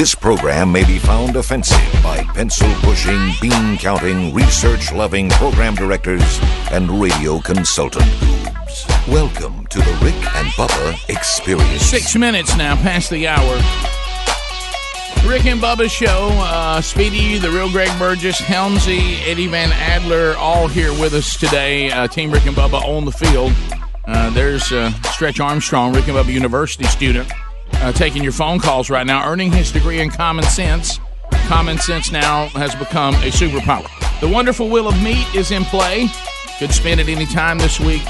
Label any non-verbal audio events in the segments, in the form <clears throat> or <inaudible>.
This program may be found offensive by pencil pushing, bean counting, research loving program directors and radio consultant groups. Welcome to the Rick and Bubba Experience. Six minutes now past the hour. Rick and Bubba show. Uh, Speedy, the real Greg Burgess, Helmsy, Eddie Van Adler, all here with us today. Uh, Team Rick and Bubba on the field. Uh, there's uh, Stretch Armstrong, Rick and Bubba University student, uh, taking your phone calls right now, earning his degree in common sense. Common sense now has become a superpower. The wonderful Wheel of Meat is in play. Could spin it any time this week.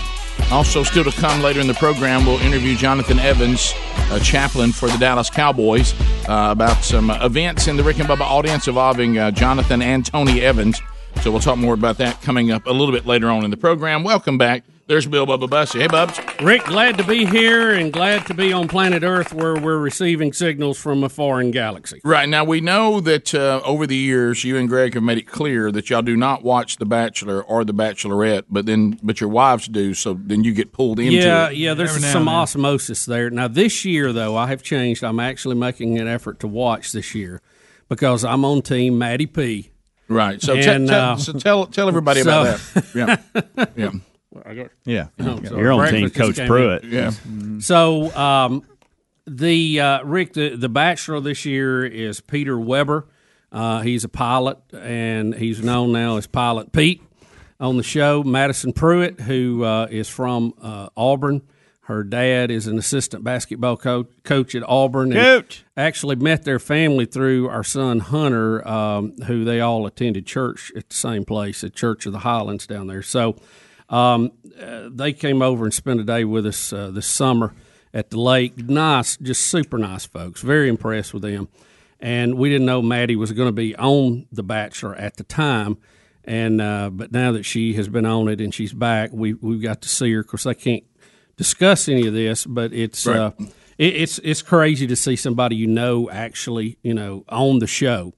Also, still to come later in the program, we'll interview Jonathan Evans, a chaplain for the Dallas Cowboys, uh, about some events in the Rick and Bubba audience involving uh, Jonathan and Tony Evans. So we'll talk more about that coming up a little bit later on in the program. Welcome back. There's Bill Bubba Bussey. Hey, Bubs. Rick, glad to be here and glad to be on planet Earth where we're receiving signals from a foreign galaxy. Right. Now, we know that uh, over the years, you and Greg have made it clear that y'all do not watch The Bachelor or The Bachelorette, but then but your wives do, so then you get pulled into Yeah, it. yeah, there's Every some osmosis there. Now, this year, though, I have changed. I'm actually making an effort to watch this year because I'm on team Maddie P. Right. So, te- And, te- uh, so tell tell everybody so- about that. <laughs> Yeah. Yeah. Yeah. Oh, so You're on team Coach Prewett. in. Yeah. So, um, the uh, Rick, the, the Bachelor this year is Peter Weber. Uh, he's a pilot, and he's known now as Pilot Pete on the show. Madison Prewett, who uh, is from uh, Auburn. Her dad is an assistant basketball coach, coach at Auburn. and Coach. Actually met their family through our son Hunter, um, who they all attended church at the same place, at Church of the Highlands down there. So um, uh, they came over and spent a day with us uh, this summer at the lake. Nice, just super nice folks. Very impressed with them. And we didn't know Maddie was going to be on The Bachelor at the time. And uh, but now that she has been on it and she's back, we we've got to see her. Of course, I can't discuss any of this, but it's Right. uh, it, it's it's crazy to see somebody you know actually you know on the show,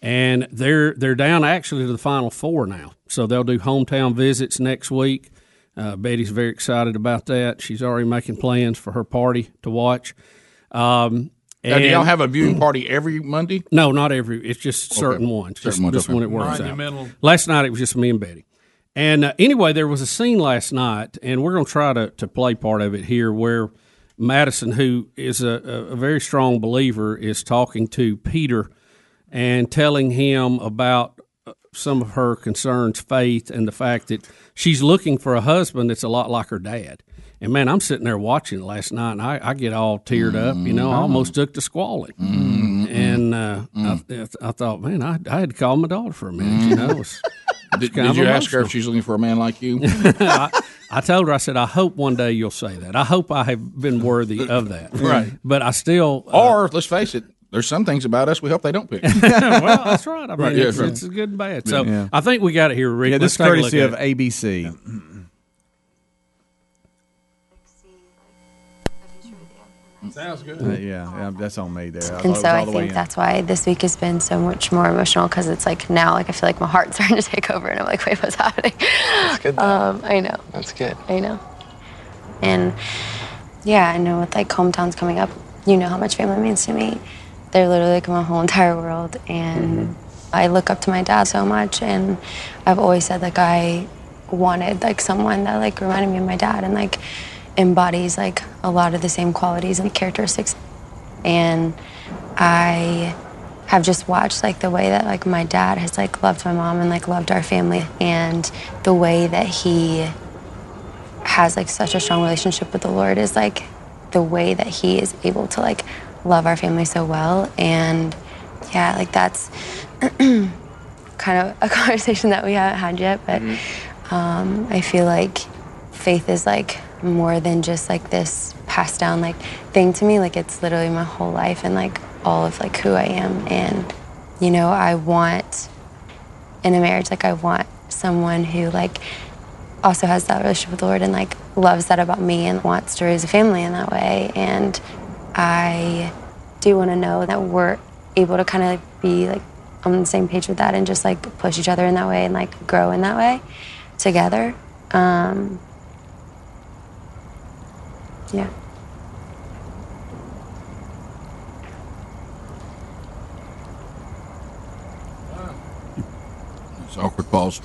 and they're they're down actually to the final four now. So they'll do hometown visits next week. Uh, Betty's very excited about that. She's already making plans for her party to watch. Um, Now, do and- y'all have a viewing <clears throat> party every Monday? no, not every. It's just certain ones. Certain just ones, just okay. when it works out. Last night it was just me and Betty. And uh, anyway, there was a scene last night, and we're going to try to to play part of it here, where Madison, who is a, a, a very strong believer, is talking to Peter and telling him about some of her concerns, faith, and the fact that she's looking for a husband that's a lot like her dad. And man, I'm sitting there watching it last night, and I, I get all teared up. You know, I almost took to squalling. And uh, I, I thought, man, I, I had to call my daughter for a minute. You know, It's- Did, kind did you ask her if she's looking for a man like you? <laughs> I, I told her, I said, I hope one day you'll say that. I hope I have been worthy of that. Right. But I still. uh, or let's face it, there's some things about us we hope they don't pick. <laughs> well, that's right. I mean, Right, yeah, it's, right. it's good and bad. So Yeah. I think we got it here, Rick. Yeah, this take courtesy of it. ABC. Sounds good. Uh, yeah, yeah, that's on me there. I And so I think that's why this week has been so much more emotional because it's like now, like I feel like my heart's <laughs> starting to take over, and I'm like, wait, what's happening? That's good. Um, I know, That's good. I know. And yeah, I know with like hometowns coming up, you know how much family means to me. They're literally like my whole entire world, and mm-hmm. I look up to my dad so much. And I've always said like I wanted like someone that like reminded me of my dad and like embodies like a lot of the same qualities and characteristics. And I have just watched like the way that like my dad has like loved my mom and like loved our family and the way that he has like such a strong relationship with the Lord is like the way that he is able to like love our family so well. And yeah like that's <clears throat> kind of a <laughs> conversation that we haven't had yet. But um, I feel like faith is like more than just like this passed down like thing to me. Like it's literally my whole life and like all of like who I am. And you know I want in a marriage like I want someone who like also has that relationship with the Lord and like loves that about me and wants to raise a family in that way. And I do want to know that we're able to kind of be like on the same page with that and just like push each other in that way and like grow in that way together. Um, yeah. It's awkward balls.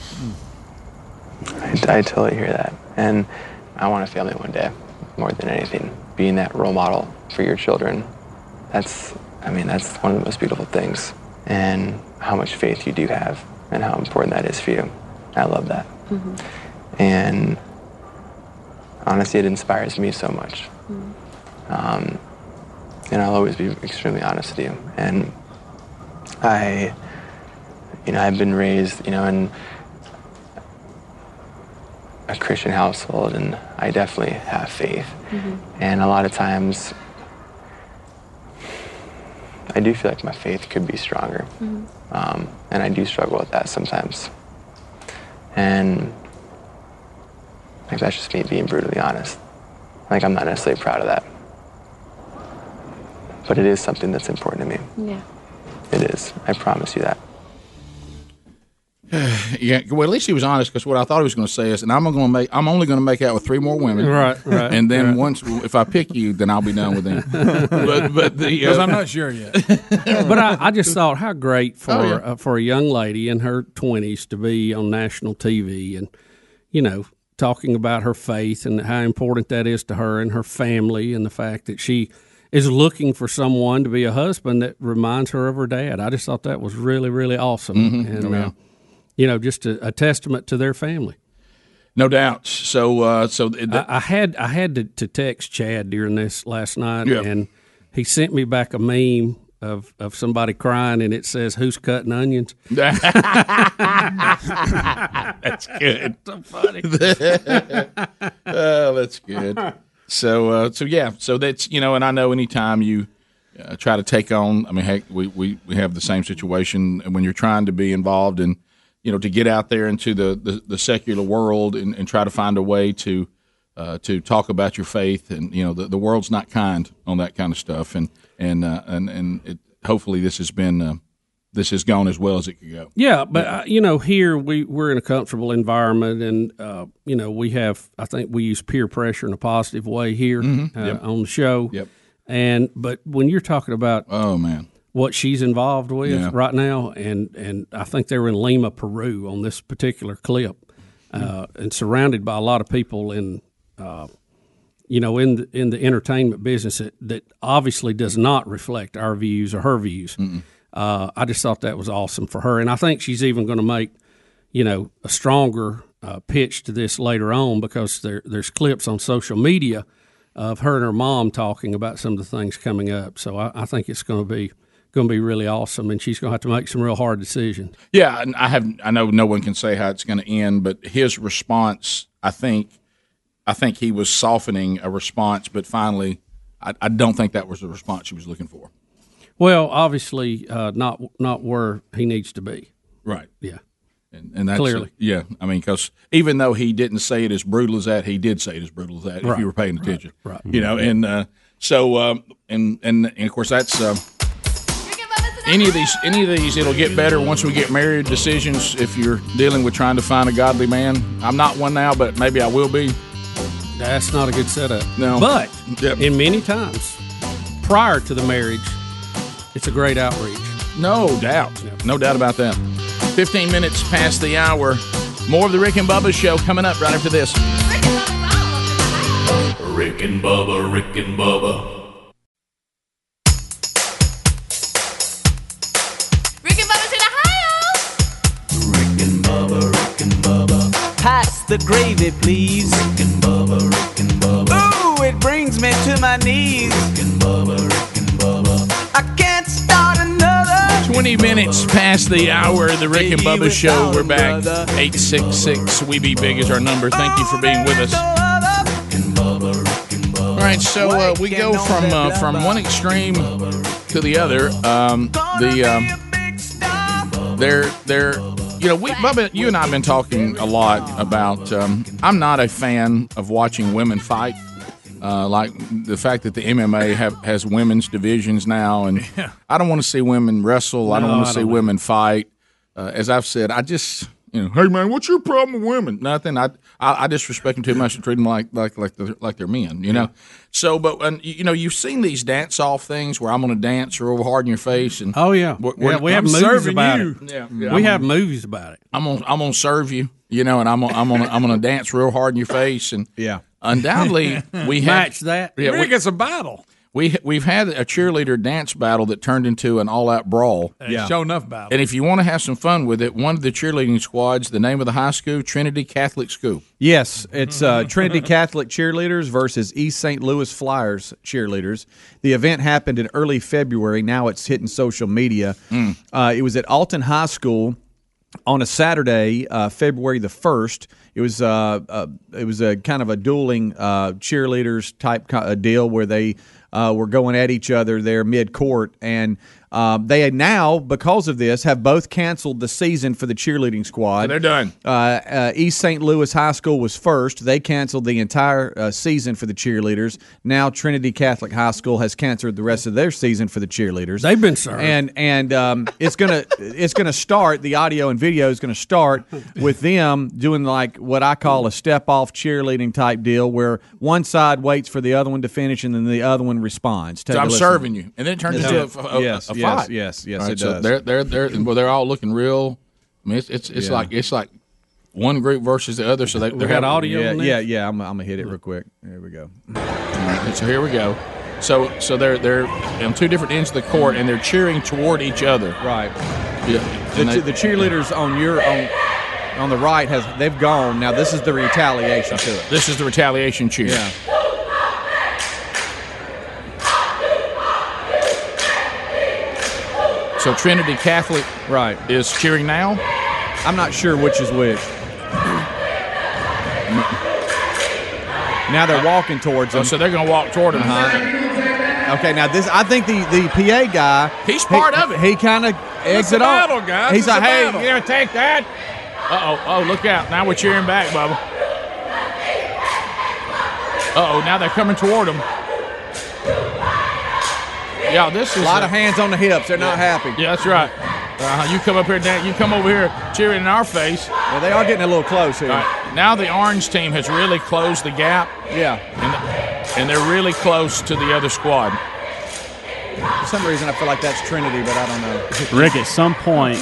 I, I totally hear that. And I want a family one day more than anything. Being that role model for your children, that's, I mean, that's one of the most beautiful things. And how much faith you do have and how important that is for you. I love that. And honestly, it inspires me so much. Um, and I'll always be extremely honest with you. And I, you know, I've been raised, you know, in a Christian household, and I definitely have faith. And a lot of times, I do feel like my faith could be stronger. Um, and I do struggle with that sometimes. And like that's just me being brutally honest. Like I'm not necessarily proud of that. But it is something that's important to me. Yeah. It is. I promise you that. <sighs> Yeah, well, at least he was honest because what I thought he was going to say is, and I'm going to make, I'm only going to make out with three more women, Right, right, and then right. once, if I pick you, then I'll be done with them. <laughs> but, but Because uh, I'm not sure yet. <laughs> but I, I just thought how great for Oh, yeah. uh, for a young lady in her twenties to be on national TV and you know talking about her faith and how important that is to her and her family and the fact that she is looking for someone to be a husband that reminds her of her dad. I just thought that was really really awesome and Oh, yeah. uh, you know just a, a testament to their family. no doubt. So, uh, so it, I, I had I had to, to text Chad during this last night, Yeah. and he sent me back a meme of, of somebody crying, and it says, "Who's cutting onions?" <laughs> that's good. <laughs> So funny. <laughs> oh, that's good. So, uh, so yeah, so that's you know, and I know anytime you uh, try to take on, I mean, heck, we, we we have the same situation when you're trying to be involved in, you know, to get out there into the the, the secular world and, and try to find a way to. Uh, to talk about your faith, and you know the, the world's not kind on that kind of stuff, and and uh, and and it, hopefully this has been uh, this has gone as well as it could go. Yeah, but uh, you know, here we we're in a comfortable environment, and uh, you know, we have. I think we use peer pressure in a positive way here uh, on the show. Mm-hmm. Yep. And but when you're talking about Oh man, what she's involved with Yeah. right now, and and I think they were in Lima, Peru, on this particular clip, uh, and surrounded by a lot of people in, uh, you know, in the, in the entertainment business that, that obviously does not reflect our views or her views. Uh, I just thought that was awesome for her, and I think she's even going to make, you know, a stronger uh, pitch to this later on because there there's clips on social media of her and her mom talking about some of the things coming up. So I, I think it's going to be going to be really awesome, and she's going to have to make some real hard decisions. Yeah, and I have. I know no one can say how it's going to end, but his response, I think, I think he was softening a response, but finally, I, I don't think that was the response she was looking for. Well, obviously, uh, not not where he needs to be. Right. Yeah. And, and that's Clearly. yeah. I mean, because even though he didn't say it as brutal as that, he did say it as brutal as that. If you were paying attention, Right. You know, and uh, so um, and, and and of course that's. Uh, any of these, any of these, it'll get better once we get married. Decisions, if you're dealing with trying to find a godly man, I'm not one now, but maybe I will be. That's not a good setup. No. But Yep. in many times prior to the marriage, it's a great outreach. No doubt. No doubt about that. 15 minutes past the hour. More of the Rick and Bubba show coming up right after this. Rick and Bubba, Rick and Bubba. Rick the gravy, please. Rick and Bubba, Rick and Bubba. Ooh, it brings me to my knees. Rick and Bubba, Rick and Bubba. I can't start another. 20 minutes past the hour of the Rick and Bubba show. We're back. 866 We Be Big is our number. Thank you for being with us. Rick and Bubba, Rick and Bubba. All right, so uh, we go from uh, from one extreme to the other. Um, the um, they're they're you know we Bubba, you and I have been talking a lot about. Um, I'm not a fan of watching women fight. Uh, like the fact that the MMA have, has women's divisions now, and I don't want to see women wrestle. I don't want to see women fight. Uh, as I've said, I just you know, hey man, what's your problem with women? Nothing. I I, I disrespect them too much and treat them like like like they're, like they're men. You know. So, but and, you know, you've seen these dance off things where I'm going to dance real hard in your face, and Oh yeah, We're- yeah we're- we have I'm movies serving about you. it. Yeah, we I'm- have movies about it. I'm gonna I'm gonna serve you, you know, and I'm gonna, I'm gonna I'm gonna dance real hard in your face, and Yeah. undoubtedly we <laughs> have Match that. Yeah, Rick, we, it's a battle. We we've had a cheerleader dance battle that turned into an all out brawl. Yeah. Show enough battle. And if you want to have some fun with it, one of the cheerleading squads, the name of the high school, Trinity Catholic School. Yes, it's uh, <laughs> Trinity Catholic cheerleaders versus East St. Louis Flyers cheerleaders. The event happened in early February. Now it's hitting social media. Uh, it was at Alton High School on a Saturday, uh, February the first. It was uh, uh, it was a kind of a dueling uh, cheerleaders type co- deal where they uh, were going at each other there mid court, and um, they now because of this have both canceled the season for the cheerleading squad. they're done. Uh, uh, East St. Louis High School was first. They canceled the entire uh, season for the cheerleaders. Now Trinity Catholic High School has canceled the rest of their season for the cheerleaders. They've been served. and and um, it's gonna <laughs> it's gonna start. The audio and video is gonna start with them doing like what I call a step off cheerleading type deal, where one side waits for the other one to finish, and then the other one responds. Take So a I'm listen. serving you, and then it turns Yes. into a, a, Yes, a yes, fight. yes, yes, All it so does. They're they're they're well, they're all looking real. I mean, it's it's, it's Yeah. like it's like one group versus the other. So they, <laughs> they're got audio Yeah, yeah, yeah. I'm, I'm gonna hit it real quick. There we go. And so here we go. So so they're they're on two different ends of the court, and they're cheering toward each other. Right. Yeah. The, they- the cheerleaders on your on on the right has they've gone. Now this is the retaliation to it. this is the retaliation cheer. Yeah. So Trinity Catholic Right. is cheering now. I'm not sure which is which. Now they're walking towards Oh, them. so they're going to walk toward him. Okay, now this I think the the PA guy He's he- part of it. He kind of eggs it on. battle, guys. He's It's like, "Hey, battle." you gonna take that?" Uh oh. Oh, look out! Now we're cheering back, Bubba. Uh oh. Now they're coming toward him. Yeah, this is A lot of hands on the hips. They're not happy. Yeah, that's right. Uh, you come up here, Dan. You come over here cheering in our face. Yeah, they are getting a little close here. All right. Now the orange team has really closed the gap, Yeah. and, and they're really close to the other squad. For some reason, I feel like that's Trinity, but I don't know. Rick, at some point,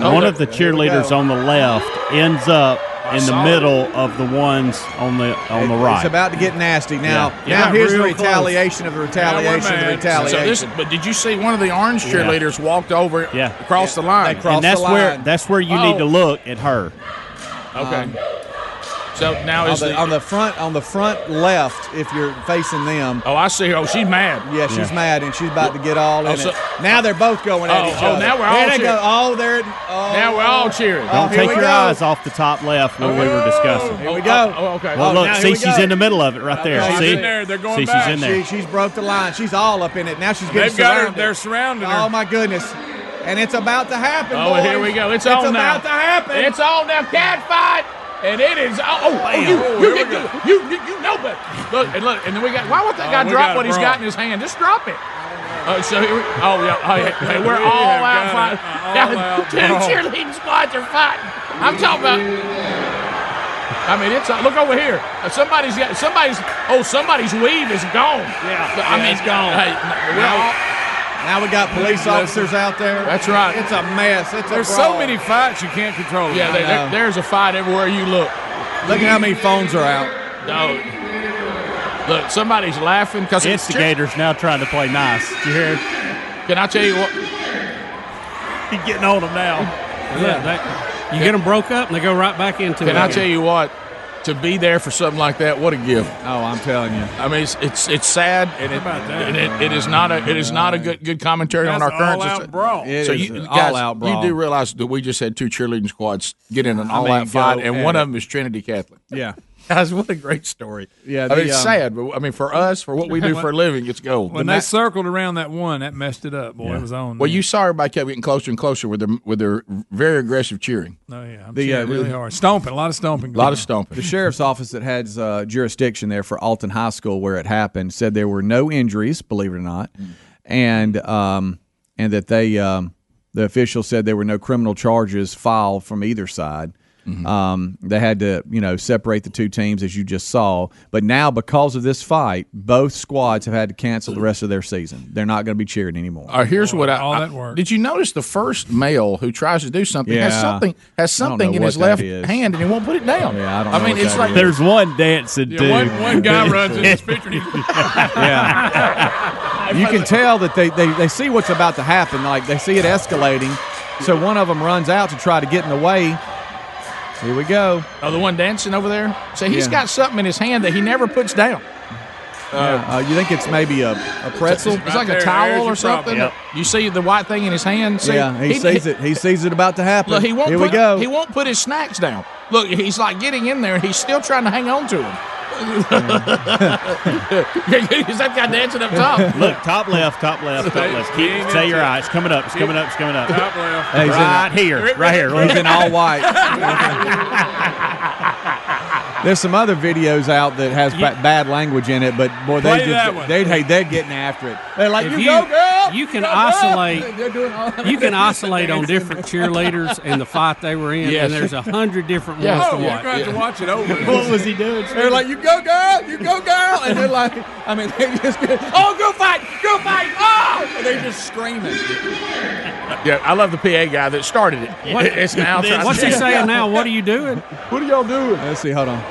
Oh, one there- of the cheerleaders on the left ends up in the middle of the ones on the on the right. It's about to get nasty now. Yeah. Now Yeah, here's the real close. retaliation of the retaliation of the retaliation. So this, but did you see one of the orange cheerleaders walked over Yeah. across the line? They and that's the where that's where you need oh. to Oh. look at her. Okay. Um, so now on the, the, on the front on the front left, if you're facing them, oh I see. Oh, she's mad. yeah, she's Yeah. mad and she's about to get all in Oh, so- it. Now they're both going at Oh, each oh, other. now we're There all go. cheering. Oh, they're oh, Now we're all cheering. Oh, Don't here take your go. eyes off the top left where we were discussing. Here we oh, go. Oh, oh, okay. Well, Oh, look, now see, we she's in the middle of it right there. Okay, She's see, in there. They're going see, back. she's in there. She, she's broke the line. She's all up in it. Now she's getting They've got her. They're surrounding her. Oh my goodness! And it's about to happen. Oh, boys. here we go. It's, it's on now. about to happen. It's on now. Cat fight. And it is. Oh, oh, oh you, Oh, you, you, you, you, you know better. Look, and look, and then we got. Why would that Oh, guy drop what he's got in his hand? Just drop it. Uh, so here we, oh yeah, oh, yeah. Hey, we're We all out fighting. it. All out two brawl. cheerleading squads are fighting. I'm talking about. I mean, it's uh, look over here. Uh, somebody's got somebody's. Oh, somebody's weave is gone. Yeah, I yeah, mean, it's gone. Hey, we're all, now we got police officers out there. that's right. It's a mess. It's There's brawl. so many fights you can't control. Yeah, there, there- there's a fight everywhere you look. Look at how many phones are out. No. Look, somebody's laughing because it's Instigator's now trying to play nice. You hear? Can I tell you what? He's getting on them now. Yeah, that, you get them broke up and they go right back into Can it. I tell you what? To be there for something like that, what a gift! Oh, I'm telling you. I mean, it's it's, it's sad, and it, about that? and it, it is not a it is not a good good commentary on our That's current. all-out brawl. So you guys, all-out brawl. you do realize that we just had two cheerleading squads get in an I all-out fight, go and one of them is Trinity Catholic. Yeah. Guys, what a great story! Yeah, I the, mean, it's um, sad, but I mean, for us, for what we do <laughs> for a living, it's gold. When The they ma- circled around that one, that messed it up. Boy, it was on. well, there. you saw everybody kept getting closer and closer with their with their very aggressive cheering. Oh yeah, I'm The, uh, really hard. Stomping, a lot of stomping. A lot of stomping. The sheriff's office that has uh, jurisdiction there for Alton High School, where it happened, said there were no injuries, believe it or not, and um, and that they um, the official said there were no criminal charges filed from either side. Um, they had to, you know, separate the two teams as you just saw. But now, because of this fight, both squads have had to cancel the rest of their season. They're not going to be cheering anymore. Uh, here's what I, all I- that work. did you notice the first male who tries to do something has something has something in his left is. hand and he won't put it down. Yeah, I don't know mean, what it's that like is. There's one dancing dude. Yeah, one, one guy <laughs> runs in this picture. <laughs> Yeah. you can tell that they, they, they see what's about to happen. Like they see it escalating. So one of them runs out to try to get in the way. Here we go. oh, the one dancing over there. So he's Yeah. got something in his hand that he never puts down. Uh, you think it's maybe a, a pretzel? It's like there, a towel or something. Yep. You see the white thing in his hand. See, yeah, he, sees it. He sees it about to happen. Look, he won't. Here put, we go. He won't put his snacks down. Look, he's like getting in there, and he's still trying to hang on to him. Is that guy dancing up top? Look, top left, top left, top left. Keep, King say and your two. eyes. It's coming up. It's coming up. It's coming up. top left. Hey, he's in- Right here. Right here. He's in all white. <laughs> There's some other videos out that has ba- bad language in it, but boy, they Play that just one. they hey they're getting after it. They're like, If you, you- go, girl. you can go, girl." isolate- <laughs> They're doing all You can isolate on <laughs> different cheerleaders and the fight they were in, Yes. and there's a hundred different Yeah. ones Oh, to You're watch. going to have to watch it over. What was he doing? They're like, you go, girl. You go, girl. And they're like, I mean, they just get, oh, go fight, go fight, oh! And they're just screaming. Yeah, I love the PA guy that started it. What- It's now <laughs> What's he saying now? What are you doing? What are y'all doing? Let's see. Hold on.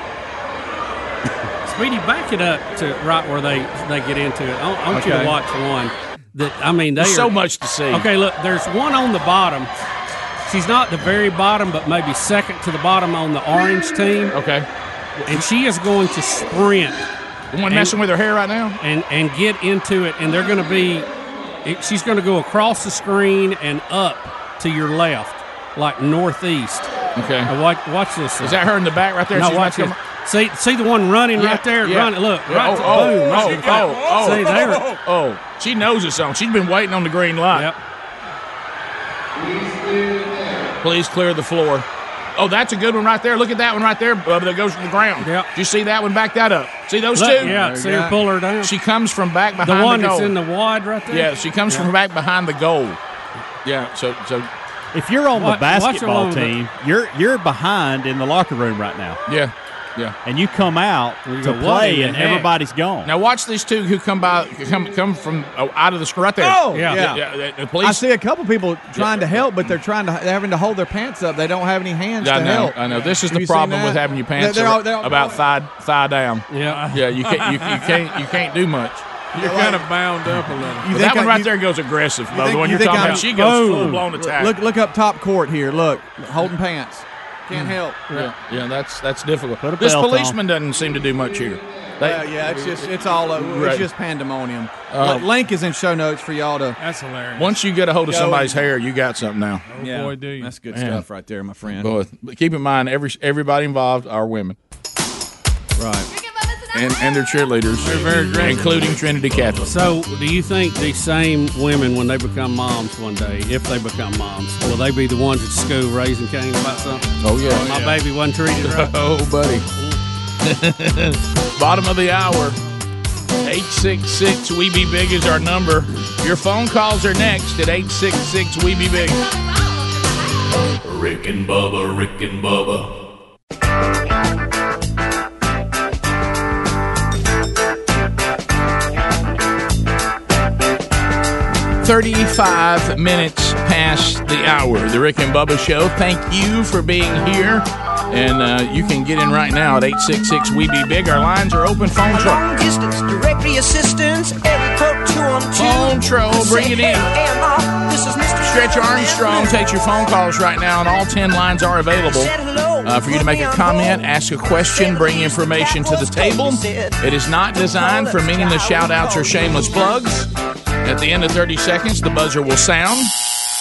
Speedy, back it up to right where they they get into it. I, I want you to watch one that I mean There's so much to see. Okay, look, there's one on the bottom. She's not the very bottom, but maybe second to the bottom on the orange team, Okay. and she is going to sprint The one messing with her hair right now? and and get into it, and they're going to be. She's going to go across the screen and up to your left, like northeast. Okay. Now watch, watch this. Is that her in the back right there? No, She's watch this. Coming- See, see the one running Yeah, right there. yeah. Running. Look, Yeah, right. oh, oh, oh boom. oh, right oh, there. oh, See there. <laughs> Oh, she knows it's on. She's been waiting on the green light. Yep. Please clear the floor. Oh, that's a good one right there. Look at that one right there, Bubba, that goes to the ground. Yep. Do you see that one? Back that up. See those Look, two? yeah, see her pull her down. She comes from back the behind one the goal. that's in the wide right there. yeah, she comes from back behind the goal. Yeah, so so If you're on Watch- the basketball along the- team, you're you're behind in the locker room right now, yeah, yeah. and you come out You to go, play, and heck? everybody's gone. Now watch these two who come by, come come from oh, out of the screen right there. Oh, Yeah. yeah. yeah. The, the I police. see a couple people trying to help, but they're trying to they're having to hold their pants up. They don't have any hands I to know. help. I know. This is Have the problem with having your pants They're- they're all- they're all- about thigh thigh down. Yeah. Yeah, you can't you, you can't you can't do much. <laughs> You're kind of bound up a little. You But think that one right you- there goes aggressive. you Bo. think- the one you you're talking I'm- about, she goes full blown attack. Look look up top court here. Look, holding pants. Can't help. yeah, yeah, that's that's difficult. Put a This belt on. policeman doesn't seem to do much here. They- Uh, yeah, it's just it's all over. Right. It's just pandemonium. Uh, Link is in show notes for y'all to. That's hilarious. once you get a hold of somebody's and- hair, you got something now. oh, boy, do you. That's good Man. stuff right there, my friend. Boy, but keep in mind, every everybody involved are women Right. And, and their cheerleaders, including Trinity Catholic. So, do you think these same women, when they become moms one day, if they become moms, will they be the ones at school raising Cain about something? Oh yeah, My baby wasn't treated right. <laughs> Oh, buddy. <laughs> Bottom of the hour. 866 We Be Big is our number. Your phone calls are next at 866 We Be Big. Rick and Bubba, Rick and Bubba. 35 minutes past the hour. The Rick and Bubba Show. Thank you for being here. And uh, you can get in right now at 866 We Be Big. Our lines are open. Phone troll. Long distance directory assistance, area code 212. Phone troll, bring it in. This is Mr. Stretch Armstrong takes your phone calls right now, and all 10 lines are available. Uh, for you to make a comment, ask a question, bring information to the table. It is not designed for meaningless shout outs or shameless plugs. At the end of 30 seconds, the buzzer will sound.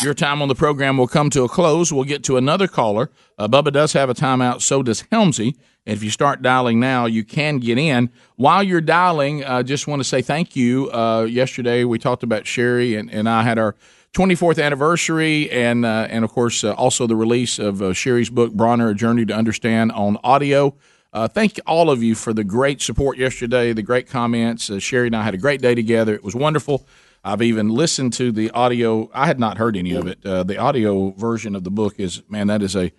Your time on the program will come to a close. We'll get to another caller. Uh, Bubba does have a timeout, so does Helmsy. And if you start dialing now, you can get in. While you're dialing, I uh, just want to say thank you. Uh, yesterday, we talked about Sherri, and, and I had our 24th anniversary, and uh, and of course, uh, also the release of uh, Sherri's book, Bronner: A Journey to Understand, on audio. Uh, thank all of you for the great support yesterday, the great comments. Sherri and I had a great day together. It was wonderful. I've even listened to the audio. I had not heard any of it. Uh, the audio version of the book is man, that is a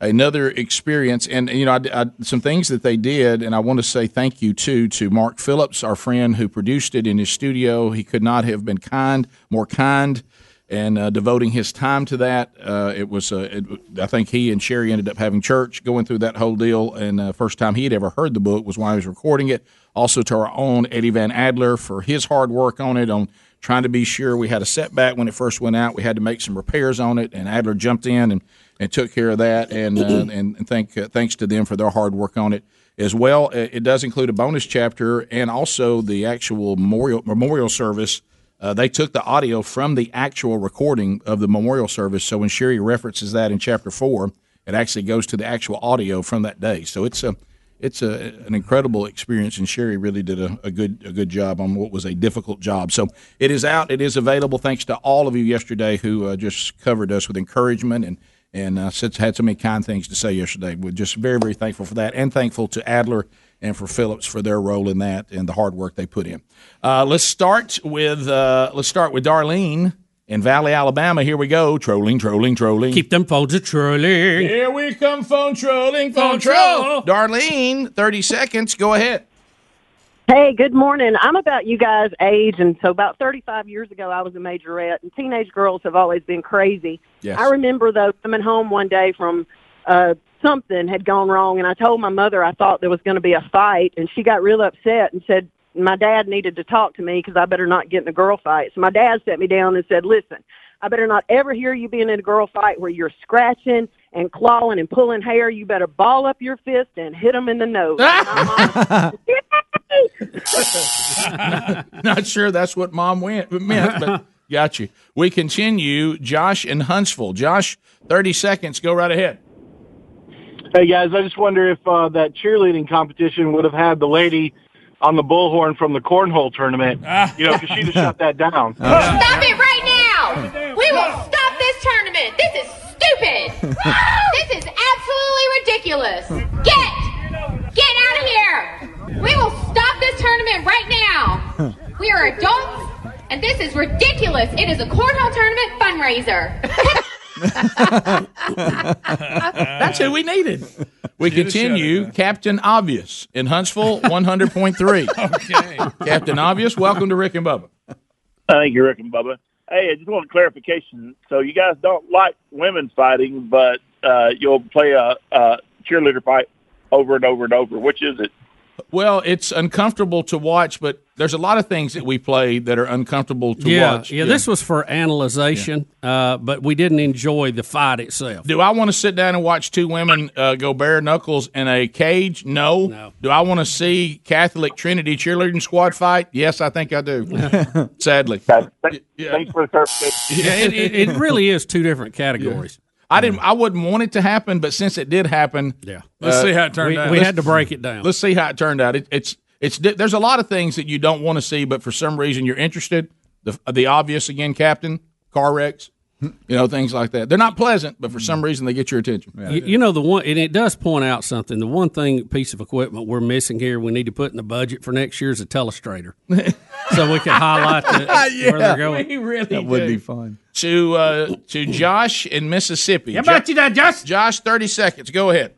another experience. And you know, I, I, some things that they did, and I want to say thank you too to Mark Phillips, our friend who produced it in his studio. He could not have been kind, more kind. And uh, devoting his time to that, uh, it was. Uh, it, I think he and Sherri ended up having church, going through that whole deal. And uh, first time he had ever heard the book was while he was recording it. Also to our own Eddie Van Adler for his hard work on it, on trying to be sure we had a setback when it first went out. We had to make some repairs on it, and Adler jumped in and, and took care of that. And uh, and, and thank uh, thanks to them for their hard work on it as well. Uh, It does include a bonus chapter and also the actual memorial memorial service. Uh, they took the audio from the actual recording of the memorial service. So when Sherri references that in chapter four, it actually goes to the actual audio from that day. So it's a it's a, an incredible experience, and Sherri really did a, a good a good job on what was a difficult job. So it is out, it is available. Thanks to all of you yesterday who uh, just covered us with encouragement and and uh, had so many kind things to say yesterday. We're just very very thankful for that, and thankful to Adler and for Phillips for their role in that and the hard work they put in. Uh, let's start with uh, let's start with Darlene in Valley, Alabama. Here we go, trolling, trolling, trolling. Keep them phones a trolling. Here we come, phone trolling, phone troll. Darlene, thirty seconds. Go ahead. Hey, good morning. I'm about you guys' age, and so about 35 years ago, I was a majorette, and teenage girls have always been crazy. Yes. I remember though coming home one day from uh, something had gone wrong, and I told my mother I thought there was going to be a fight, and she got real upset and said my dad needed to talk to me because I better not get in a girl fight. So my dad sat me down and said, "Listen, I better not ever hear you being in a girl fight where you're scratching and clawing and pulling hair. You better ball up your fist and hit them in the nose." <laughs> <laughs> Not sure that's what mom went, meant, but <laughs> got you. We continue. Josh in Huntsville. Josh, 30 seconds. Go right ahead. Hey guys, I just wonder if uh, that cheerleading competition would have had the lady on the bullhorn from the cornhole tournament. You know, because she'd have shut that down. <laughs> Oh, stop it right now! We will stop this tournament! This is stupid! <laughs> this is absolutely ridiculous! Get! Get out of here! We will stop this tournament right now! <laughs> We are adults, and this is ridiculous! It is a cornhole tournament fundraiser! That's who we needed. We continue. Captain Obvious in Huntsville, <laughs> 100.3. okay. Captain Obvious, welcome to Rick and Bubba. Thank you, Rick and Bubba. Hey, I just want a clarification. So you guys don't like women fighting, but uh, you'll play a, a cheerleader fight over and over and over. Which is it? Well, it's uncomfortable to watch, but there's a lot of things that we play that are uncomfortable to yeah, watch. yeah, yeah, This was for analyzation, uh, but we didn't enjoy the fight itself. Do I want to sit down and watch two women uh, go bare knuckles in a cage? No. No. Do I want to see Catholic Trinity cheerleading squad fight? Yes, I think I do. <laughs> Sadly. Thanks for the clarification. Yeah, it, it, it really is two different categories. I didn't. I wouldn't want it to happen, but since it did happen, yeah. Uh, let's see how it turned We- out. we had to break it down. Let's see how it turned out. It, it's it's there's a lot of things that you don't want to see, but for some reason you're interested. The the obvious again, Captain car wrecks, you know things like that. They're not pleasant, but for some reason they get your attention. You, you know the one, and it does point out something. The one thing piece of equipment we're missing here, we need to put in the budget for next year is a telestrator, <laughs> so we can highlight the, <laughs> where they're going. we really That would be fun. To uh, to Josh in Mississippi. How about you that, Josh? Josh, thirty seconds. Go ahead.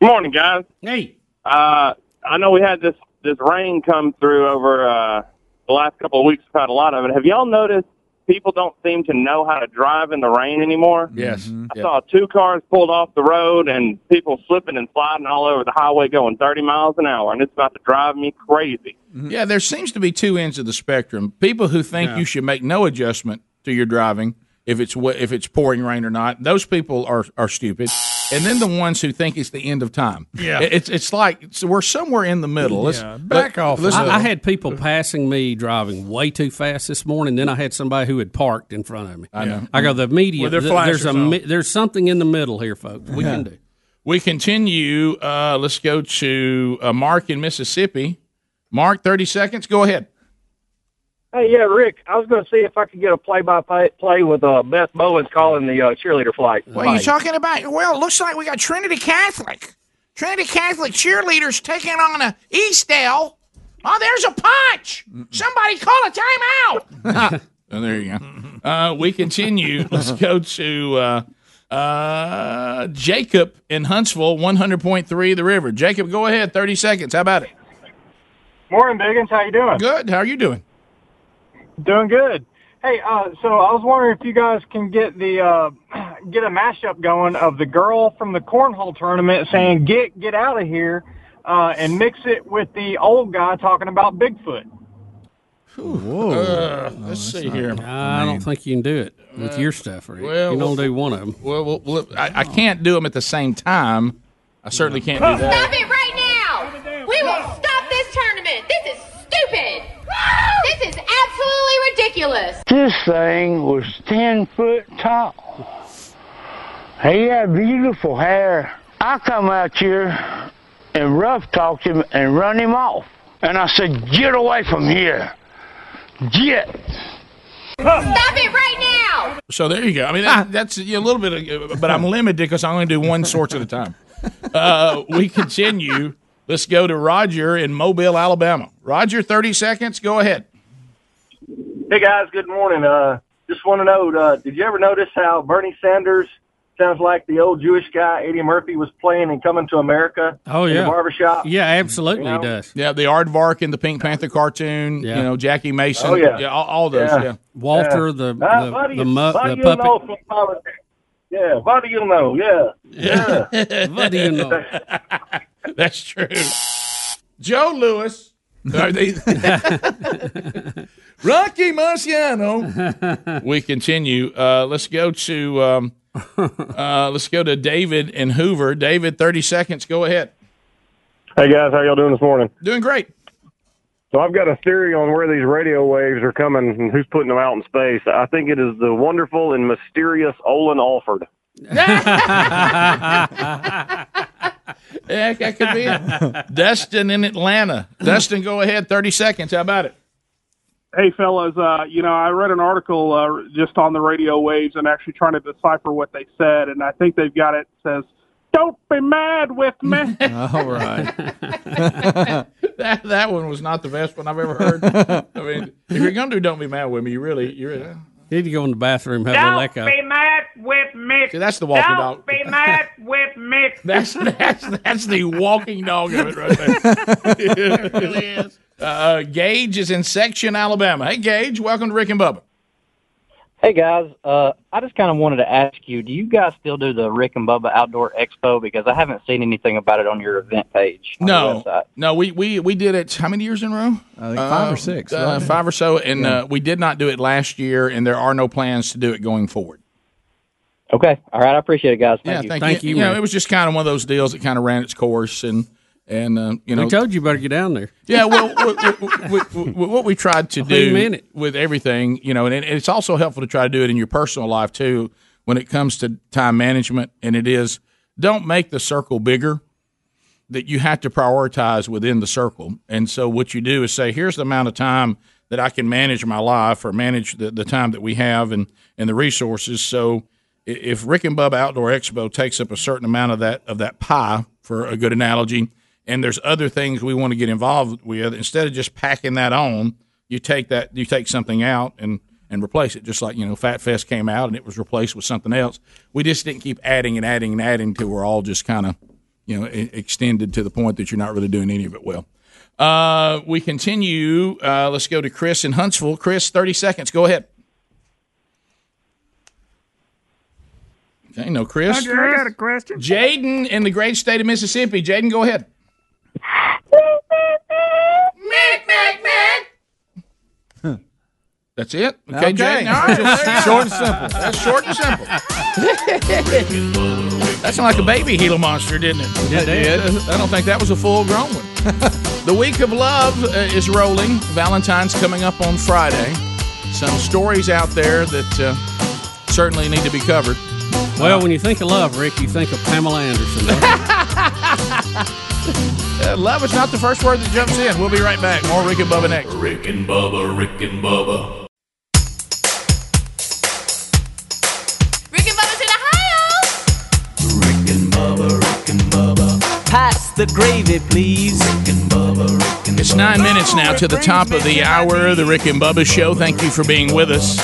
Good morning, guys. Hey. Uh, I know we had this this rain come through over uh, the last couple of weeks. We've had a lot of it. Have y'all noticed people don't seem to know how to drive in the rain anymore? Yes. Mm-hmm. I saw two cars pulled off the road and people slipping and sliding all over the highway going 30 miles an hour, and it's about to drive me crazy. Mm-hmm. Yeah, there seems to be two ends of the spectrum. People who think Yeah. you should make no adjustment to your driving if it's if it's pouring rain or not. Those people are are stupid. And then the ones who think it's the end of time. Yeah. It's it's like so we're somewhere in the middle. Let's Yeah, back off. Listen, I, I had people passing me driving way too fast this morning. Then I had somebody who had parked in front of me. I know. I go the media. With their there's a on. mi- there's something in the middle here, folks. We can do. We continue. Uh, let's go to uh, Mark in Mississippi. Mark, thirty seconds. Go ahead. Hey, yeah, Rick. I was going to see if I could get a play-by-play with uh, Beth Bowens calling the uh, cheerleader flight. What are you talking about? Well, it looks like we got Trinity Catholic. Trinity Catholic cheerleaders taking on a Eastdale. Oh, there's a punch. Somebody call a timeout. <laughs> Oh, there you go. Uh, we continue. <laughs> Let's go to uh, Uh, Jacob in Huntsville, 100.3 The River. Jacob, go ahead. 30 seconds. How about it? Morning, Biggins. How you doing? Good. How are you doing? Doing good. Hey, uh, so I was wondering if you guys can get the uh, <clears throat> get a mashup going of the girl from the cornhole tournament saying "get get out of here," uh, and mix it with the old guy talking about Bigfoot. Whoa. Uh, let's see here. I don't think you can do it with your stuff, Rick. Well, you don't do one of them. Well, well, well I, I can't do them at the same time. I certainly can't do that. Stop it right now! We will stop this tournament! This is stupid! This is absolutely ridiculous! This thing was 10 foot tall. He had beautiful hair. I come out here and rough talked him and run him off. And I said, get away from here. Get. Stop it right now! So there you go. I mean, that, that's a little bit, of, but I'm limited because I only do one source at a time. Uh, we continue. Let's go to Roger in Mobile, Alabama. Roger, 30 seconds. Go ahead. Hey guys, good morning. Uh, just want to know, uh, did you ever notice how Bernie Sanders sounds like the old Jewish guy Eddie Murphy was playing in Coming to America? Oh in yeah, the barbershop. Yeah, absolutely, You know? he does. Yeah, the Aardvark in the Pink Panther cartoon. Yeah. You know, Jackie Mason. Oh, yeah. all, all those. Yeah. Yeah. Walter, Yeah. the Ah, the, what do the, mu- what the do you know puppet. Yeah, what do you know? Yeah, yeah. what do you know? <laughs> That's true. Joe Louis. Are they- <laughs> Rocky Marciano. we continue. Uh, let's go to um, uh, let's go to David in Hoover. David, thirty seconds. Go ahead. Hey guys, how y'all doing this morning? Doing great. So I've got a theory on where these radio waves are coming and who's putting them out in space. I think it is the wonderful and mysterious Olin Alford. <laughs> Yeah, that could be it. Dustin in Atlanta. Dustin, go ahead. Thirty seconds. How about it? Hey, fellas, uh, you know, I read an article uh, just on the radio waves and actually trying to decipher what they said, and I think they've got it. says, "Don't be mad with me." <laughs> All right. <laughs> that that one was not the best one I've ever heard. I mean, if you're gonna do "Don't Be Mad with Me," you really, you really. Need to go in the bathroom, have a little Don't be mad with me. See, that's the walking Don't dog. be mad with me. <laughs> That's that's that's the walking dog of it right there. <laughs> it really is. Uh, Gage is in Section, Alabama. Hey, Gage, welcome to Rick and Bubba. Hey guys, uh, I just kind of wanted to ask you: Do you guys still do the Rick and Bubba Outdoor Expo? Because I haven't seen anything about it on your event page. No, no, we, we we did it how many years in a row? I think five or six, Uh, right? five or so, and Yeah. uh, we did not do it last year, and there are no plans to do it going forward. Okay, all right, I appreciate it, guys. Thank yeah, you. thank, you. You know, it was just kind of one of those deals that kind of ran its course, and and uh, you know, we told you better get down there. Yeah, well, <laughs> what, what, we tried to do with everything, you know, and it's also helpful to try to do it in your personal life too when it comes to time management. And it is don't make the circle bigger that you have to prioritize within the circle. And so what you do is say, here's the amount of time that I can manage my life or manage the, the time that we have and, and the resources. So if Rick and Bubba Outdoor Expo takes up a certain amount of that of that pie, for a good analogy, and there's other things we want to get involved with, instead of just packing that on, you take that you take something out and and replace it. Just like you know, Fat Fest came out and it was replaced with something else. We just didn't keep adding and adding and adding till we're all just kind of you know extended to the point that you're not really doing any of it well. Uh, we continue. Uh, let's go to Chris in Huntsville. Chris, thirty seconds. Go ahead. Okay, no, Chris. I got a question. Jaden in the great state of Mississippi. Jaden, go ahead. That's it. Okay, Okay. Jaden. All right, Short and simple. That's short and simple. That sounded like a baby Gila monster, didn't it? It did. I don't think that was a full grown one. <laughs> the week of love uh, is rolling. Valentine's coming up on Friday. Some stories out there that uh, certainly need to be covered. Well, when you think of love, Rick, you think of Pamela Anderson. <laughs> <laughs> love is not the first word that jumps in. We'll be right back. More Rick and Bubba next. Rick and Bubba, Rick and Bubba. Pass the gravy, please. Rick and Bubba, Rick and It's nine minutes now to the top of the hour. The Rick and Bubba Show. Thank you for being with us.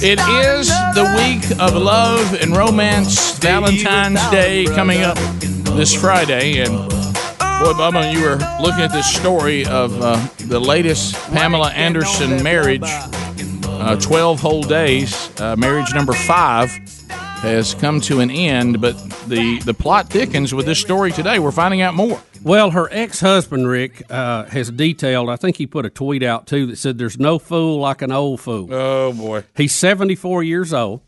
It is the week of love and romance. Valentine's Day coming up this Friday, and boy, Bubba, you were looking at this story of uh, the latest Pamela Anderson marriage. Uh, Twelve whole days, uh, marriage number five has come to an end, but the the plot thickens with this story today. We're finding out more. Well, her ex husband, Rick, uh, has detailed, I think he put a tweet out too that said, There's no fool like an old fool. Oh, boy. He's 74 years old.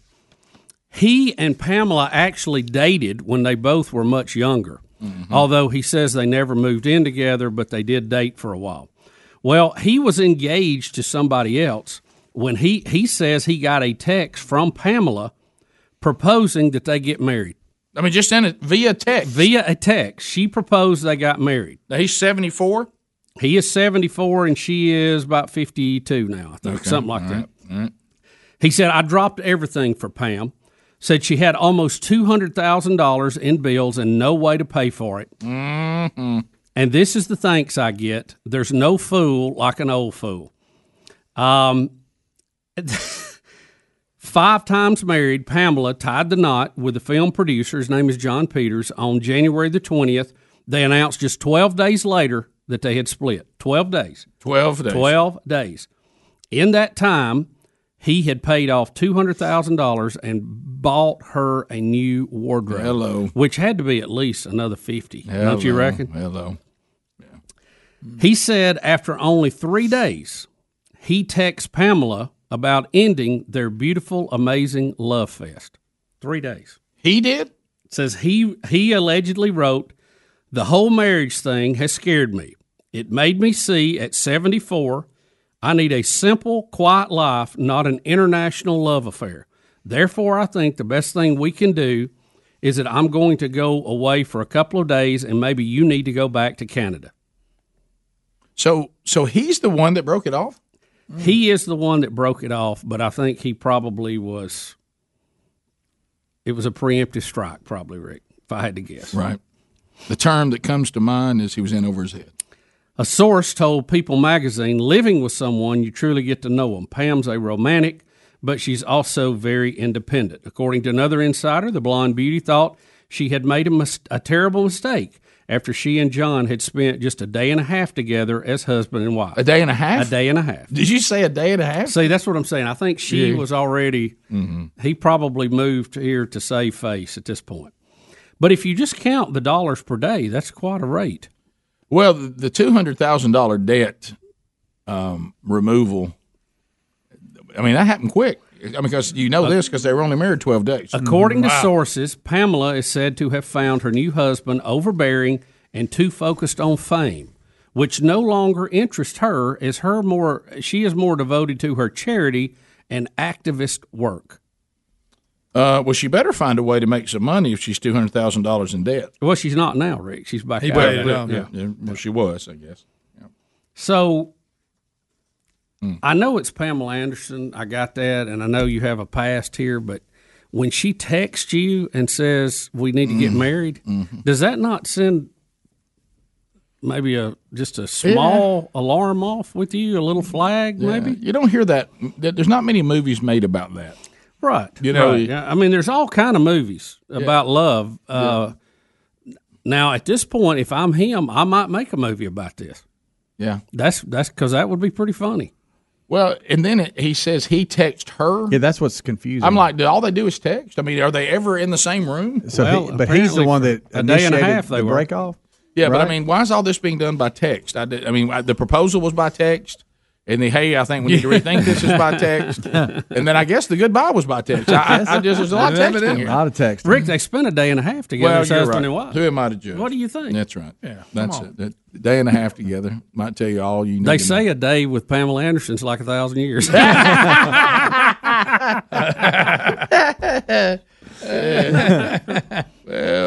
He and Pamela actually dated when they both were much younger, although he says they never moved in together, but they did date for a while. Well, he was engaged to somebody else when he, he says he got a text from Pamela proposing that they get married. I mean, just send it via text. Via a text. She proposed they got married. Now, he's 74? He is 74 and she is about 52 now, I think, Okay. something like All that. right. He said, I dropped everything for Pam. Said she had almost $200,000 in bills and no way to pay for it. Mm-hmm. And this is the thanks I get. There's no fool like an old fool. Um, <laughs> five times married, Pamela tied the knot with the film producer. His name is Jon Peters. On January the 20th, they announced just 12 days later that they had split. 12 days. 12 days. 12 days. In that time, he had paid off $200,000 and bought her a new wardrobe. Hello. Which had to be at least another 50 don't you reckon? Hello. He said after only three days, he texts Pamela about ending their beautiful, amazing love fest. Three days. He did? Says he he allegedly wrote, The whole marriage thing has scared me. It made me see at 74, I need a simple, quiet life, not an international love affair. Therefore, I think the best thing we can do is that I'm going to go away for a couple of days and maybe you need to go back to Canada. So, so he's the one that broke it off? He is the one that broke it off, but I think he probably was. It was a preemptive strike, probably, Rick, if I had to guess. Right. The term that comes to mind is he was in over his head. A source told People magazine living with someone, you truly get to know them. Pam's a romantic, but she's also very independent. According to another insider, the blonde beauty thought she had made a, mis- a terrible mistake after she and Jon had spent just a day and a half together as husband and wife. A day and a half? A day and a half. Did you say a day and a half? See, that's what I'm saying. I think she Yeah. was already. Mhm. He probably moved here to save face at this point. But if you just count the dollars per day, that's quite a rate. Well, the, the two hundred thousand dollar debt um, removal. I mean, that happened quick. I mean, because you know this because they were only married twelve days. According to sources, Pamela is said to have found her new husband overbearing and too focused on fame, which no longer interests her as her more she is more devoted to her charity and activist work. Uh, well, she better find a way to make some money if she's two hundred thousand dollars in debt. Well, she's not now, Rick. She's back He out. paid of it it. off. Yeah. Yeah. Well, she was, I guess. So Hmm. I know it's Pamela Anderson. I got that, and I know you have a past here, but when she texts you and says we need to get Mhm. married, Mm-hmm. does that not send maybe a just a small alarm off with you, a little flag, Yeah. maybe? you don't hear that. There's not many movies made about that. Right. You know, Right. I mean, there's all kind of movies about love. Uh, Now, at this point, if I'm him, I might make a movie about this. Yeah. That's that's because that would be pretty funny. Well, and then it, he says he texted her. Yeah, that's what's confusing. I'm like, do all they do is text? I mean, are they ever in the same room? So he- but he's the one that a day and a half they the were. break off. Yeah, but I mean, why is all this being done by text? I, did, I mean, I- the proposal was by text, and the hey, I think we need to rethink this is by text, <laughs> and then I guess the goodbye was by text. I, I, I just there's a lot of texting here. A lot of text. Rick, they spent a day and a half together Well, you're right. and. Who am I to judge? What do you think? That's right. Yeah, that's it. That day and a half together might tell you all you need. They to say a day with Pamela Anderson's like a thousand years. <laughs> <laughs> well,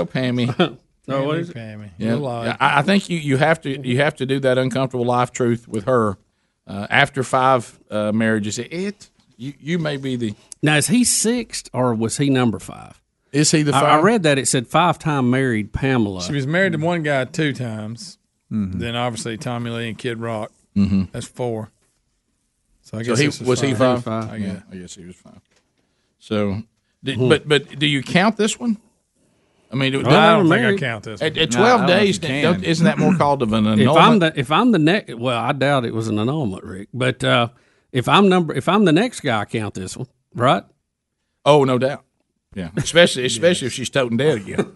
Pammy. No, oh, what is it? Pammy. Yeah, You're lying. Yeah, I, I think you, you have to you have to do that uncomfortable life truth with her uh, after five uh, marriages. It you you may be the Now, is he sixth or was he number five? Is he the I, I read that it said five time married Pamela. She was married to one guy two times. Mm-hmm. Then obviously Tommy Lee and Kid Rock. Mhm. That's four. So I So guess he- this was he five. five? I Yeah, guess. I guess he was five. So, did, Hmm. but but do you count this one? I mean, do- Well, I don't do- think I count this At, at No, twelve I days, don't- isn't that more <clears throat> called of an If I'm the if I'm the next, well, I doubt it was an annulment, Rick. But uh, if I'm number if I'm the next guy, I count this one, right? oh, no doubt. Yeah, especially especially if she's toting dead again. <laughs>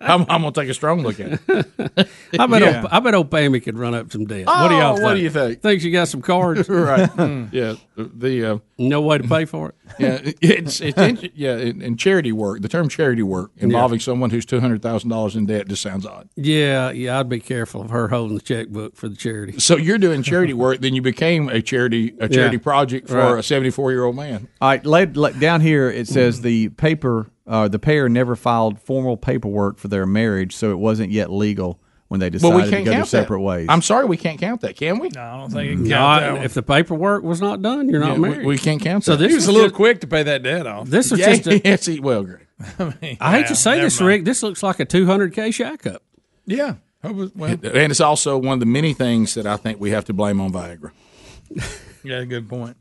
I'm, I'm gonna take a strong look at it. I bet Yeah. old, I bet old Pammy could run up some debt. what do Oh, y'all? what think? do you think? Think she got some cards? <laughs> right. Yeah. The, the uh, no way to pay for it. <laughs> yeah, it's it's in, yeah, in, in charity work. The term charity work involving someone who's two hundred thousand dollars in debt just sounds odd. Yeah, yeah. I'd be careful of her holding the checkbook for the charity. So you're doing charity work, then you became a charity a charity Yeah. project for Right. a seventy four year old man. All right, laid, la- down here it says the paper, uh, the pair never filed formal paperwork for their marriage, so it wasn't yet legal when they Well, decided we to can't go their separate that. ways. I'm sorry, we can't count that, can we? No, I don't think you can No, that one. if the paperwork was not done, you're not Yeah, we- married. we can't count So that. this he was a little just- quick to pay that debt off. This was Yeah, just. A, <laughs> yes, he- well, great. <laughs> I, mean, I hate to say this, mind. Rick. This looks like a 200k shack up. Yeah. Was- well, And it's also one of the many things that I think we have to blame on Viagra. <laughs> yeah, good point.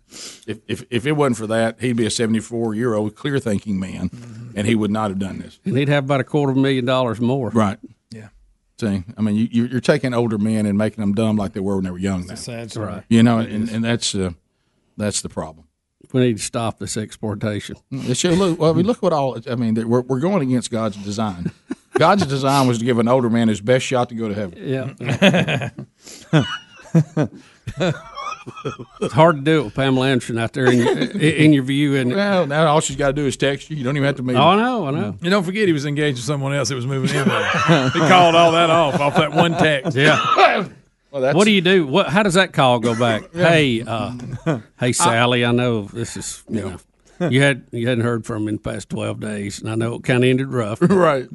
If if, if it wasn't for that, he'd be a 74 year old clear thinking man, and he would not have done this. And he'd have about a quarter of a million dollars more. Right. Yeah. See, I mean, you, you're, you're taking older men and making them dumb like they were when they were young. That's Sad Right. You know, and, and that's uh, that's the problem. We need to stop this exportation. It should look. Well, I mean, look what all. I mean, we're we're going against God's design. God's design was to give an older man his best shot to go to heaven. Yeah. <laughs> <laughs> it's hard to do it with Pamela Anderson out there in your, in your view. And Well, now all she's got to do is text you. You don't even have to meet. oh, I know, I know. You don't forget he was engaged with someone else that was moving in. <laughs> he called all that off off that one text. Yeah. <laughs> Well, that's, What do you do? What? How does that call go back? Hey, uh, hey, Sally. I know this is you know <laughs> you had you hadn't heard from him in the past twelve days, and I know it kind of ended rough. <laughs> right?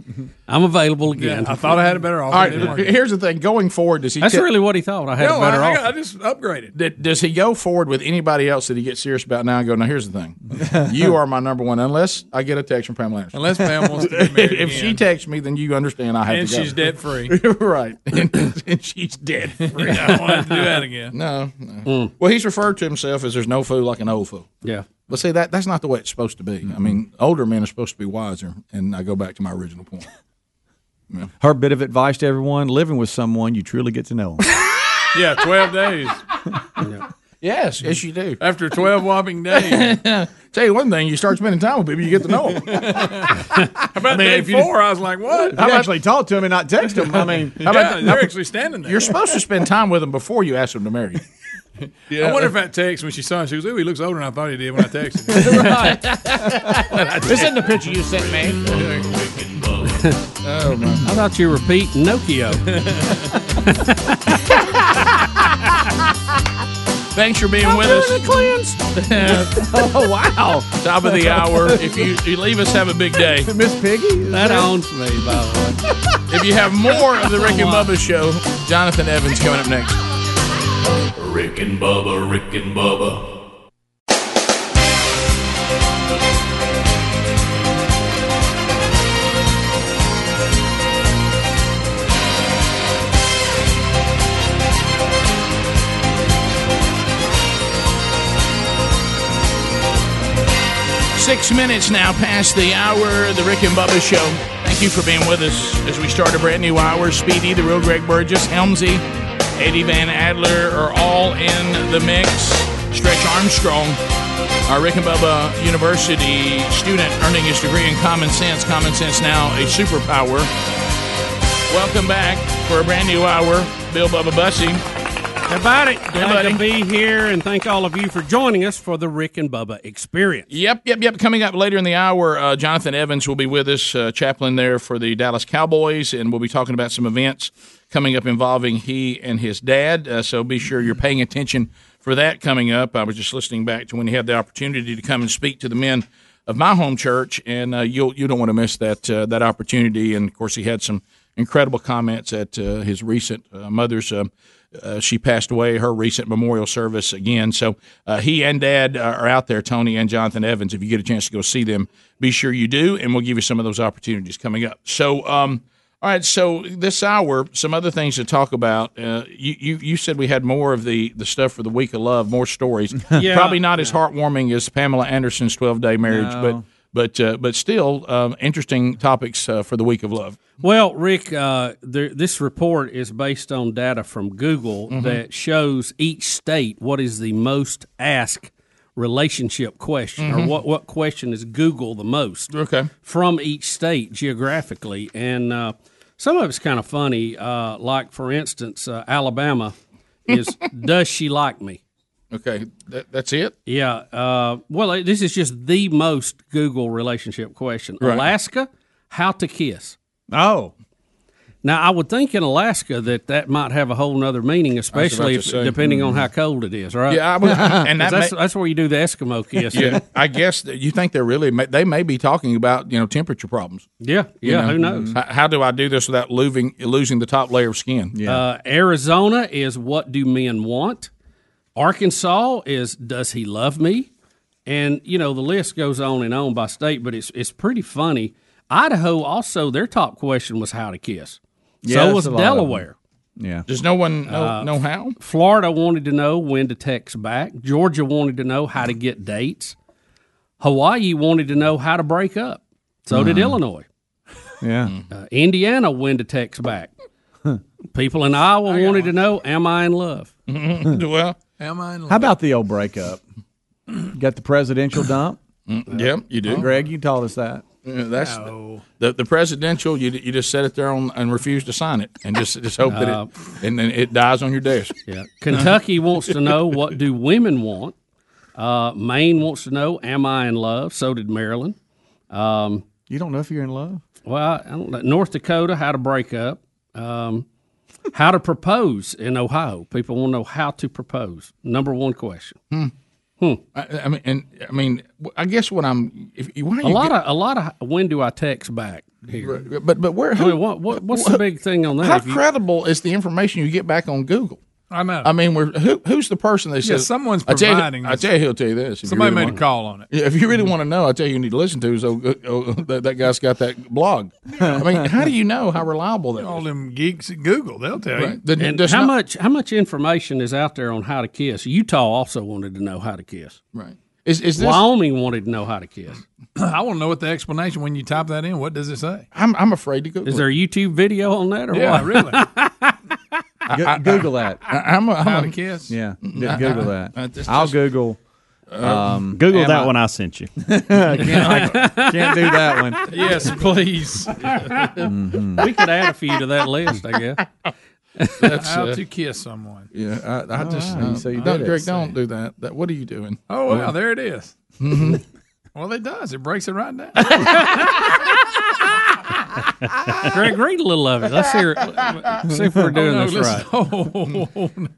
I'm available again. I thought I had a better offer. All It didn't right. work. Here's the thing. Going forward, does he? That's te- really what he thought. I had No, a better I, I, offer. got- I just upgraded. Did- Does he go forward with anybody else that he gets serious about now and go, now here's the thing. <laughs> you are my number one unless I get a text from Pamela Anderson. Unless Pam wants to get married if she texts me, then you understand I have and to go. she's debt free. right. And, and she's dead free. I don't want to do that again. No. no. Mm. Well, he's referred to himself as there's no fool like an old fool. yeah. But see, that that's not the way it's supposed to be. I mean, older men are supposed to be wiser. And I go back to my original point. <laughs> Her bit of advice to everyone: living with someone, you truly get to know 'em. <laughs> Yeah, 12 days. <laughs> Yes, yes, you do. After 12 whopping days. Tell you one thing, you start spending time with people, you get to know them. How about mean, day if you four? I was like, what? You actually talk to him and not text him. I mean, How about- yeah, they're actually standing there. You're supposed to spend time with them before you ask them to marry you. <laughs> I wonder if that text when she saw him, she goes, "Ooh, he looks older than I thought he did when I texted him." <laughs> This <laughs> isn't the picture you sent me. oh man! I thought you were Pete Nokia. Thanks for being with us. oh wow! Top of the hour. If you, you leave us, have a big day. Miss Piggy. That owns me, by the way. If you have more of the Rick and Bubba show, Jonathan Evans coming up next. Rick and Bubba, Rick and Bubba. Six minutes now past the hour, the Rick and Bubba show. Thank you for being with us as we start a brand new hour. Speedy, the real Greg Burgess, Helmsy, Eddie Van Adler are all in the mix. Stretch Armstrong, our Rick and Bubba University student earning his degree in common sense. Common sense now a superpower. Welcome back for a brand new hour. Bill Bubba Bussey. Everybody, glad to be here, and thank all of you for joining us for the Rick and Bubba experience. Yep, yep, yep. Coming up later in the hour, uh, Jonathan Evans will be with us, uh, chaplain there for the Dallas Cowboys, and we'll be talking about some events coming up involving he and his dad. Uh, so be sure you're paying attention for that coming up. I was just listening back to when he had the opportunity to come and speak to the men of my home church, and uh, you'll you don't want to miss that uh, that opportunity. And of course, he had some incredible comments at uh, his recent uh, mother's. Uh, uh, she passed away. Her recent memorial service again. So uh, he and Dad are out there. Tony and Jonathan Evans. If you get a chance to go see them, be sure you do, and we'll give you some of those opportunities coming up. So. Um, All right, so this hour, some other things to talk about. Uh, you, you you said we had more of the, the stuff for the week of love, more stories. <laughs> Yeah. Probably not as heartwarming as Pamela Anderson's twelve day marriage, No. but but uh, but still um, interesting topics uh, for the week of love. Well, Rick, uh, there, this report is based on data from Google Mhm. that shows each state what is the most asked relationship question, Mhm. or what, what question is Google the most okay. from each state geographically. And uh, some of it's kind of funny. Uh, like, for instance, uh, Alabama is <laughs> Does she like me? Okay, that, that's it. Yeah. Uh, well, this is just the most Google relationship question. Right. Alaska, how to kiss. Oh. Now, I would think in Alaska that that might have a whole nother meaning, especially if, depending on Mhm. how cold it is, right? Yeah, I was- <laughs> and that 'Cause that's, may- that's where you do the Eskimo kiss. Yeah, I guess that you think they're really they may be talking about you know temperature problems. Yeah, You yeah, know? who knows? How, how do I do this without losing losing the top layer of skin? Uh, Arizona is what do men want? Arkansas is does he love me? And you know the list goes on and on by state, but it's it's pretty funny. Idaho also their top question was how to kiss. Yeah, so that's was a lot of them. Delaware. Yeah. Does no one know, Uh, know how? Florida wanted to know when to text back. Georgia wanted to know how to get dates. Hawaii wanted to know how to break up. So did Mhm. Illinois. <laughs> Yeah. Uh, Indiana when to text back. People in Iowa wanted to know, am I in love? <laughs> well, am I in How about the old breakup? Got the presidential dump? yep, you do. Greg, you told us that. Yeah, that's the the presidential. You you just set it there on and refuse to sign it, and just just hope that Uh, it and then it dies on your desk. <laughs> Yeah. Kentucky wants to know what do women want. Uh, Maine wants to know, am I in love? So did Maryland. Um, you don't know if you're in love. Well, I don't know. North Dakota, how to break up. Um, how to propose in Ohio. People want to know how to propose. Number one question. Hmm. Hmm. I, I mean, and I mean, I guess what I'm. If A lot of a lot of when do I text back here? But but where? I mean, what, what what's the big thing on that? How If you- credible is the information you get back on Google? I know. I mean, we're, who, who's the person that Yeah, says someone's I tell you- providing I this. tell you, he'll tell you this. if you Somebody really made a call on it. Yeah, if you really want to know, I tell you, you need to listen to. So uh, oh, that, that guy's got that blog. I mean, how do you know how reliable that All is? them geeks at Google, they'll tell you. Right. The- and does how not- much how much information is out there on how to kiss? Utah also wanted to know how to kiss. Right. Is is this? Wyoming wanted to know how to kiss. <clears throat> I want to know what the explanation when you type that in. What does it say? I'm I'm afraid to Google. Is there a YouTube video on that or Yeah, what? really. <laughs> Go- Google that. I, am a, I'm How a, to kiss? Yeah, Mm, I- Google I- that. I just- I'll Google. Um, Google that I- one I sent you. <laughs> <laughs> can't, I can't do that one. Yes, please. Mhm. We could add a few to that list, I guess. That's, How uh, to kiss someone. Yeah, I, I just right, so you don't, it. Greg, don't do that. That what are you doing? Oh, well, there it is. <laughs> Well, it does. It breaks it right down. <laughs> Greg, read a little of it. Let's hear. See if we're doing oh, no, this right. <laughs> Oh, no.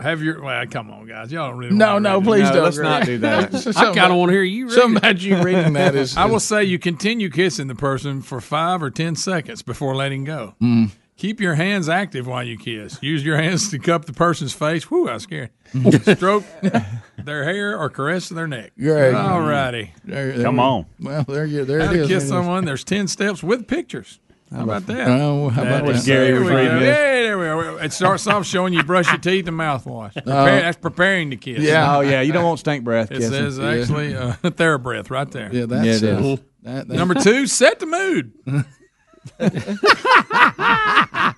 Have your well, come on, guys. Y'all don't really. No, wanna no, read please this. don't. let's Greg. not do that. Something I kind of want to hear you read Something about you reading that is. I will say you continue kissing the person for five or ten seconds before letting go. Mm. Keep your hands active while you kiss. Use your hands to cup the person's face. Whoo, I was scared. <laughs> Stroke <laughs> their hair or caress their neck. Greg. All righty. There- there Come we- on. Well, there you there How it to is. kiss There it is. someone. There's ten steps with pictures. How about that? Oh, how about That is- that? Gary was we go. reading Yeah, this. there we go. It starts off showing you brush your teeth and mouthwash. Prepare, that's preparing to kiss. Yeah. Oh yeah, you don't want stink breath. It kissing. says actually uh, <laughs> TheraBreath right there. Yeah, that's Yeah, it uh, is. that, that, Number two, set the mood.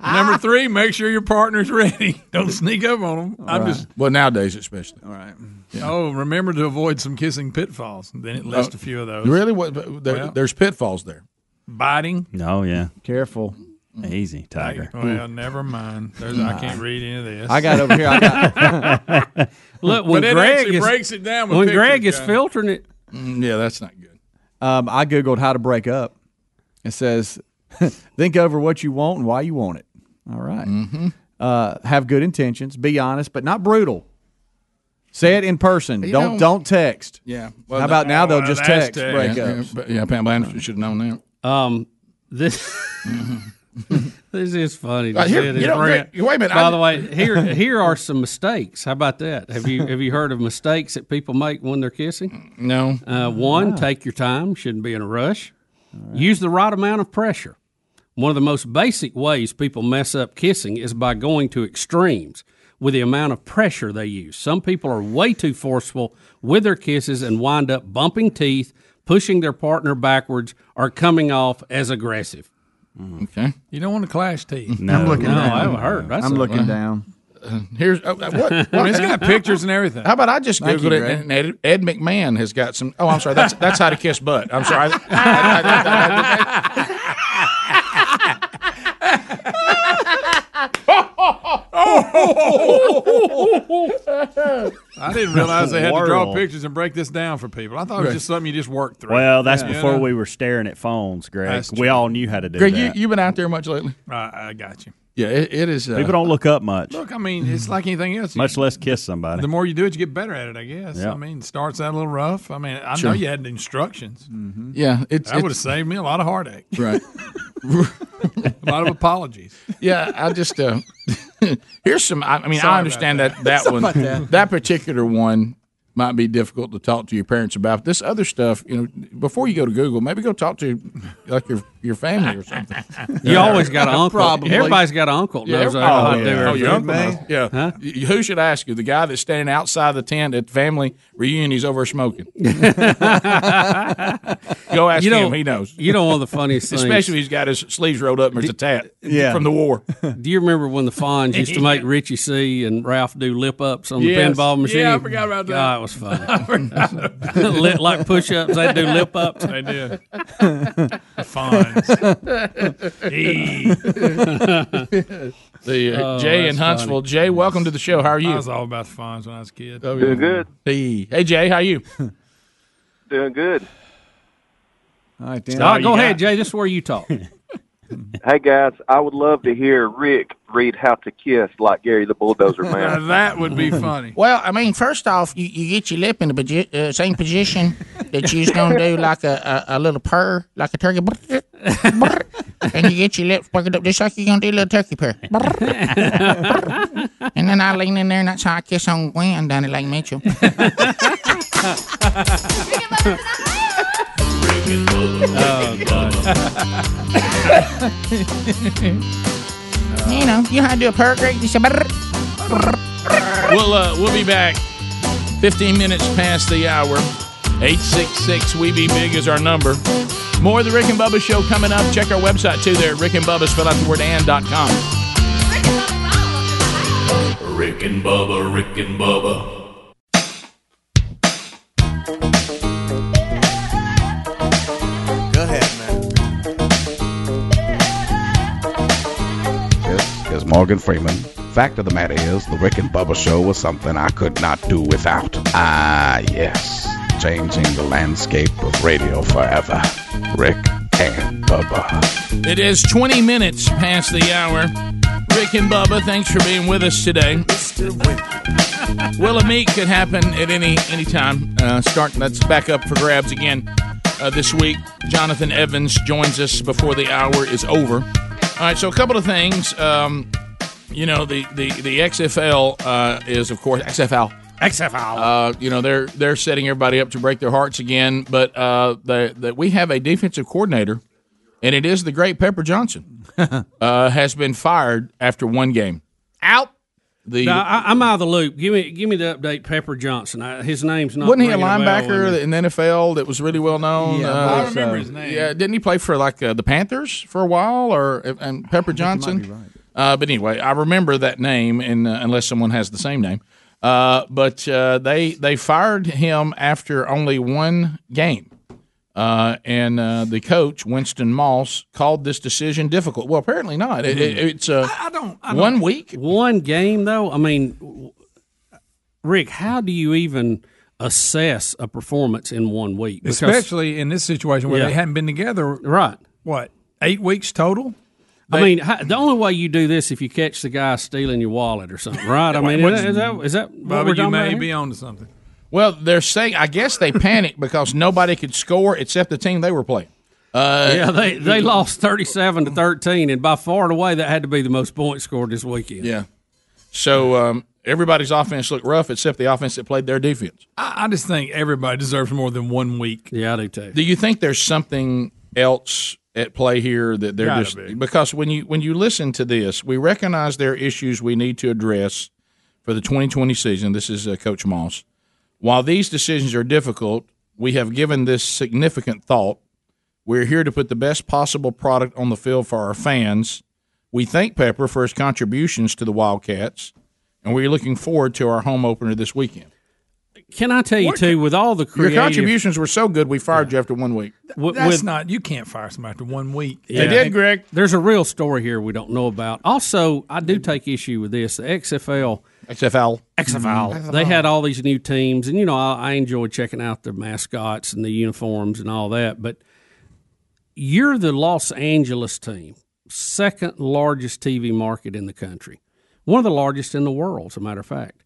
Number three, make sure your partner's ready. <laughs> Don't sneak up on them. I'm just. well nowadays especially. All right. Oh, remember to avoid some kissing pitfalls. Then it lists Oh, a few of those. Really, what? There, Well. there's pitfalls there. Biting. Oh yeah, Careful. easy, Tiger. Well, never mind. There's, I can't read any of this. I got over here. I got. <laughs> <laughs> Look, when but it Greg actually is breaks it down. With when pictures, Greg is guys. filtering it, Mm, yeah, that's not good. Um, I googled how to break up. It says, <laughs> think over what you want and why you want it. All right. Mm-hmm. Uh, have good intentions. Be honest, but not brutal. Say it in person. You don't know- don't text. Yeah. How about now? They'll just that's text text. breakups. Yeah, yeah, but- yeah, Pam Anderson should have known that. um, this <laughs> this is funny. to Uh, here- see it you in know, print. Greg, wait a minute, By I- the way, <laughs> here here are some mistakes. How about that? Have you have you heard of mistakes that people make when they're kissing? No. Uh, one, take your time. Shouldn't be in a rush. Use the right amount of pressure. One of the most basic ways people mess up kissing is by going to extremes with the amount of pressure they use. Some people are way too forceful with their kisses and wind up bumping teeth, pushing their partner backwards, or coming off as aggressive. Okay. You don't want to clash teeth. No, I'm looking no, down. I haven't heard. That's I'm looking well, down. Here's uh, what, what? I mean, it's got pictures and everything. How about I just Thank googled you, it and Ed, Ed McMahon has got some. Oh, I'm sorry. That's that's how to kiss butt. I'm sorry. I didn't realize they had to draw World. pictures and break this down for people. I thought it was just something you just worked through. Well, that's Yeah. before You know? we were staring at phones, Greg. That's we true. all knew how to do that. Greg, you that. you been out there much lately? I, I got you. Yeah, it, it is. Uh, People don't look up much, Look, I mean, it's like anything else. much less kiss somebody. The more you do it, you get better at it. I guess. Yeah. I mean, it starts out a little rough. I mean, I Sure. know you had the instructions. Yeah, it's that would have saved me a lot of heartache. Right. <laughs> a lot of apologies. Yeah, I just uh, <laughs> here's some. I, I mean, Sorry I understand that. that that, one, that. that particular one might be difficult to talk to your parents about. This other stuff, you know, before you go to Google, maybe go talk to like your your family or something. <laughs> You always got an <laughs> uncle. Probably. Everybody's got an uncle. Yeah, knows every- how oh, yeah. everything. Oh, your uncle knows. Yeah. Y- Who should I ask you? The guy that's standing outside the tent at the family reunion. He's over smoking. <laughs> go ask You know- him. He knows. you know one of the funniest things- especially if he's got his sleeves rolled up and there's a tat from the war. Do you remember when the Fonz used to make Richie C and Ralph do lip ups on Yes. the pinball machine? Yeah, I forgot about that. God, it was <laughs> funny. Lip- like push ups, they do lip ups. They did. <laughs> Fines. <laughs> the uh, Oh, Jay in that's Huntsville. Jay, welcome to the show. How are you? I was all about the fines when I was a kid. Doing good. Hey, hey Jay, how you? Doing good. All right, All right, go ahead, Jay. This is where you talk. Hey guys, I would love to hear Rick read "How to Kiss" like Gary the Bulldozer Man. <laughs> that would be funny. <laughs> Well, I mean, first off, you, you get your lip in the posi- uh, same position that you're going to do <laughs> like a, a, a little purr, like a turkey. and you get your lips worked up just like you're going to do a little turkey purr. and then I lean in there, and that's how I kiss on Gwen down at Lake Mitchell. You know, you know how to do a purr great. You say. We'll uh, we'll be back. Fifteen minutes past the hour. Eight six six We Be Big is our number. More of the Rick and Bubba show coming up. Check our website too. There, Rick and Bubba. Spell out the word and dot com. Rick and Bubba, Rick and Bubba. This is Morgan Freeman. Fact of the matter is, the Rick and Bubba show was something I could not do without. Ah, yes. Changing the landscape of radio forever. Rick and Bubba. It is 20 minutes past the hour. Rick and Bubba, thanks for being with us today. Will <laughs> a meet could happen at any any time. Uh, start. That's back up for grabs again uh, this week. Jonathan Evans joins us before the hour is over. All right. So a couple of things. Um, you know, the the the XFL uh, is of course XFL. XFL. Uh, you know they're they're setting everybody up to break their hearts again, but uh, the, the, we have a defensive coordinator, and it is the great Pepper Johnson, <laughs> uh, has been fired after one game. Out. The Now, I, I'm out of the loop. Give me, give me the update. Pepper Johnson. I, his name's not. wasn't he a linebacker with me. in the NFL that was really well known? Yeah, Uh, I remember his name. Yeah, didn't he play for like uh, the Panthers for a while, or and Pepper Johnson? Uh, but anyway, I remember that name, and uh, unless someone has the same name, uh, but uh, they they fired him after only one game. Uh, and uh, the coach Winston Moss called this decision difficult. Well, apparently not. It, it- it's uh, I don't. I one don't- week. One game, though. I mean, Rick, how do you even assess a performance in one week? Because- Especially in this situation where Yeah. they hadn't been together. Right. What? Eight weeks total? I mean, how, the only way you do this if you catch the guy stealing your wallet or something, right? I <laughs> mean, What's- is that is that what Bubba, we're you talking about may be on to something. Well, they're saying I guess they panicked because nobody could score except the team they were playing. Uh, yeah, they they lost thirty-seven to thirteen, and by far and away that had to be the most points scored this weekend. Yeah. So um, everybody's offense looked rough except the offense that played their defense. I, I just think everybody deserves more than one week. Yeah, I do too. Do you think there's something else at play here that they're Gotta just be. because when you when you listen to this, we recognize there are issues we need to address for the 2020 season. This is uh, Coach Moss. While these decisions are difficult, we have given this significant thought. We're here to put the best possible product on the field for our fans. We thank Pepper for his contributions to the Wildcats, and we're looking forward to our home opener this weekend. Can I tell you too? With all the Your contributions were so good, we fired you after one week. with- That's with- not. You can't fire somebody after one week. Yeah. They did, Greg. There's a real story here we don't know about. Also, I do take issue with this. The XFL, XFL, XFL, mm-hmm. they had all these new teams, and you know I, I enjoy checking out the mascots and the uniforms and all that. But you're the Los Angeles team, second largest TV market in the country, one of the largest in the world, as a matter of fact.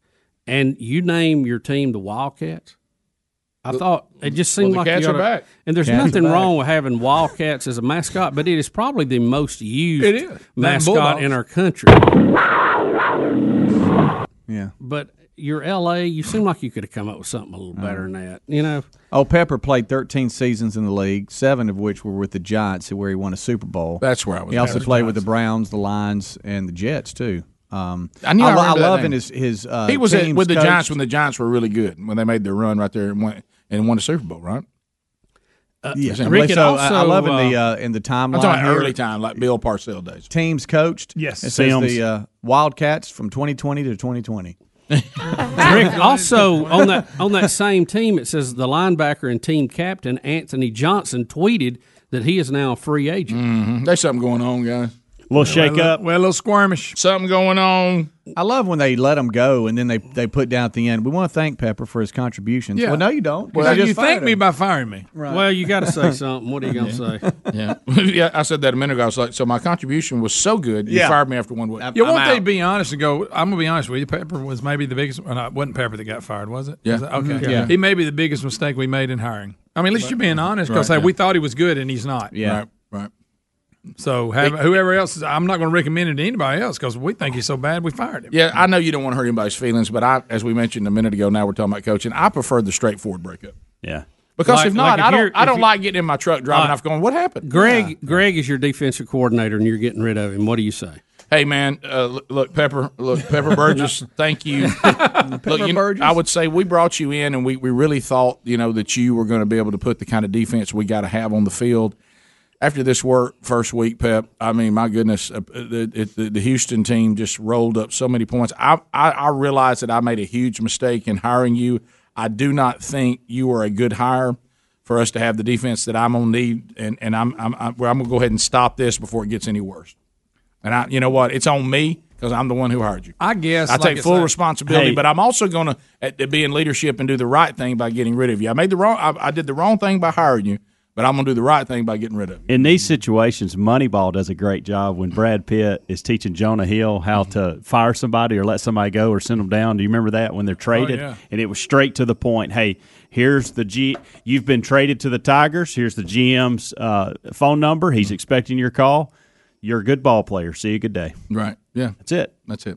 And you name your team the Wildcats. I thought it just seemed Well, the like Cats you are oughta- back. And there's Cats nothing wrong with having Wildcats as a mascot, but it is probably the most used It is. Than mascot in our country. Yeah. But you're LA, you seem like you could have come up with something a little better than that. You know, Oh, Pepper played 13 seasons in the league, seven of which were with the Giants, where he won a Super Bowl. That's where I was He also at. played with the Browns, the Lions, and the Jets too. Um, I knew I, I, lo- I love in his his. Uh, he was at, teams with the coached. Giants when the Giants were really good when they made their run right there and won and won the Super Bowl, right? Yeah, Rick, Rick, it so I- I also, love in the uh, uh, in the timeline. I'm talking here, early time, like Bill Parcells days. teams coached. Yes. it says Sims. the uh, Wildcats from 2020 to 2020. <laughs> Rick, also on that on that same team, it says the linebacker and team captain Anthony Johnson tweeted that he is now a free agent. Mm-hmm. There's something going on, guys. Little shake well, up. Well, a little squirmish. Something going on. I love when they let them go and then they, they put down at the end. We want to thank Pepper for his contributions. Yeah. Well, no, you don't. Well, You you thank fired me by firing me. Right. Well, you got to say <laughs> something. What are you going to say? Yeah, <laughs> yeah. I said that a minute ago. I was like, so my contribution was so good, you Yeah. fired me after one week. You I'm want they out. to be honest and go? I'm gonna be honest with you. Pepper was maybe the biggest. Well, no, it wasn't Pepper that got fired, was it? Yeah. Was it? Okay. Mhm. Yeah. He may be the biggest mistake we made in hiring. I mean, at least you're being honest because Right, hey, yeah. we thought he was good and he's not. Yeah. Right, right. So have, whoever else, is, I'm not going to recommend it to anybody else because we think he's so bad we fired him. Yeah, I know you don't want to hurt anybody's feelings, but I, as we mentioned a minute ago, now we're talking about coaching. I prefer the straightforward breakup Yeah. because Like- if not, like if I don't. I don't like getting in my truck driving Uh, off, going, "What happened?" Greg, Greg is your defensive coordinator, and you're getting rid of him. What do you say? Hey man, uh, look, look, Pepper, look, Pepper Burgess, <laughs> thank you. look, you know, I would say we brought you in, and we, we really thought you know that you were going to be able to put the kind of defense we got to have on the field. After this work first week, Pep, I mean, my goodness, uh, the, the, the Houston team just rolled up so many points. I, I I realized that I made a huge mistake in hiring you. I do not think you were a good hire for us to have the defense that I'm gonna need, and and I'm I'm I'm, well, I'm gonna go ahead and stop this before it gets any worse. And I, you know what? It's on me because I'm the one who hired you. I guess I like take full say- responsibility, Hey. but I'm also going to be in leadership and do the right thing by getting rid of you. I made the wrong. I, I did the wrong thing by hiring you, but I'm going to do the right thing by getting rid of you. In these situations, Moneyball does a great job when Brad Pitt is teaching Jonah Hill how to fire somebody or let somebody go or send them down. Do you remember that when they're traded? yeah. And it was straight to the point. Hey, here's the G. You've been traded to the Tigers. Here's the GM's uh, phone number. He's expecting your call. You're a good ball player. See you. Good day. Right? Yeah, That's it. that's it.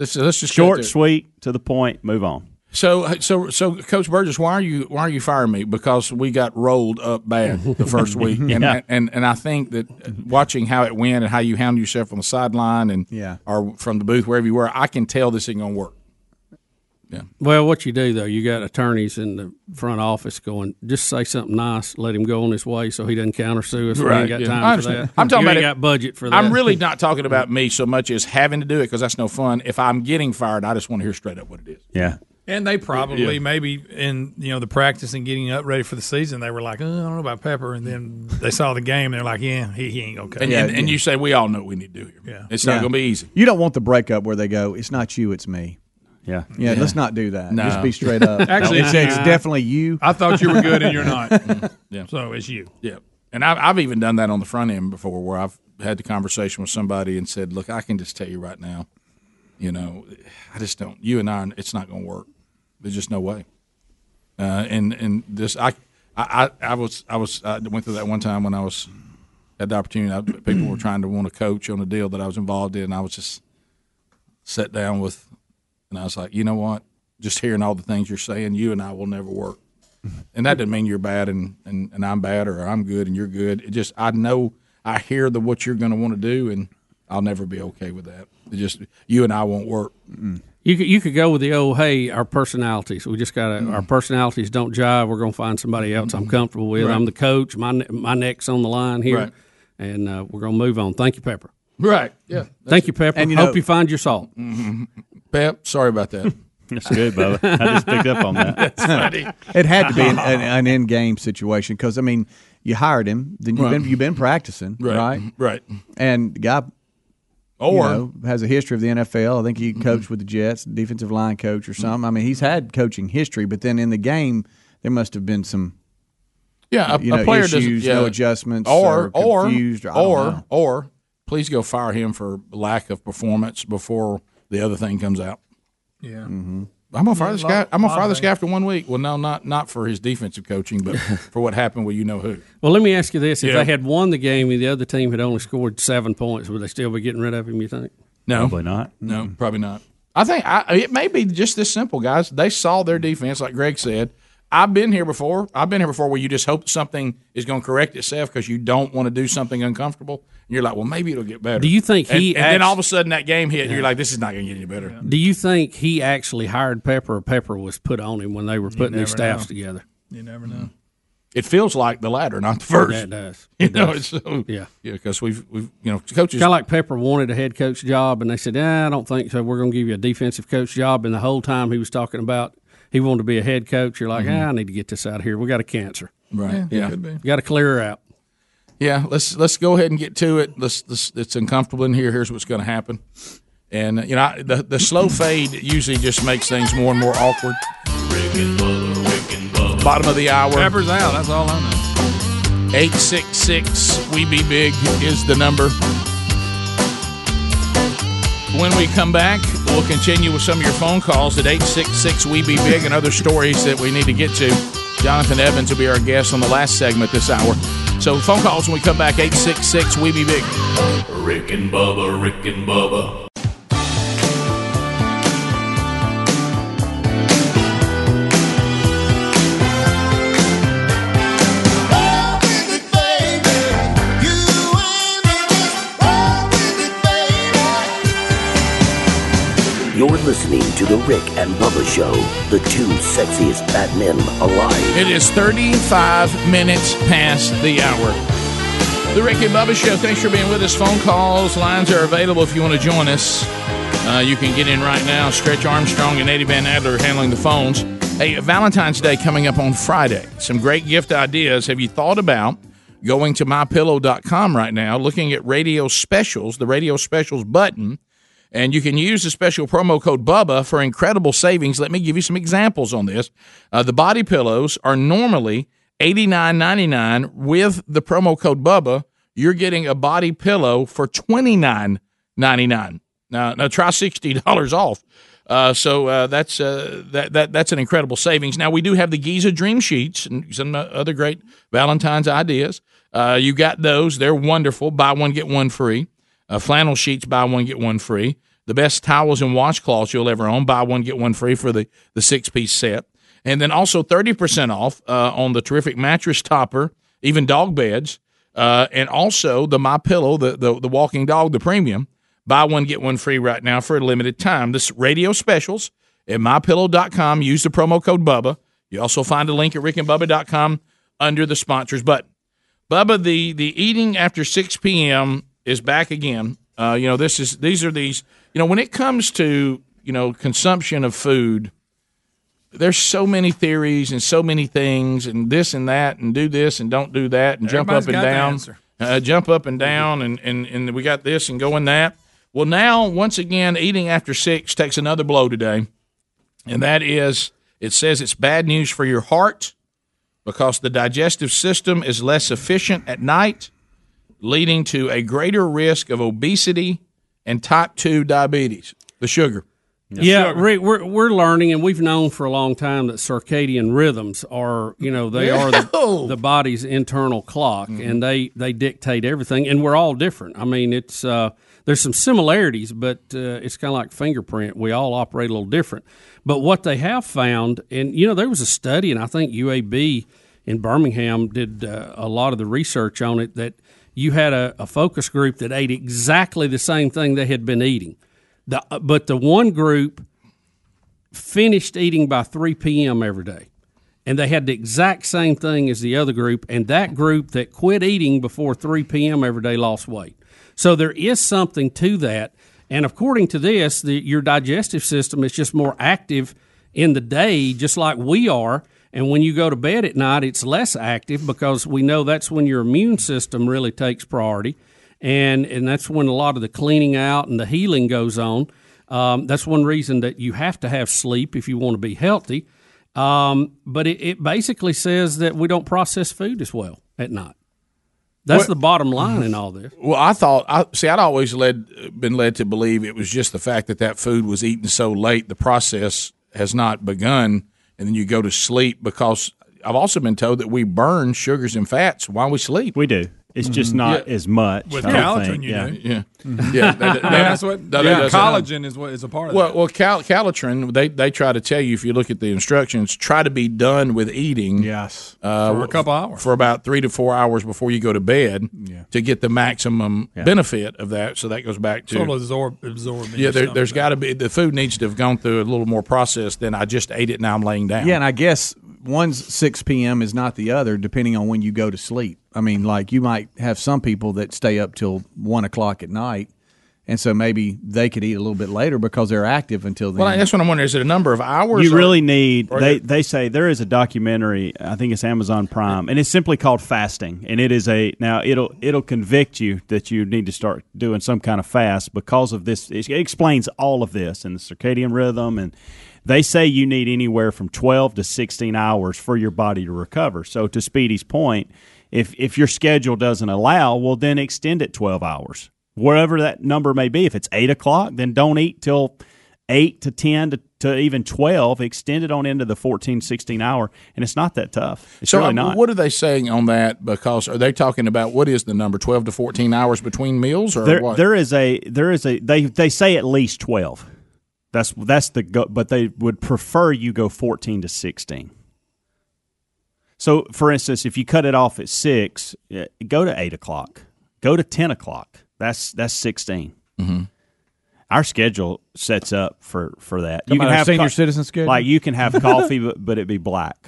Let's, let's just Short, sweet, to the point. Move on. So, so, so, Coach Burgess, why are you why are you firing me? Because we got rolled up bad <laughs> the first week, and Yeah. and and I think that watching how it went and how you handled yourself on the sideline and Yeah. or from the booth wherever you were, I can tell this ain't gonna work. Yeah. Well, what you do though, you got attorneys in the front office going, just say something nice, let him go on his way, so he doesn't countersue us. we ain't got yeah. time I for that. I'm talking you about ain't it- got budget for that. I'm really <laughs> not talking about me so much as having to do it because that's no fun. If I'm getting fired, I just want to hear straight up what it is. Yeah. And they probably Yeah. maybe in you know the practice and getting up ready for the season, they were like, oh, I don't know about Pepper, and then they saw the game, they're like, yeah, he, he ain't okay. And, and, and you say we all know what we need to do here. Yeah. It's not Yeah. going to be easy. You don't want the breakup where they go, "It's not you, it's me." Yeah. Yeah, let's not do that. No. Just be straight up. <laughs> Actually, it's, it's definitely you. I thought you were good and you're not. <laughs> Yeah. So it's you. Yeah, and I've, I've even done that on the front end before, where I've had the conversation with somebody and said, "Look, I can just tell you right now, you know, I just don't. You and I, it's not going to work. There's just no way." Uh, and and this, I, I, I was, I was, I went through that one time when I was had the opportunity. I, people were trying to want to coach on a deal that I was involved in. I was just sat down with, and I was like, you know what? Just hearing all the things you're saying, you and I will never work and that doesn't mean you're bad and, and, and I'm bad or I'm good and you're good. It just I know I hear the what you're going to want to do, and I'll never be okay with that. It just you and I won't work. You could you could go with the old hey our personalities we just got to Mm. our personalities don't jive we're gonna find somebody else I'm comfortable with Right. I'm the coach my my neck's on the line here Right. and uh, we're gonna move on thank you Pepper Right. Yeah. thank you Pepper And, you hope know- you find your salt Pep, sorry about that. <laughs> That's good, Bubba. I just picked up on that. <laughs> That's funny. It had to be an, an, an <laughs> in-game situation because I mean, you hired him, then you've Right. been you've been practicing, Right. right? Right. And the guy, Or- you know, has a history of the NFL. I think he mm-hmm. coached with the Jets, defensive line coach or something. I mean, he's had coaching history, but then in the game, there must have been some. Yeah, a, you know, a player doesn't issues, yeah. no adjustments, or or confused, or, I or or please go fire him for lack of performance before the other thing comes out. Yeah. Mm-hmm. I'm gonna fire this guy. I'm gonna lot fire this guy after one week. Well, no, not not for his defensive coaching, but <laughs> for what happened with you know who. well let me ask you this if Yeah. they had won the game and the other team had only scored seven points would they still be getting rid of him you think No, Probably not. No, probably not. I think I, it may be just this simple, guys. They saw their defense, like Greg said. I've been here before. I've been here before where you just hope something is going to correct itself because you don't want to do something uncomfortable. And you're like, well, maybe it'll get better. Do you think he And, then act- all of a sudden that game hit, and you're like, this is not going to get any better. do you think he actually hired Pepper or Pepper was put on him when they were putting their staffs know. together You never know. It feels like the latter, not the first. Yeah, it does. <laughs> You It know, does. it's so, Yeah. yeah, because we've we've you know coaches Kind of like Pepper wanted a head coach job, and they said, eh, "I don't think so. We're going to give you a defensive coach job." And the whole time he was talking about he wanted to be a head coach, you're like, Mhm. ah, "I need to get this out of here. We got a cancer. Right. Yeah. Could be. Got to clear her out." Yeah, let's let's go ahead and get to it. Let's, let's it's uncomfortable in here. Here's what's going to happen, and you know the the slow fade usually just makes things more and more awkward. Bottom of the hour. Pepper's out. That's all I know. Eight six six we be big is the number. When we come back, we'll continue with some of your phone calls at 866 We Be Big and other stories that we need to get to. Jonathan Evans will be our guest on the last segment this hour. So, phone calls when we come back 866 We Be Big. Rick and Bubba, Rick and Bubba. Listening to The Rick and Bubba Show, the two sexiest fat men alive. It is 35 minutes past the hour. The Rick and Bubba Show. Thanks for being with us. Phone calls, lines are available if you want to join us. Uh, you can get in right now. Stretch Armstrong and Eddie Van Adler handling the phones. Hey, Valentine's Day coming up on Friday. Some great gift ideas. Have you thought about going to mypillow.com right now, looking at radio specials, the radio specials button? And you can use the special promo code BUBBA for incredible savings. Let me give you some examples on this. Uh, the body pillows are normally $89.99. With the promo code BUBBA, you're getting a body pillow for $29.99. Now, now try $60 off. Uh, so uh, that's uh, that, that that's an incredible savings. Now we do have the Giza Dream Sheets and some uh, other great Valentine's ideas. Uh, you got those; they're wonderful. Buy one get one free. Uh, flannel sheets, buy one get one free. The best towels and washcloths you'll ever own, buy one get one free for the the six piece set. And then also thirty percent off uh, on the terrific mattress topper, even dog beds, uh, and also the My Pillow, the, the the walking dog, the premium. Buy one get one free right now for a limited time. This radio specials at mypillow.com. Use the promo code Bubba. You also find a link at rickandbubba.com under the sponsors button. Bubba, the the eating after six p.m. is back again. Uh, you know, this is these are these. You know, when it comes to you know consumption of food, there's so many theories and so many things and this and that and do this and don't do that and jump up and down, uh, jump up and down and, and and we got this and going that. Well, now once again, eating after six takes another blow today, and that is it says it's bad news for your heart because the digestive system is less efficient at night, leading to a greater risk of obesity and type 2 diabetes, the sugar. Yeah, Rick, we're we're learning, and we've known for a long time that circadian rhythms are, you know, they are the, the body's internal clock, and they they dictate everything, and we're all different. I mean, it's uh, there's some similarities, but uh, it's kind of like fingerprint. We all operate a little different. But what they have found, and you know, there was a study, and I think UAB in Birmingham did uh, a lot of the research on it that you had a, a focus group that ate exactly the same thing they had been eating. The, uh, but the one group finished eating by 3 p.m. every day. And they had the exact same thing as the other group. And that group that quit eating before 3 p.m. every day lost weight. So there is something to that. And according to this, the, your digestive system is just more active in the day, just like we are. And when you go to bed at night, it's less active because we know that's when your immune system really takes priority. And, and that's when a lot of the cleaning out and the healing goes on. Um, that's one reason that you have to have sleep if you want to be healthy. Um, but it, it basically says that we don't process food as well at night. That's What- the bottom line in all this. Well, I thought I see. I'd always led been led to believe it was just the fact that that food was eaten so late. The process has not begun, and then you go to sleep because I've also been told that we burn sugars and fats while we sleep. We do. It's just not as much. With I don't Calitrin, you yeah. do. Yeah, Mhm. yeah. that- <laughs> that- that's what. that- yeah, that- that- collagen is what is a part of Well, that. well, cal- Calitrin, they they try to tell you if you look at the instructions, try to be done with eating. Yes, uh, For a couple hours. for about three to four hours before you go to bed, to get the maximum benefit of that. So that goes back to So it'll absorb, absorb. yeah. there, there's got to be the food needs to have gone through a little more process than I just ate it. Now I'm laying down. Yeah, and I guess one's six p.m. is not the other, depending on when you go to sleep. I mean, like you might have some people that stay up till one o'clock at night, and so maybe they could eat a little bit later because they're active until then. Well, that's what I'm wondering. Is it a number of hours? You or- really need. or They it- they say there is a documentary. I think it's Amazon Prime, and it's simply called fasting. And it is a now it'll it'll convict you that you need to start doing some kind of fast because of this. It explains all of this and the circadian rhythm, and they say you need anywhere from twelve to sixteen hours for your body to recover. So to Speedy's point, if if your schedule doesn't allow, well then extend it twelve hours, wherever that number may be. If it's eight o'clock, then don't eat till eight to 10 to, to even 12 extend it on into the 14 16 hour and it's not that tough it's so really um, not what are they saying on that? Because are they talking about what is the number twelve to fourteen hours between meals or there, what? there is a there is a they they say at least 12 that's that's the go, but they would prefer you go 14 to 16 so for instance if you cut it off at 6 eh, go to 8 o'clock. Go to 10 o'clock. That's that's 16 Mhm. our schedule sets up for for that. You can have senior citizen schedule? like you can have <laughs> coffee but, but it be black.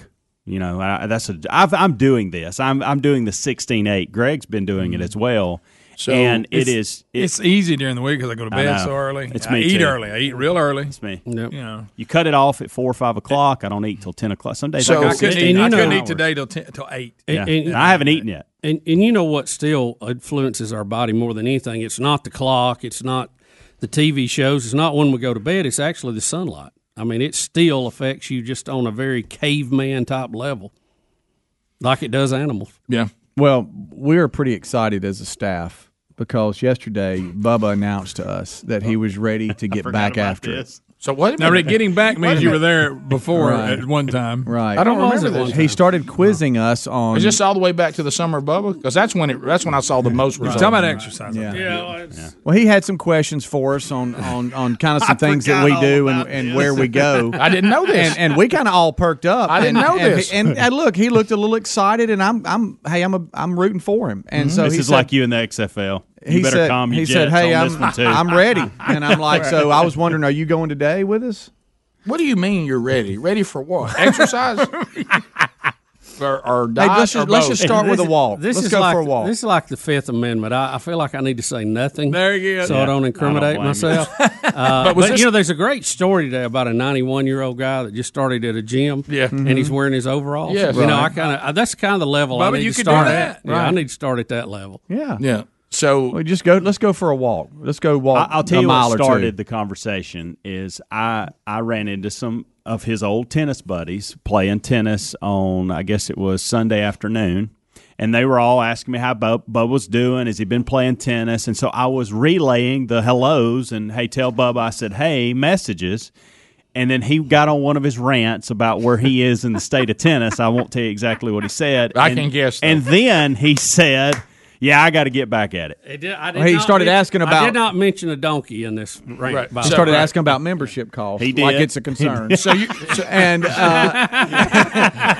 You know I, that's a I've, i'm doing this. I'm i'm doing the 16-8 greg's been doing it as well So and it's- it- it's easy during the week because I go to bed so early. It's I me eat too. early. I eat real early. It's me. You know. You cut it off at four or five o'clock. I don't eat till ten o'clock. Some days So I, I go couldn't, eat, I couldn't hours. eat today till ten, till eight. Yeah. And I haven't eaten yet. And, and you know what still influences our body more than anything? It's not the clock. It's not the TV shows. It's not when we go to bed. It's actually the sunlight. I mean, it still affects you just on a very caveman type level, like it does animals. Yeah. Well, we are pretty excited as a staff because yesterday Bubba announced to us that he was ready to get back after it. So what? Now, Rick, getting back means you were there before Right. at one time. Right. I don't remember this. He started quizzing us on. Is this all the way back to the summer of Bubba? Because that's when it. That's when I saw the most results. Talking about exercise. Yeah. Well, he had some questions for us on on, on kind of some <laughs> things that we do and, about and where we go. <laughs> I didn't know this. and, and we kind of all perked up. I didn't and, know and- this. And, and look, he looked a little excited, and I'm I'm hey I'm a, I'm rooting for him. And mm-hmm. so this he is said, like you in the XFL. You he better said calm your he said hey on I'm this one too. I'm ready, and I'm like so <laughs> I was wondering, are you going today with us? What do you mean you're ready? Ready for what? Exercise? <laughs> or, or Hey, let's just- or let's just start with a walk. This Let's is go like, for a walk. This is like the Fifth Amendment. I, I feel like I need to say nothing. There you go. So Yeah. I don't I incriminate don't myself. you. <laughs> uh, But but this- you know, there's a great story today about a 91 year old guy that just started at a gym. Yeah. and he's wearing his overalls. Yes. you know, I kind of that's kind of the level I need you to could do start that. at. Yeah, I need to start at that level. Yeah, yeah. So we just go. Let's go for a walk. Let's go walk. I- I'll tell a you mile what or two. started the conversation is I I ran into some of his old tennis buddies playing tennis on I guess it was Sunday afternoon. And they were all asking me how Bub, Bub was doing. Has he been playing tennis? And so I was relaying the hellos and hey, tell Bub I said, hey, messages. And then he got on one of his rants about where he is in the state of tennis. I won't tell you exactly what he said. I And- can guess, though. And then he said, Yeah, I got to get back at it. It did, I did Well, he not started mention- asking I about- did not mention a donkey in this rant. Right. by He started way. asking about membership costs. He did. like it's a concern. So you, so, and uh, <laughs>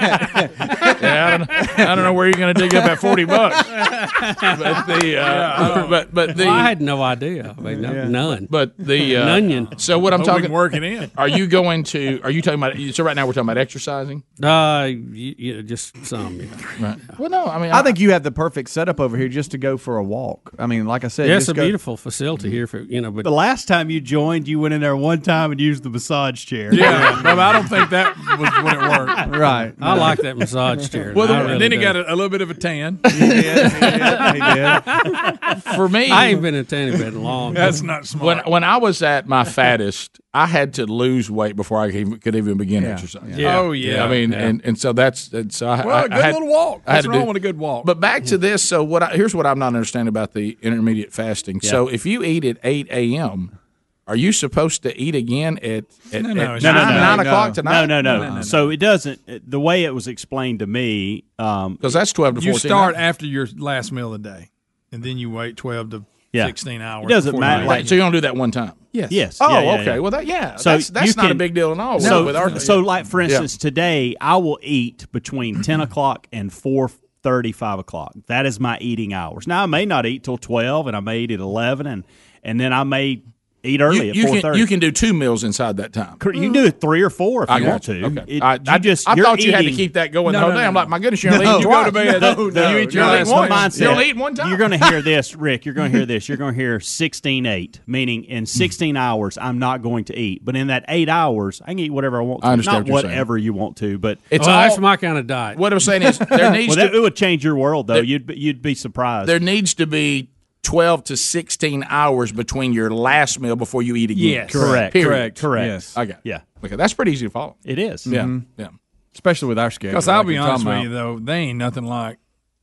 yeah, I don't, I don't know where you're going to dig up that forty bucks. But the, uh, but but the, Well, I had no idea. I mean, no- none. But the uh, Nunion. So what I'm Hope we talking can work in. Are you going to? Are you talking about? So right now we're talking about exercising. Uh, y- yeah, just some. Yeah. Right. Well, no, I mean, I think you have the perfect setup over here just to go for a walk. I mean, like I said, Yeah, it's a go- beautiful facility here for you know. But The last time you joined, you went in there one time and used the massage chair. Yeah, but I don't think that was when it worked. Right. I like that massage chair. Well, I then, really then he do. got a, a little bit of a tan. <laughs> He did. <laughs> For me, I ain't been in tanning bed in long. That's not smart. When when I was at my fattest, I had to lose weight before I could even, begin Yeah. exercising. Yeah. Oh, yeah. I mean, Yeah. and, and so that's and so I, Well, I, a good I had, little walk. I had What's to wrong do- with a good walk? But back to this. So what? I, here's what I'm not understanding about the intermediate fasting. So if you eat at 8 a.m. Are you supposed to eat again at, at, No, no, at it's nine, not. nine o'clock No, tonight? no, no, no. So it doesn't. The way it was explained to me, um, because that's twelve to You start after your last meal of the day, and then you wait twelve to Yeah. sixteen hours. It doesn't matter. you Right, so you don't do that one time. Yes. Yes. Oh, Yeah, yeah, okay. yeah. Well, that yeah. So that's that's you not a big deal at all. So, with our, so like for Yeah. instance, today I will eat between ten <clears throat> o'clock and four thirty, five o'clock. That is my eating hours. Now I may not eat till twelve, and I may eat at eleven, and and then I may eat early you, at you four can you can do two meals inside that time. You can do it three or four if I you got want you. to. Okay. It- I, you I just I you're thought you had to keep that going No, the whole no, day. no, I'm no. like, my goodness, you're No, only eating you twice. go to bed. No, No, no, you eat your no, last that's one. my mindset. You only eat one time. You're going to hear this, Rick. You're going to hear <laughs> this. You're going to hear 16 8, meaning in 16 hours, I'm not going to eat. But in that eight hours, I can eat whatever I want to. I understand Not what you're saying. whatever you want to, but It's well, all- that's my kind of diet. What I'm saying is, there <laughs> needs well, to that, it would change your world, though. There- you'd, be- you'd be surprised. there needs to be 12 to 16 hours between your last meal before you eat again. Yes. Correct. Period. Correct. Correct. Yes. I got. it. Yeah. Okay, that's pretty easy to follow. It is. Yeah. Mhm. Yeah. especially with our schedule. Because I'll like be honest with you though, they ain't nothing like.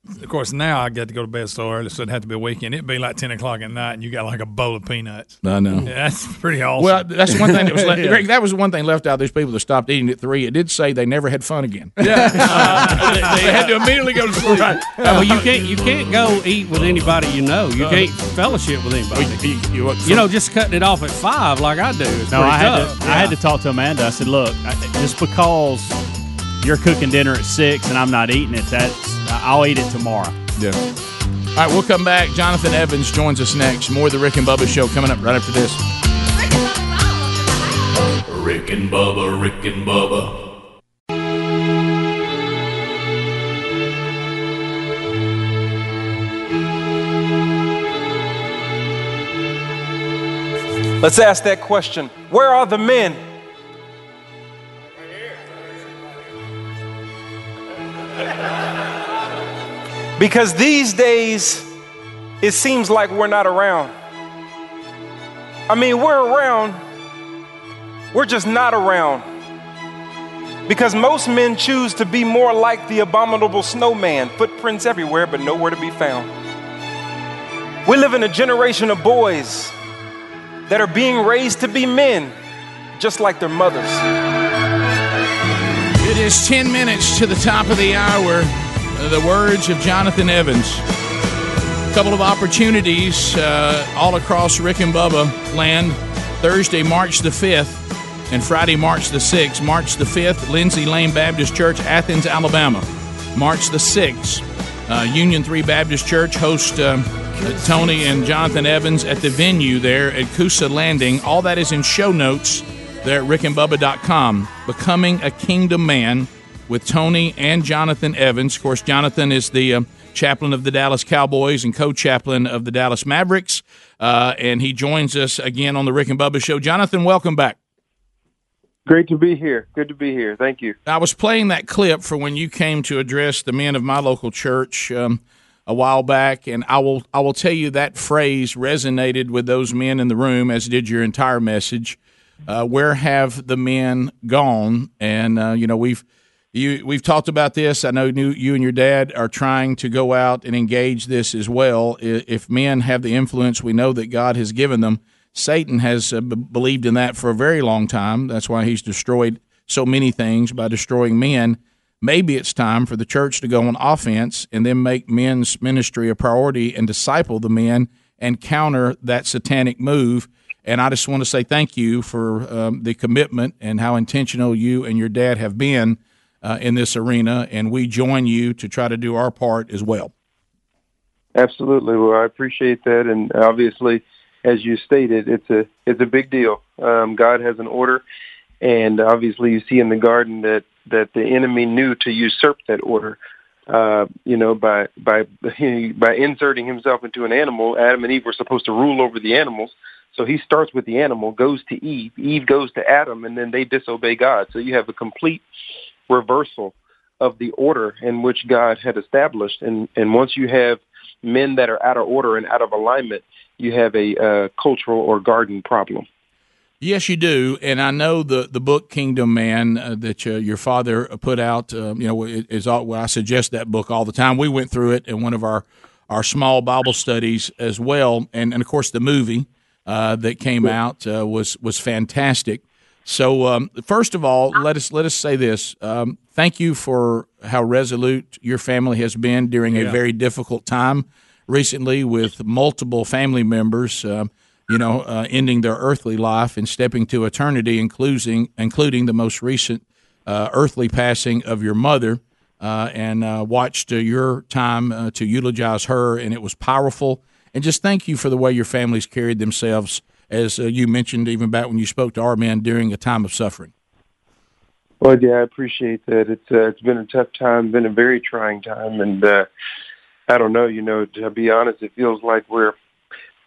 Of course, now I got to go to bed so early, so it'd have to be a weekend. It'd be like ten o'clock at night, and you got like a bowl of peanuts. I know. Yeah, that's pretty awesome. Well, that's one thing that was <laughs> left. Yeah. Greg, that was the one thing left out. These people that stopped eating at three. It did say they never had fun again. Yeah. Uh, <laughs> they, <laughs> they had to immediately go to sleep. Uh, well, you can't you can't go eat with anybody you know. You can't fellowship with anybody. You, you- You know, just cutting it off at five like I do. Is No, pretty I had, tough. to, I had to talk to Amanda. I said, look, I, just because you're cooking dinner at six and I'm not eating it, that's I'll eat it tomorrow. Yeah. All right, we'll come back. Jonathan Evans joins us next. More of the Rick and Bubba show coming up right after this. Rick and Bubba, Rick and Bubba. Let's ask that question Where are the men? Because these days, it seems like we're not around. I mean, we're around, we're just not around. Because most men choose to be more like the abominable snowman, footprints everywhere, but nowhere to be found. We live in a generation of boys that are being raised to be men, just like their mothers. It is 10 minutes to the top of the hour. Uh, The words of Jonathan Evans. A couple of opportunities uh, all across Rick and Bubba land. Thursday, March the 5th, and Friday, March the 6th. March the 5th, Lindsay Lane Baptist Church, Athens, Alabama. March the 6th, uh, Union 3 Baptist Church host um, Tony and Jonathan Evans at the venue there at Coosa Landing. All that is in show notes there at rickandbubba.com. Becoming a Kingdom Man with Tony and Jonathan Evans. Of course, Jonathan is the uh, chaplain of the Dallas Cowboys and co chaplain of the Dallas Mavericks. Uh, and he joins us again on the Rick and Bubba show. Jonathan, welcome back. Great to be here. Good to be here. Thank you. I was playing that clip for when you came to address the men of my local church um, a while back, and I will I will tell you that phrase resonated with those men in the room, as did your entire message. Uh, where have the men gone? And uh, you know we've you we've talked about this. I know you, and your dad are trying to go out and engage this as well. If men have the influence we know that God has given them, Satan has uh, believed in that for a very long time. That's why he's destroyed so many things by destroying men. maybe it's time for the church to go on offense and then make men's ministry a priority and disciple the men and counter that satanic move. And I just want to say thank you for um, the commitment and how intentional you and your dad have been uh, in this arena. And we join you to try to do our part as well. Absolutely. Well, I appreciate that, and obviously, as you stated, it's a it's a big deal. Um, God has an order, and obviously, you see in the garden that that the enemy knew to usurp that order. Uh, you know, by by <laughs> by inserting himself into an animal, Adam and Eve were supposed to rule over the animals. So he starts with the animal, goes to Eve, Eve goes to Adam, and then they disobey God. So you have a complete reversal of the order in which God had established. And and once you have men that are out of order and out of alignment, you have a uh, cultural or garden problem. Yes, you do, and I know the the book Kingdom Man uh, that uh, your father put out. Um, you know, is all, well, I suggest that book all the time. We went through it in one of our our small Bible studies as well, and and of course the movie uh, that came out uh, was was fantastic. So um, first of all, let us let us say this: um, thank you for how resolute your family has been during a Yeah. very difficult time recently with multiple family members. Um, you know, uh, ending their earthly life and stepping to eternity, including including the most recent uh, earthly passing of your mother, uh, and uh, watched uh, your time uh, to eulogize her, and it was powerful. And just thank you for the way your families carried themselves, as uh, you mentioned, even back when you spoke to our men during a time of suffering. Well, yeah, I appreciate that. It's uh, it's been a tough time, been a very trying time, and uh, I don't know. You know, to be honest, it feels like we're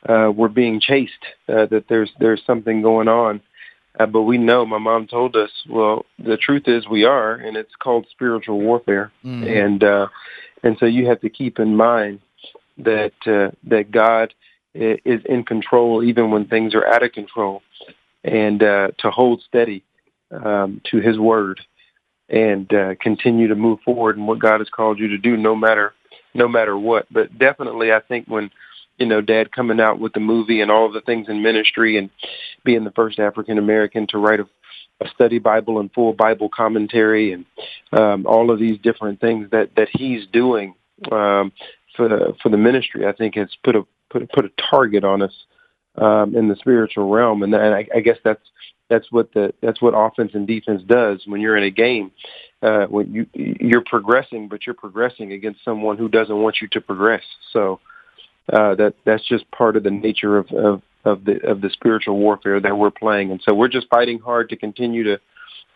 uh, we're being chased. Uh, that there's there's something going on, uh, but we know. My mom told us. Well, the truth is we are, and it's called spiritual warfare, Mhm. and uh, and so you have to keep in mind that uh, that God is in control even when things are out of control, and uh, to hold steady um, to His word and uh, continue to move forward in what God has called you to do, no matter no matter what. But definitely, I think when you know Dad coming out with the movie and all of the things in ministry and being the first African American to write a, a study Bible and full Bible commentary and um, all of these different things that that he's doing um, for the for the ministry, I think has put a put put a target on us um, in the spiritual realm, and, and I, I guess that's that's what the that's what offense and defense does when you're in a game. Uh, when you you're progressing, but you're progressing against someone who doesn't want you to progress. So uh, that that's just part of the nature of, of of the of the spiritual warfare that we're playing, and so we're just fighting hard to continue to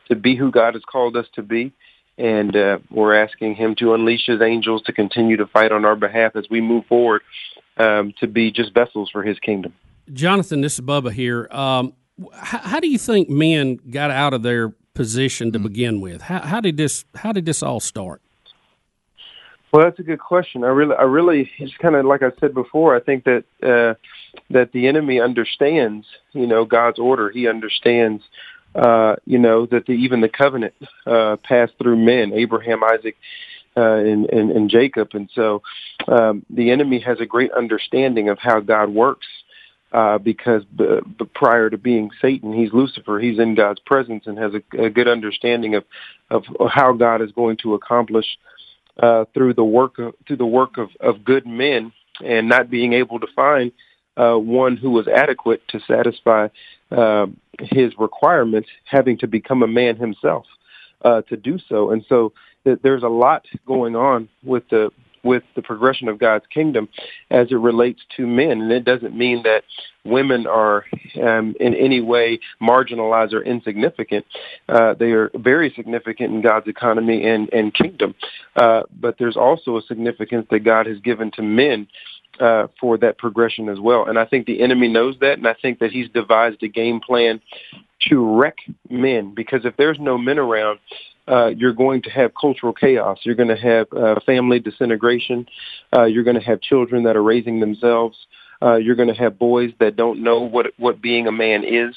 to be who God has called us to be. And uh, we're asking Him to unleash His angels to continue to fight on our behalf as we move forward um, to be just vessels for His kingdom. Jonathan, this is Bubba here. Um, how, how do you think men got out of their position to begin with? How, how did this How did this all start? Well, that's a good question. I really, I really, it's kind of like I said before. I think that uh, that the enemy understands, you know, God's order. He understands, uh, you know, that the, even the covenant uh, passed through men, Abraham, Isaac, uh, and, and, and Jacob, and so um, the enemy has a great understanding of how God works. Uh, because b- b- prior to being Satan, he's Lucifer. He's in God's presence and has a, a good understanding of, of how God is going to accomplish uh, through the work of, through the work of, of good men and not being able to find uh, one who was adequate to satisfy uh, his requirements, having to become a man himself uh, to do so. And so th- there's a lot going on with the with the progression of God's kingdom as it relates to men, and it doesn't mean that women are um, in any way marginalized or insignificant. Uh, they are very significant in God's economy and, and kingdom. Uh, but there's also a significance that God has given to men uh, for that progression as well. And I think the enemy knows that, and I think that he's devised a game plan to wreck men because if there's no men around, uh, you're going to have cultural chaos. You're going to have uh, family disintegration. Uh, you're going to have children that are raising themselves. Uh, you're going to have boys that don't know what what being a man is.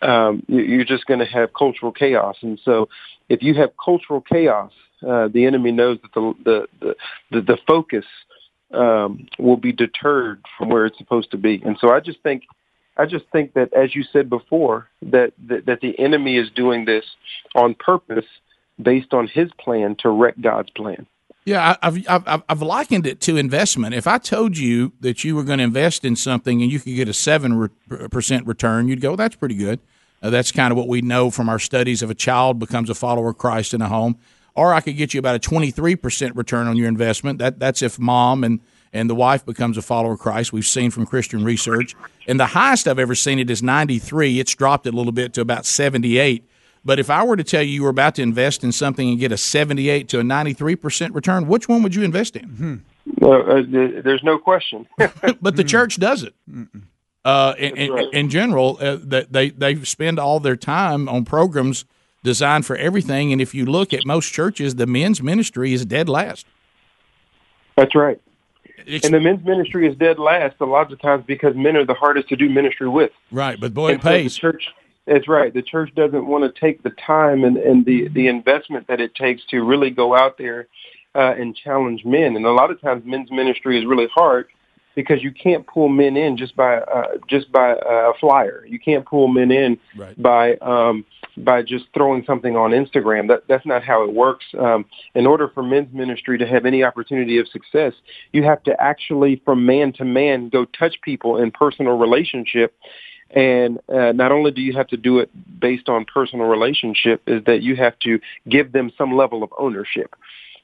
Um, you- you're just going to have cultural chaos. And so, if you have cultural chaos, uh, the enemy knows that the the the, the, the focus um, will be deterred from where it's supposed to be. And so, I just think I just think that, as you said before, that that, that the enemy is doing this on purpose based on his plan to wreck God's plan. Yeah, I've I've- I've likened it to investment. If I told you that you were going to invest in something and you could get a seven percent return, you'd go, "That's pretty good." Uh, that's kind of what we know from our studies. If a child becomes a follower of Christ in a home, or I could get you about a twenty three percent return on your investment. That that's if mom and and the wife becomes a follower of Christ. We've seen from Christian research, and the highest I've ever seen it is ninety three. It's dropped a little bit to about seventy eight. But if I were to tell you you were about to invest in something and get a 78 to a 93% return, which one would you invest in? Uh, uh, there's no question. <laughs> <laughs> but the church does it. Uh, in, in, in general, uh, that they, they spend all their time on programs designed for everything. And if you look at most churches, the men's ministry is dead last. That's right. and the men's ministry is dead last a lot of times because men are the hardest to do ministry with. Right, but boy, it And so the pays. church, that's right. The church doesn't want to take the time and, and the, the investment that it takes to really go out there uh, and challenge men. And a lot of times, men's ministry is really hard because you can't pull men in just by uh, just by uh, a flyer. You can't pull men in by um, by just throwing something on Instagram. That that's not how it works. Um, in order for men's ministry to have any opportunity of success, you have to actually, from man to man, go touch people in personal relationship. And uh, not only do you have to do it based on personal relationship, is that you have to give them some level of ownership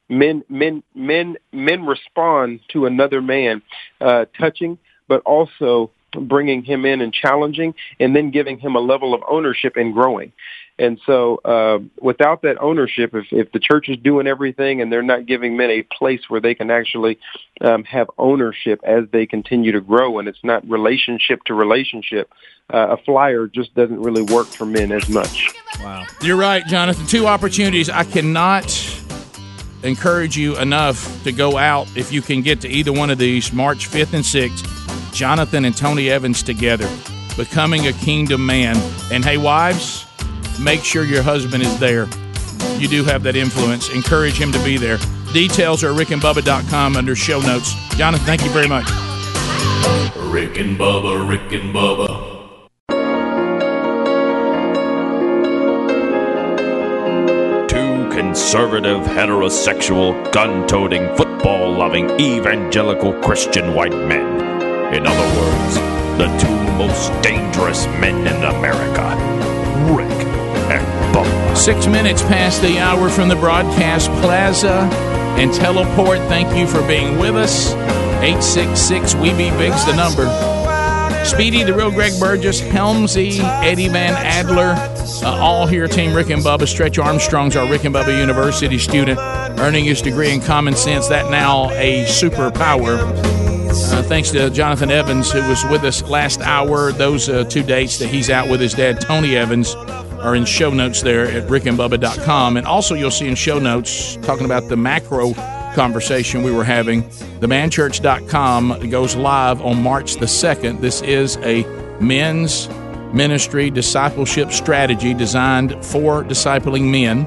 men men men men respond to another man uh, touching, but also bringing him in and challenging, and then giving him a level of ownership and growing. And so, uh, without that ownership, if, if the church is doing everything and they're not giving men a place where they can actually um, have ownership as they continue to grow, and it's not relationship to relationship, uh, a flyer just doesn't really work for men as much. Wow. You're right, Jonathan. Two opportunities. I cannot encourage you enough to go out if you can get to either one of these March 5th and 6th. Jonathan and Tony Evans together, becoming a kingdom man. And hey, wives, make sure your husband is there. You do have that influence. Encourage him to be there. Details are at rickandbubba.com under show notes. Jonathan, thank you very much. Rick and Bubba, Rick and Bubba. Two conservative, heterosexual, gun toting, football loving, evangelical Christian white men. In other words, the two most dangerous men in America Rick and Bubba. Six minutes past the hour from the broadcast plaza and teleport. Thank you for being with us. 866 We Be Big's the number. Speedy, the real Greg Burgess, Helmsy, Eddie Van Adler, uh, all here, Team Rick and Bubba. Stretch Armstrong's our Rick and Bubba University student, earning his degree in common sense. That now a superpower. Uh, thanks to Jonathan Evans, who was with us last hour. Those uh, two dates that he's out with his dad, Tony Evans, are in show notes there at rickandbubba.com. And also, you'll see in show notes talking about the macro conversation we were having. Themanchurch.com goes live on March the 2nd. This is a men's ministry discipleship strategy designed for discipling men.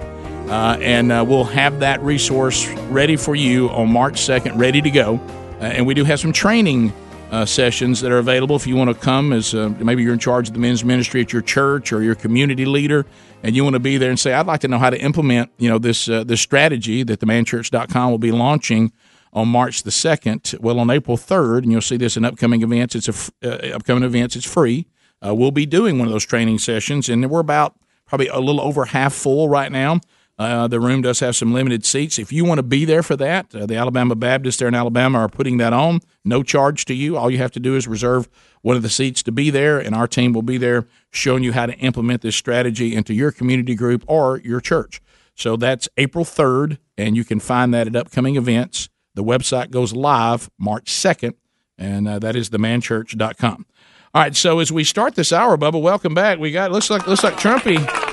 Uh, and uh, we'll have that resource ready for you on March 2nd, ready to go. Uh, and we do have some training uh, sessions that are available. If you want to come as uh, maybe you're in charge of the men's ministry at your church or your community leader and you want to be there and say i'd like to know how to implement you know this uh, this strategy that themanchurch.com will be launching on march the 2nd well on april 3rd and you'll see this in upcoming events. It's a uh, upcoming events. It's free. Uh, we'll be doing one of those training sessions and we're about probably a little over half full right now uh, the room does have some limited seats. If you want to be there for that, uh, the Alabama Baptists there in Alabama are putting that on. No charge to you. All you have to do is reserve one of the seats to be there, and our team will be there showing you how to implement this strategy into your community group or your church. So that's April 3rd, and you can find that at upcoming events. The website goes live March 2nd, and uh, that is themanchurch.com. All right, so as we start this hour, Bubba, welcome back. We got looks like looks like Trumpy.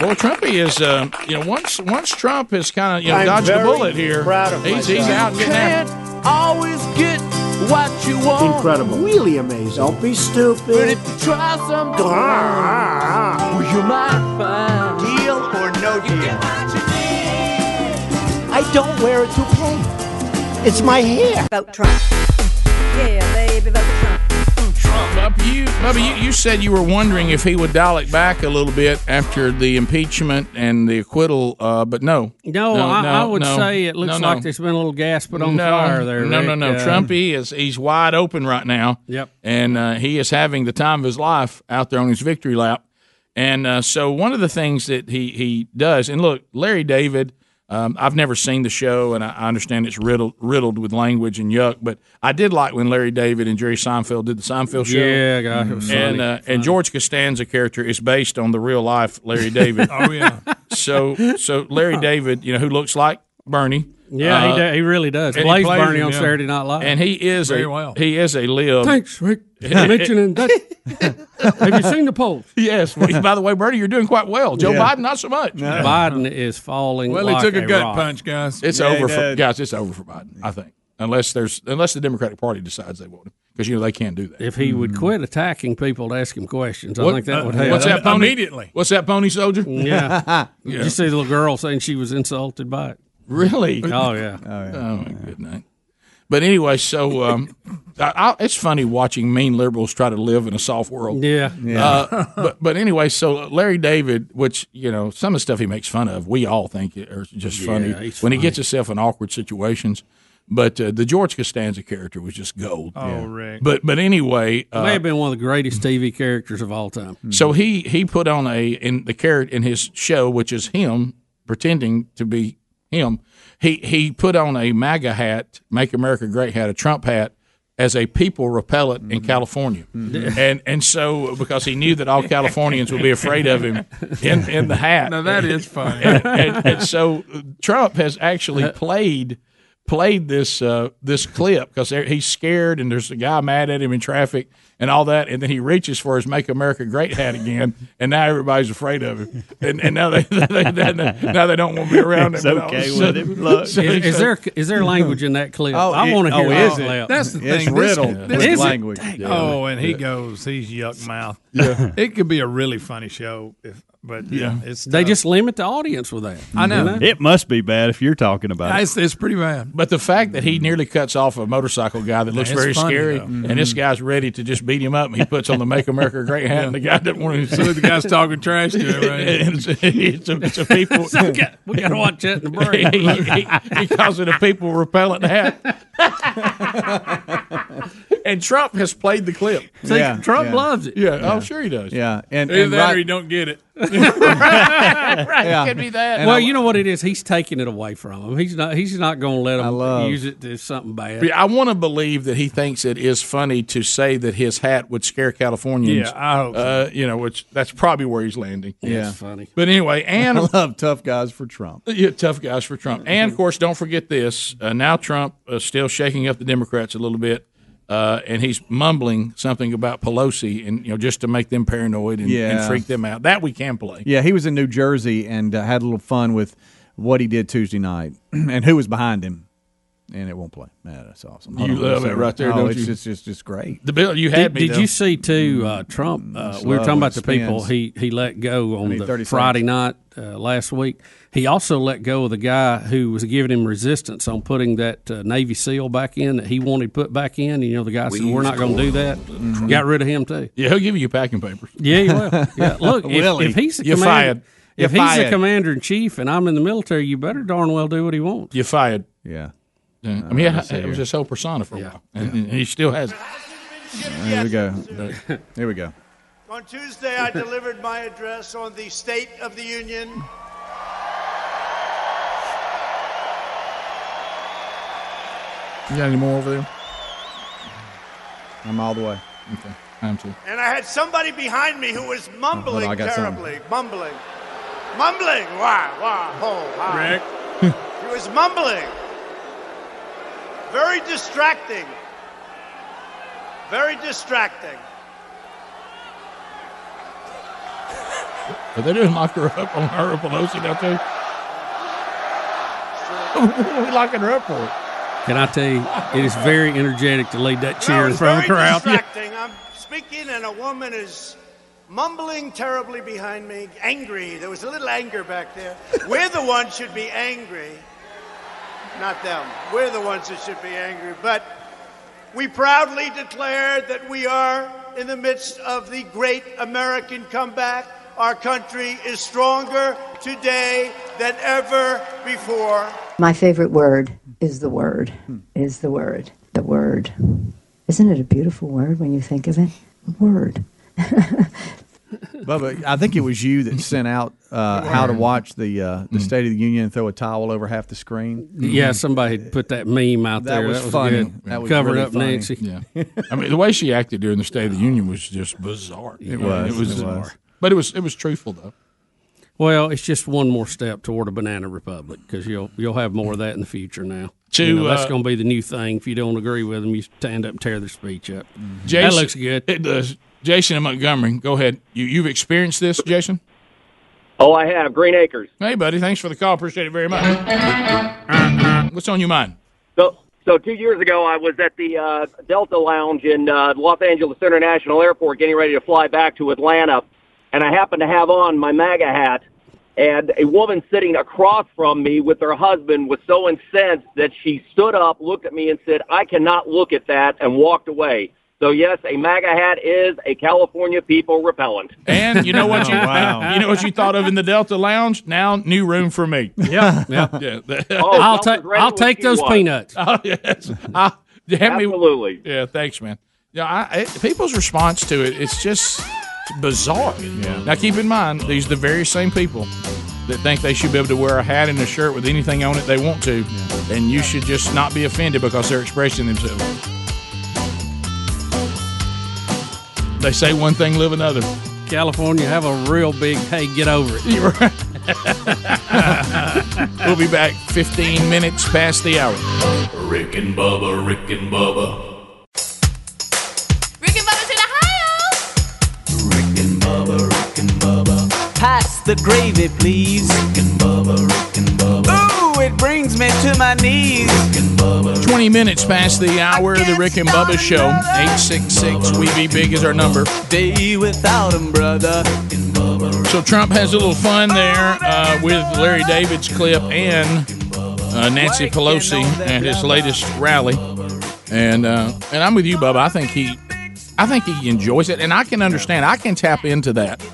Well, Trumpy is, uh, you know, once once Trump has kind of you know I'm dodged the very bullet here, proud of he's he's myself. out getting after. Can't always get what you want. Incredible. Really amazing. Don't be stupid. But if you try something, well, you might find deal or no deal. I don't wear a toupee. It's my hair. Vote Trump. Yeah, baby, vote Trump. Bubba, you, Bubba, you, you said you were wondering if he would dial it back a little bit after the impeachment and the acquittal, uh, but no. No, I, I would no. say it looks No, no. like there's been a little gas put on no, fire there. No, no, Rick. no. Uh, Trumpy is he's wide open right now. Yep. And uh, he is having the time of his life out there on his victory lap. And uh, so one of the things that he he does, and look, Larry David. Um, I've never seen the show, and I I understand it's riddled riddled with language and yuck. But I did like when Larry David and Jerry Seinfeld did the Seinfeld show. Yeah, it was and uh, and George Costanza character is based on the real life Larry David. <laughs> Oh, yeah. So so Larry David, you know, who looks like Bernie. Yeah, he uh, do- he really does. and Plays he plays Bernie him, on yeah. Saturday Night Live. and he is Very a well. he is a live. Thanks, Rick, for <laughs> mentioning that. <laughs> Have you seen the polls? Yes. Well, by the way, Bernie, you're doing quite well. Joe Yeah. Biden, not so much. Biden is falling. Well, he took a gut rock. punch, guys. It's Yeah, over for guys. It's over for Biden. I think unless there's unless the Democratic Party decides they want him because you know they can't do that. If he would quit attacking people to ask him questions, I What- think that would uh, help. What's that pony? What's that pony soldier? Yeah. <laughs> Yeah. Did you see the little girl saying she was insulted by it? Really? Oh yeah. Oh, my good night. But anyway, so um, I, I, it's funny watching mean liberals try to live in a soft world. Yeah. Yeah. Uh, but but anyway, so Larry David, which you know some of the stuff he makes fun of, we all think are just Yeah, funny he's when he gets himself in awkward situations. But uh, the George Costanza character was just gold. Oh, Yeah. Rick. But but anyway, uh, May have been one of the greatest TV characters of all time. so he he put on a in the character in his show, which is him pretending to be him. He he put on a MAGA hat, Make America Great hat, a Trump hat, as a people repellent in California, and and so because he knew that all Californians would be afraid of him in in the hat. Now, that is funny. and, and, and so Trump has actually played played this uh, this clip because he's scared and there's a guy mad at him in traffic and all that, and then he reaches for his "Make America Great" hat again, and now everybody's afraid of him, and, and now they, <laughs> they, they now they don't want to be around It's him. at all. okay So- with him. Look. so- Is, is there is there language in that clip? Oh, I want to hear oh, that is it? That's the It's thing. riddled This, with is language. It. Oh, and he Yeah. goes, he's yuck mouth. <laughs> Yeah. it could be a really funny show, if, but yeah, it's They just limit the audience with that. I know. You It must be bad if you're talking about it. It's, it's pretty bad. But the fact that he nearly cuts off a motorcycle guy that looks It's very funny, scary, though. and this mm-hmm. guy's ready to just beat him up, and he puts on the "Make America Great" hat, and the guy doesn't want to. So the guy's talking trash to him, right? <laughs> it's, it's, a, it's a people. we got we got to watch that in the break. he, he, he calls it a people repellent hat. <laughs> and Trump has played the clip. <laughs> See, Yeah, Trump yeah. loves it. Yeah, I'm sure he does. Yeah, and, Either and that right- or you don't get it. <laughs> right, Yeah. could be that. well, you know what it is. He's taking it away from him. He's not. He's not going to let him love- use it to something bad. Yeah, I want to believe that he thinks it is funny to say that his hat would scare Californians. Yeah, I hope so. Uh, you know, which that's probably where he's landing. Yeah. That's funny. But anyway, <laughs> and I love tough guys for Trump. Yeah, tough guys for Trump. And of course, don't forget this. Uh, now Trump uh, still shaking up the Democrats a little bit, uh, and he's mumbling something about Pelosi, and you know, just to make them paranoid and, and freak them out. That we can play. Yeah, he was in New Jersey and uh, had a little fun with what he did Tuesday night <clears throat> and who was behind him. And it won't play. Man, that's awesome. You love it right there, Oh, don't it's you? just, just, just great. The bill you Did, had me. did you see too? Uh, Trump. Uh, we were talking about it the people he he let go on the Friday night uh, last week. He also let go of the guy who was giving him resistance on putting that uh, Navy SEAL back in that he wanted put back in. You know, the guy said, "We're not going to do that." Mm-hmm. Got rid of him too. Yeah, he'll give you packing papers. Yeah, he will. <laughs> Yeah, look, if, he? if he's the You're commander, fired. if You're he's the fired. commander in chief and I'm in the military, you better darn well do what he wants. You're fired. Yeah. Yeah. Uh, I mean, let's see it was here. his whole persona for a while, and, and he still has. it. Here we go. Here we go. On Tuesday, I delivered my address on the State of the Union. You got any more over there? I'm all the way. Okay, I'm too. And I had somebody behind me who was oh, mumbling I got something. terribly. Mumbling. Mumbling. Wah, wah, oh, ha. Rick. He was mumbling. Very distracting. Very distracting. But they didn't lock her up on her Pelosi now too. what are <laughs> we locking her up for? it. Can I tell you, it is very energetic to lead that No, cheer in it's front of the very crowd. <laughs> distracting. I'm speaking, and a woman is mumbling terribly behind me, angry. There was a little anger back there. We're the ones should be angry, not them. We're the ones that should be angry. But we proudly declare that we are in the midst of the great American comeback. Our country is stronger today than ever before. My favorite word is the word. Is the word. The word. Isn't it a beautiful word when you think of it? Word. <laughs> Bubba, I think it was you that sent out uh, how to watch the uh, the State of the Union and throw a towel over half the screen. Yeah, somebody had put that meme out That there. was that was funny. Good. That was Covered really up funny. Nancy. Yeah. I mean, the way she acted during the State of the Union was just bizarre. It was, It was. it was. But it was. It was truthful though. Well, it's just one more step toward a banana republic because you'll you'll have more of that in the future now. To, You know, that's uh, going to be the new thing. If you don't agree with them, you stand up and tear their speech up. Jason, that looks good. It does. Jason in Montgomery, go ahead. You you've experienced this, Jason? Oh, I have. Green Acres. Hey, buddy. Thanks for the call. Appreciate it very much. What's on your mind? So, so two years ago, I was at the uh, Delta Lounge in uh, Los Angeles International Airport, getting ready to fly back to Atlanta, and I happened to have on my MAGA hat. And a woman sitting across from me with her husband was so incensed that she stood up, looked at me, and said, "I cannot look at that," and walked away. So yes, a MAGA hat is a California people repellent. And you know what <laughs> you Oh, wow. you know what you thought of in the Delta Lounge? Now new room for me. Yeah, yeah. <laughs> yeah. Oh, oh <laughs> I'll Delta's take I'll take those was. peanuts. Oh yes. I, Absolutely. Yeah, thanks, man. Yeah, I, it, people's response to it, it's just bizarre. Yeah. Now, keep in mind, these are the very same people that think they should be able to wear a hat and a shirt with anything on it they want to, and you should just not be offended because they're expressing themselves. They say one thing, live another. California have a real big hey, get over it. You're right. <laughs> we'll be back 15 minutes past the hour. Rick and Bubba, Rick and Bubba, Rick and Bubba's in Ohio. Rick and Bubba, Rick and Bubba, Pass the gravy, please. Rick and Bubba, Rick and Bubba, Ooh, it brings me to my knees. Rick and Bubba. 20 minutes past the hour, of the Rick and Bubba Show. 866 We Be Big is our number. Day without 'em, brother. So Trump has a little fun there uh, with Larry David's clip and uh, Nancy Pelosi at his latest rally, and uh, and I'm with you, Bubba. I think he, I think he enjoys it, and I can understand. I can tap into that.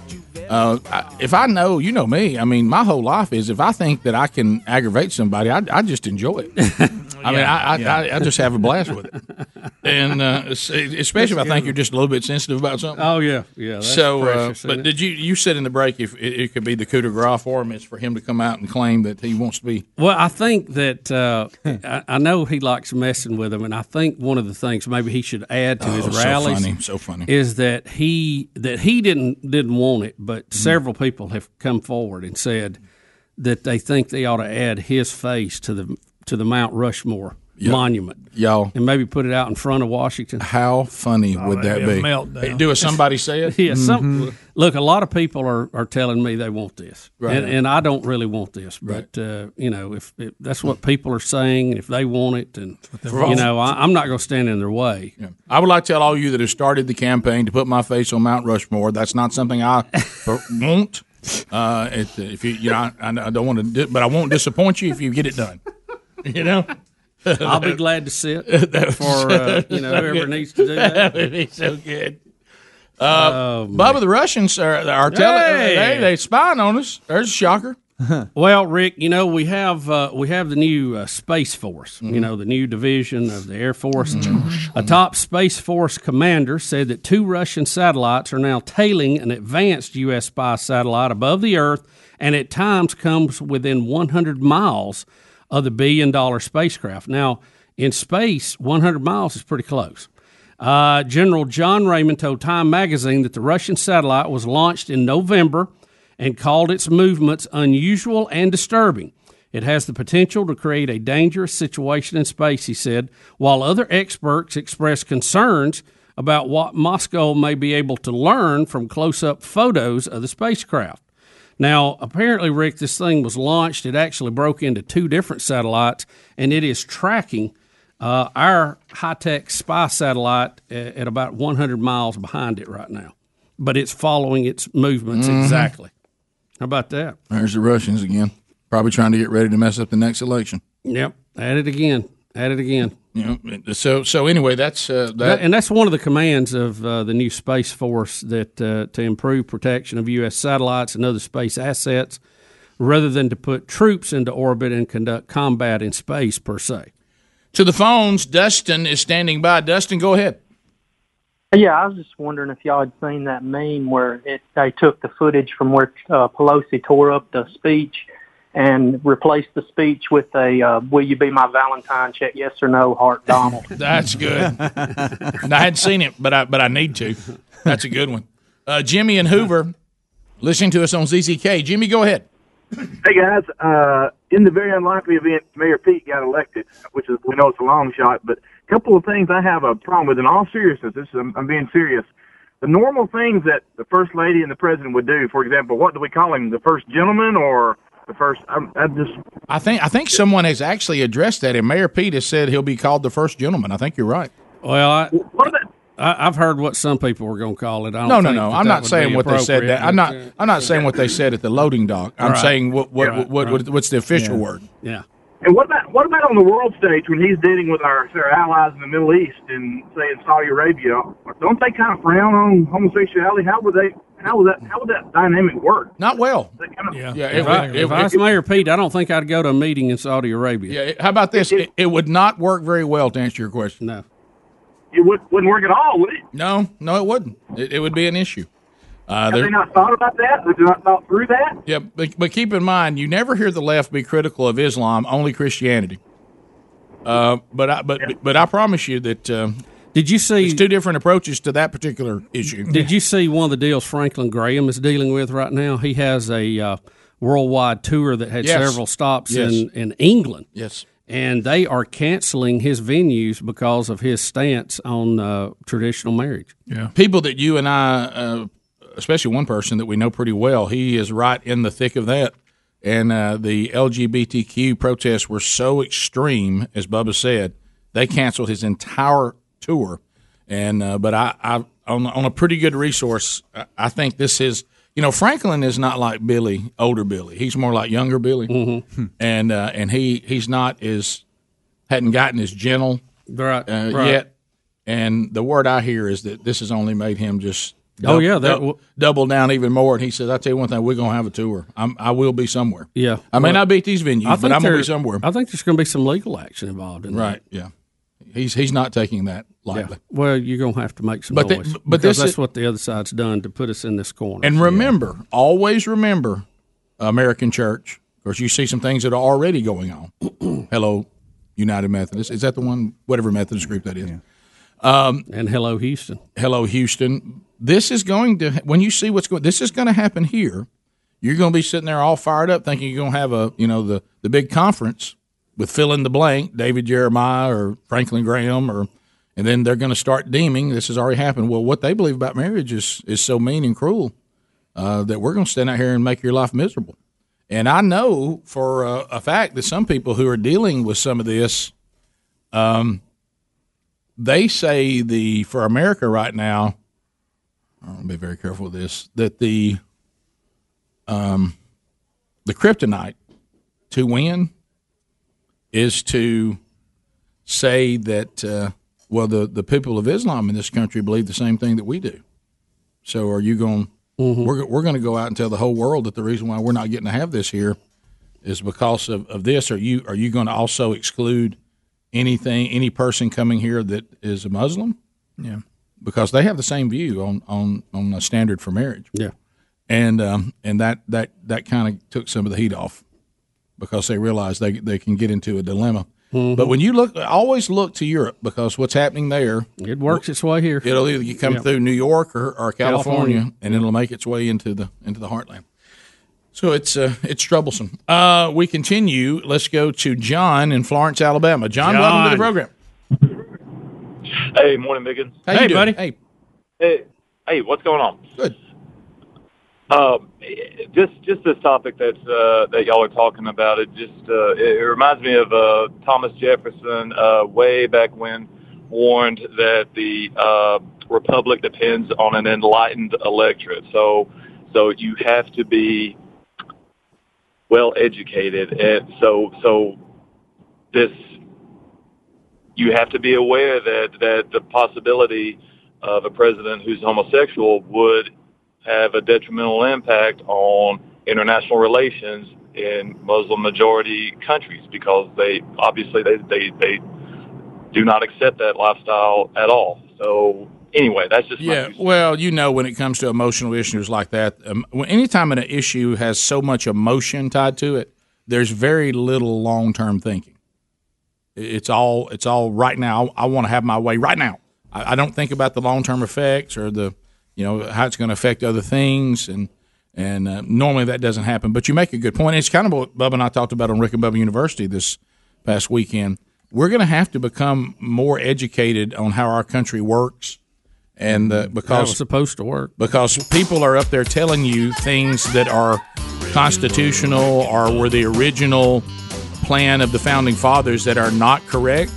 Uh, I, if I know, you know me. I mean, my whole life is if I think that I can aggravate somebody, I, I just enjoy it. <laughs> I mean, I, I, I, I just have a blast with it, <laughs> and uh, es- especially if I think you're just a little bit sensitive about something. Oh yeah, yeah. That's so, uh, precious, but it? did you you said in the break if it, it could be the coup de grace for him, it's for him to come out and claim that he wants to be. Well, I think that uh, <laughs> I, I know he likes messing with him, and I think one of the things maybe he should add to Oh, his so funny, so funny. is that he that he didn't didn't want it, but Mm-hmm. several people have come forward and said that they think they ought to add his face to the to the Mount Rushmore Yeah. monument, Y'all, and maybe put it out in front of Washington. how funny would that be be? meltdown. Do a somebody <laughs> say it? Yeah, some look. A lot of people are, are telling me they want this, Right. and, and I don't really want this. But uh, you know, if, if that's what people are saying, if they want it, and you know, I, I'm not going to stand in their way. Yeah. I would like to tell all you that have started the campaign to put my face on Mount Rushmore. That's not something I <laughs> per- want. Uh, it, if you, you know, I, I don't want to, di- but I won't disappoint you if you get it done. You know, I'll be glad to sit <laughs> for uh, you know whoever needs to do that. <laughs> That would be so good. Uh, Oh, Bubba, the Russians are, are telling Hey! they they spying on us. There's a shocker. <laughs> Well, Rick, you know we have uh, we have the new uh, Space Force. Mm-hmm. You know the new division of the Air Force. A top Space Force commander said that two Russian satellites are now tailing an advanced U.S. spy satellite above the Earth, and at times comes within 100 miles of the billion-dollar spacecraft. Now, in space, 100 miles is pretty close. Uh, General John Raymond told Time magazine that the Russian satellite was launched in November and called its movements unusual and disturbing. It has the potential to create a dangerous situation in space, he said, while other experts expressed concerns about what Moscow may be able to learn from close up photos of the spacecraft. Now, apparently, Rick, this thing was launched. It actually broke into two different satellites, and it is tracking uh, our high tech spy satellite at, at about 100 miles behind it right now. But it's following its movements Mhm. exactly. How about that? There's the Russians again, probably trying to get ready to mess up the next election. Yep. At it again. At it again. You know, so so anyway, that's uh, that. That- and that's one of the commands of uh, the new Space Force that uh, to improve protection of U.S. satellites and other space assets, rather than to put troops into orbit and conduct combat in space per se. to the phones, Dustin is standing by. Dustin, go ahead. Yeah, I was just wondering if y'all had seen that meme where it, they took the footage from where uh, Pelosi tore up the speech and replace the speech with a uh, "Will you be my Valentine?" Check yes or no, Heart Donald. <laughs> That's good. and I hadn't seen it, but I but I need to. That's a good one. Uh, Jimmy and Hoover, listening to us on ZZK. Jimmy, go ahead. Hey guys, uh, in the very unlikely event Mayor Pete got elected, which is we know it's a long shot, but a couple of things I have a problem with. In all seriousness, this is, I'm, I'm being serious. The normal things that the first lady and the president would do, for example, what do we call him? The first gentleman or the first? I'm, I just I think I think someone has actually addressed that, and Mayor Pete has said he'll be called the first gentleman. I think you're right. Well, I, I I've heard what some people were going to call it. I don't no, no, no. That I'm that not saying what they said. That I'm not. I'm not saying what they said at the loading dock. I'm Right. saying what what, Yeah, what, what, right. what's the official Yeah. word? Yeah. And what about what about on the world stage when he's dealing with our, our allies in the Middle East and say in Saudi Arabia? Don't they kind of frown on homosexuality? How would they? How would that? How would that dynamic work? Not well. Yeah. Yeah, If, I, if I was Mayor Pete, I don't think I'd go to a meeting in Saudi Arabia. Yeah. How about this? It, it would not work very well to answer your question. No. It would, wouldn't work at all, would it? No, no, it wouldn't. It, it would be an issue. Uh, Have there- they not thought about that? Have they not thought through that? Yeah, but, but keep in mind, you never hear the left be critical of Islam, only Christianity. Uh, but I, but but I promise you that. Uh, Did you see? There's two different approaches to that particular issue. Did you see one of the deals Franklin Graham is dealing with right now? He has a uh, worldwide tour that had Yes. several stops Yes. in, in England. Yes. And they are canceling his venues because of his stance on uh, traditional marriage. Yeah. People that you and I, uh, especially one person that we know pretty well, he is right in the thick of that. And uh, the LGBTQ protests were so extreme, as Bubba said, they canceled his entire tour. And uh, but I, I on on a pretty good resource, I- I think this is you know Franklin is not like Billy, older Billy. He's more like younger Billy, and uh, and he he's not as hadn't gotten as gentle right, uh, right. yet. And the word I hear is that this has only made him just Oh, yeah, that w- double down even more. And he says, "I tell you one thing, we're gonna have a tour. I'm, I will be somewhere. Yeah. I may Well, not be at these venues, but I'm gonna be somewhere. I think there's going to be some legal action involved in that. Right? Yeah. He's he's not taking that lightly. Well, you're going to have to make some But the- noise. but because this that's is- what the other side's done to put us in this corner. And remember, always remember, American Church. Of course, you see some things that are already going on. <clears throat> Hello, United Methodist. Is that the one? Whatever Methodist group that is. Um, and hello, Houston. Hello, Houston. This is going to when you see what's going. This is going to happen here. You're going to be sitting there all fired up, thinking you're going to have a you know the the big conference with fill in the blank, David Jeremiah or Franklin Graham, or and then they're going to start deeming this has already happened. Well, what they believe about marriage is is so mean and cruel uh, that we're going to stand out here and make your life miserable. And I know for a, a fact that some people who are dealing with some of this, um, they say the for America right now. I'll be very careful with this. That the um, the kryptonite to win is to say that uh, well the the people of Islam in this country believe the same thing that we do. So are you going? We're we're going to go out and tell the whole world that the reason why we're not getting to have this here is because of, of this. Are you are you going to also exclude anything any person coming here that is a Muslim? Yeah. because they have the same view on on on a standard for marriage. Yeah, and um, and that that that kind of took some of the heat off because they realize they they can get into a dilemma. Mhm. But when you look, always look to Europe because what's happening there, it works its way here. It'll either you come Yeah. through New York or, or California, California. and it'll make its way into the into the heartland. So it's uh, it's troublesome. Uh, we continue. Let's go to John in Florence, Alabama. John, welcome to the program. Hey, morning, Biggins. How you doing? Hey, Hey, hey, what's going on? Good. Um, just just this topic that uh, that y'all are talking about. It just uh, it, reminds me of uh, Thomas Jefferson uh, way back when warned that the uh, republic depends on an enlightened electorate. So so you have to be well educated, and so so this you have to be aware that that the possibility of a president who's homosexual would have a detrimental impact on international relations in Muslim majority countries because they obviously they they, they do not accept that lifestyle at all. So anyway, that's just my Yeah, well, you know, when it comes to emotional issues like that, um, anytime an issue has so much emotion tied to it, there's very little long term thinking. It's all it's all right now. I want to have my way right now. I, I don't think about the long term effects or the you know how it's going to affect other things and. And uh, normally that doesn't happen, but you make a good point. It's kind of what Bubba and I talked about on Rick and Bubba University this past weekend. We're going to have to become more educated on how our country works, and uh, because it's supposed to work. because people are up there telling you things that are constitutional or were the original plan of the founding fathers that are not correct.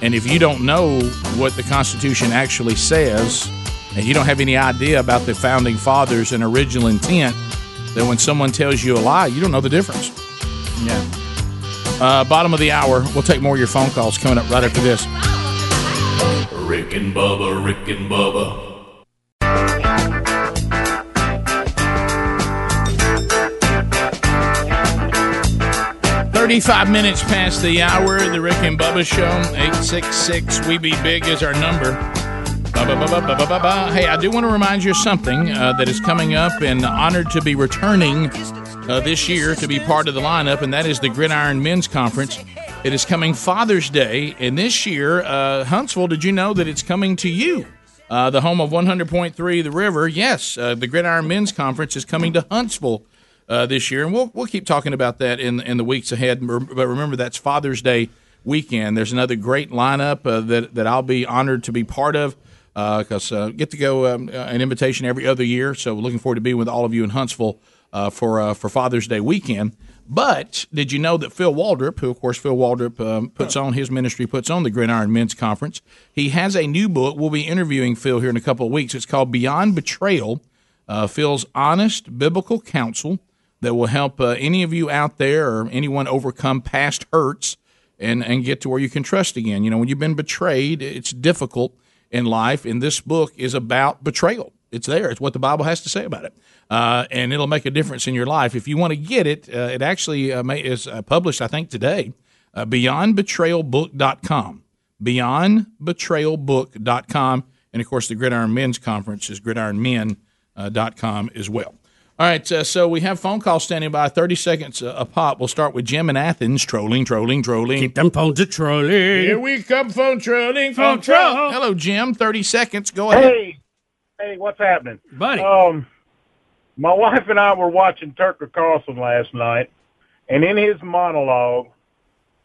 And if you don't know what the Constitution actually says, and you don't have any idea about the founding fathers and original intent, then when someone tells you a lie, you don't know the difference. Yeah. Uh, bottom of the hour, we'll take more of your phone calls coming up right after this. Rick and Bubba, Rick and Bubba. 35 minutes past the hour, the Rick and Bubba Show. 866 We Be Big is our number. Hey, I do want to remind you of something uh, that is coming up and honored to be returning uh, this year to be part of the lineup, and that is the Gridiron Men's Conference. It is coming Father's Day, and this year, uh, Huntsville, did you know that it's coming to you? Uh, the home of 100.3 The River. Yes, uh, the Gridiron Men's Conference is coming to Huntsville uh, this year, and we'll we'll keep talking about that in in the weeks ahead. But remember, that's Father's Day weekend. There's another great lineup that that I'll be honored to be part of because uh, get to go um, uh, an invitation every other year. So looking forward to being with all of you in Huntsville uh, for uh, for Father's Day weekend. But did you know that Phil Waldrop, who of course Phil Waldrop um, puts on his ministry, puts on the Gridiron Men's Conference, he has a new book. We'll be interviewing Phil here in a couple of weeks. It's called Beyond Betrayal. Uh, Phil's honest biblical counsel that will help uh, any of you out there or anyone overcome past hurts and, and get to where you can trust again. You know, when you've been betrayed, it's difficult in life, and this book is about betrayal. It's there. It's what the Bible has to say about it, uh, and it'll make a difference in your life. If you want to get it, uh, it actually uh, may, is uh, published, I think, today. Uh, BeyondBetrayalBook.com. BeyondBetrayalBook.com, and of course, the Gridiron Men's Conference is GridironMen.com as well. All right, uh, so we have phone calls standing by, 30 seconds uh, a pop. We'll start with Jim in Athens, trolling, trolling, trolling. Keep them phones a trolling. Here we come, phone trolling, phone Phone troll. troll. Hello, Jim, 30 seconds. Go ahead. Hey, hey, what's happening, buddy? Um, my wife and I were watching Tucker Carlson last night, and in his monologue,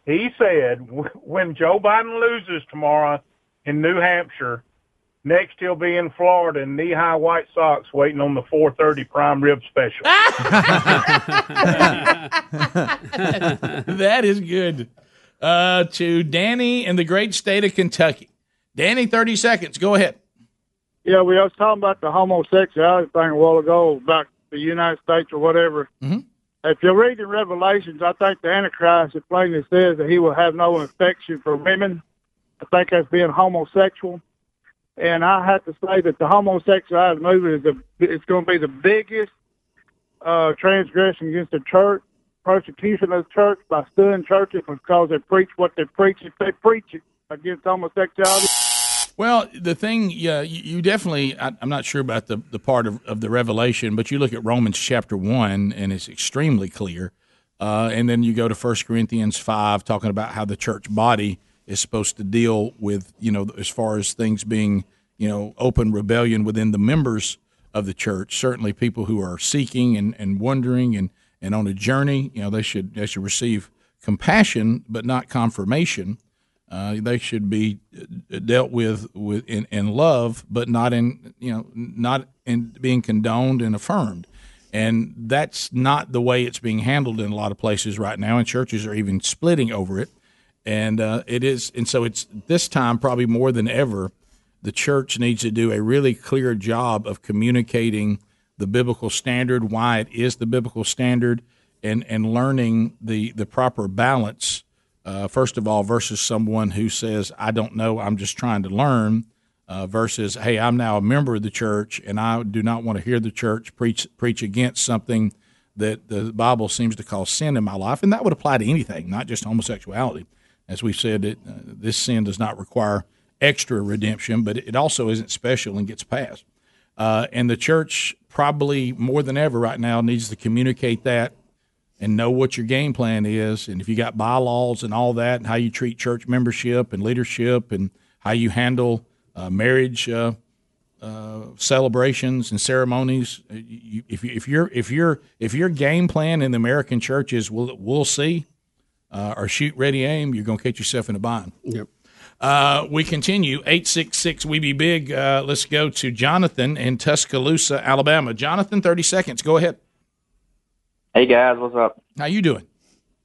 he said, "When Joe Biden loses tomorrow in New Hampshire, next he'll be in Florida in knee-high white socks, waiting on the 4:30 prime rib special." <laughs> that is good. Uh, to Danny in the great state of Kentucky. Danny, 30 seconds. Go ahead. Yeah, we was talking about the homosexuality thing a while ago about the United States or whatever. Mm-hmm. If you read in Revelations, I think the Antichrist it plainly says that he will have no affection for women. I think that's being homosexual. And I have to say that the homosexuality movement is it's going to be the biggest uh, transgression against the church, persecution of the church by suing churches because they preach what they preach. If they preach it against homosexuality. Well, the thing, yeah, you, you definitely, I, I'm not sure about the, the part of, of the revelation, but you look at Romans chapter 1, and it's extremely clear. Uh, and then you go to 1 Corinthians 5, talking about how the church body is supposed to deal with, you know, as far as things being, you know, open rebellion within the members of the church. Certainly people who are seeking and, and wondering and, and on a journey, you know, they should, they should receive compassion, but not confirmation. Uh, they should be uh, dealt with with in, in love, but not in you know not in being condoned and affirmed. And that's not the way it's being handled in a lot of places right now, and churches are even splitting over it. And uh, it is, and so it's this time probably more than ever, the church needs to do a really clear job of communicating the biblical standard, why it is the biblical standard, and and learning the the proper balance Uh, first of all, versus someone who says, "I don't know, I'm just trying to learn," uh, versus, "Hey, I'm now a member of the church, and I do not want to hear the church preach preach against something that the Bible seems to call sin in my life," and that would apply to anything, not just homosexuality. As we've said, it, uh, this sin does not require extra redemption, but it also isn't special and gets passed. Uh, and the church probably more than ever right now needs to communicate that and know what your game plan is. And if you got bylaws and all that, and how you treat church membership and leadership, and how you handle uh, marriage uh, uh, celebrations and ceremonies, uh, you, if, you, if your if your if your game plan in the American church is we'll, we'll see uh, or shoot ready aim, you're going to catch yourself in a bind. Yep. Uh, we continue. 866 We Be Big. Uh, let's go to Jonathan in Tuscaloosa, Alabama. Jonathan, 30 seconds. Go ahead. Hey guys, what's up? How you doing?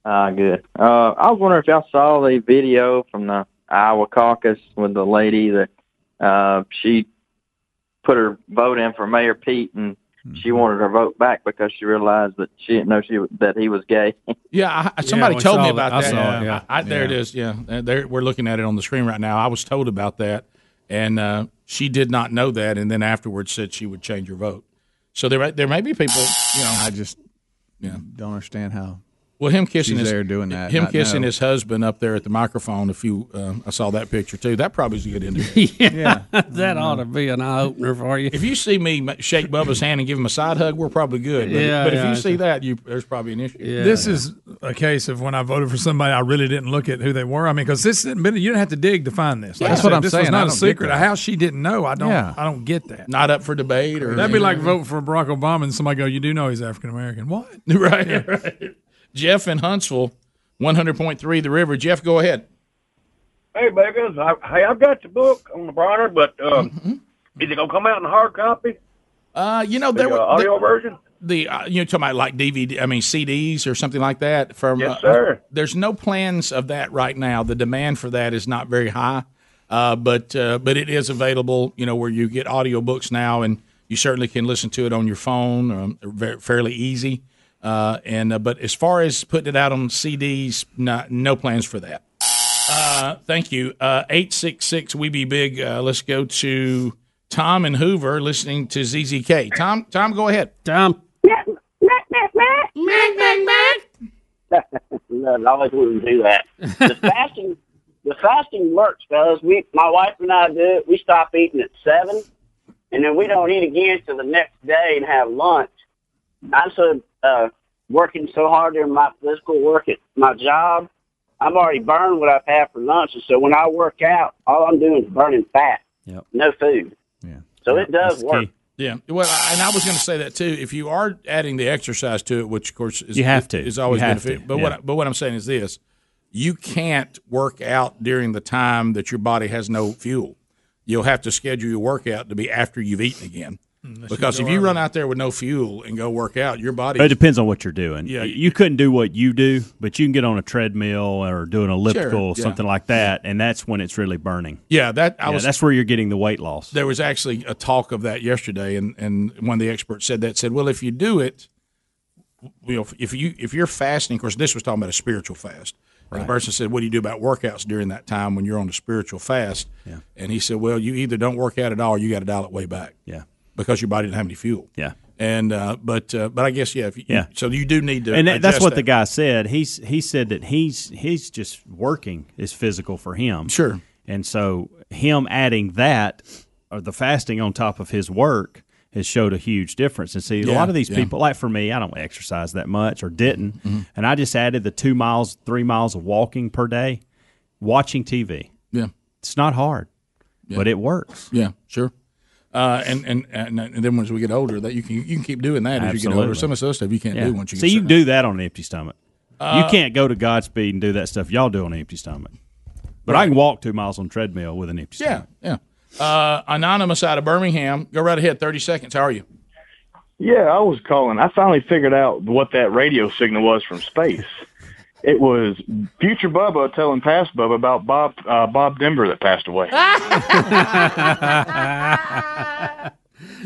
Uh, good. Uh, I was wondering if y'all saw the video from the Iowa caucus with the lady that uh, she put her vote in for Mayor Pete, and she wanted her vote back because she realized that she didn't know she that he was gay. <laughs> Yeah, I, somebody we told saw me that. about I that. saw it, yeah. I, I, there it is. Yeah. is. Yeah, Uh, there, we're looking at it on the screen right now. I was told about that, and uh, she did not know that, and then afterwards said she would change her vote. So there, there may be people. You know, I just yeah don't understand how. Well, him kissing she's his there doing that. him kissing know. his husband up there at the microphone. If you, um, I saw that picture too. That probably is a good indicator. <laughs> yeah, yeah, <laughs> that ought to be an eye opener for you. If you see me shake Bubba's hand and give him a side hug, we're probably good. But, Yeah, but if you I see that, you there's probably an issue. Yeah, this is a case of when I voted for somebody, I really didn't look at who they were. I mean, because this didn't, you didn't have to dig to find this. Like That's I what I'm this saying. Was not a secret. How she didn't know, I don't. Yeah. I don't get that. Not up for debate or That'd be like voting for Barack Obama and somebody go, "You do know he's African American." What? <laughs> right, right. Jeff in Huntsville, one hundred point three, the river. Jeff, go ahead. Hey, Beggars, I, hey, I've got the book on the Bronner, but um, Mm-hmm. is it gonna come out in hard copy? Uh, you know, The, there uh, were audio the, version. The uh, you know talking about like DVD, I mean CDs or something like that. From Yes, uh, sir. there's no plans of that right now. The demand for that is not very high, uh, but uh, but it is available. You know where you get audiobooks now, and you certainly can listen to it on your phone, um, very, fairly easy. Uh, and uh, but as far as putting it out on CDs, no, no plans for that. Uh, thank you. Eight six six. We be big. Uh, let's go to Tom and Hoover listening to ZZK. Tom, Tom, go ahead. Tom. no, I always wouldn't do that. The <laughs> fasting, the fasting works, fellas. We, my wife and I do it. We stop eating at seven, and then we don't eat again till the next day and have lunch. I'm so uh, working so hard during my physical work at my job. I'm already burned what I've had for lunch, and so when I work out, all I'm doing is burning fat. Yep. No food. Yeah. So it does work. Yeah. Well, and I was going to say that too. If you are adding the exercise to it, which of course is, You have to. is always You have beneficial. to, But yeah. what I- but what I'm saying is this: you can't work out during the time that your body has no fuel. You'll have to schedule your workout to be after you've eaten again. Because you if you run out there with no fuel and go work out, your body It depends on what you're doing. Yeah. Yeah, you couldn't do what you do, but you can get on a treadmill or do an elliptical, yeah. something like that, and that's when it's really burning. Yeah, that I Yeah, was. that's where you're getting the weight loss. There was actually a talk of that yesterday, and, and one of the experts said that said, well, if you do it, you know, if you if you're fasting, of course, this was talking about a spiritual fast. And The person said, "What do you do about workouts during that time when you're on a spiritual fast?" Yeah. And he said, "Well, you either don't work out at all, or you got to dial it way back." Yeah. Because your body didn't have any fuel. Yeah. And uh, but uh, but I guess yeah, if you, Yeah. So you do need to, and that, that's what that. the guy said. He's he said that he's he's just working is physical for him. Sure. And so him adding that or the fasting on top of his work has showed a huge difference. And see, a lot of these yeah. people, like for me, I don't exercise that much or didn't, Mm-hmm. and I just added the two miles, three miles of walking per day, watching TV. Yeah. It's not hard, Yeah. but it works. Yeah, sure. Uh, and, and and and then once we get older, that you can you can keep doing that as you get older. Some of the stuff you can't Yeah. do once you See, get you can do that on an empty stomach. Uh, you can't go to Godspeed and do that stuff y'all do on an empty stomach. But I can walk two miles on treadmill with an empty stomach. Yeah, yeah. Uh, anonymous out of Birmingham. Go right ahead. Thirty seconds. How are you? Yeah, I was calling. I finally figured out what that radio signal was from space. It was future Bubba telling past Bubba about Bob uh, Bob Denver that passed away. <laughs>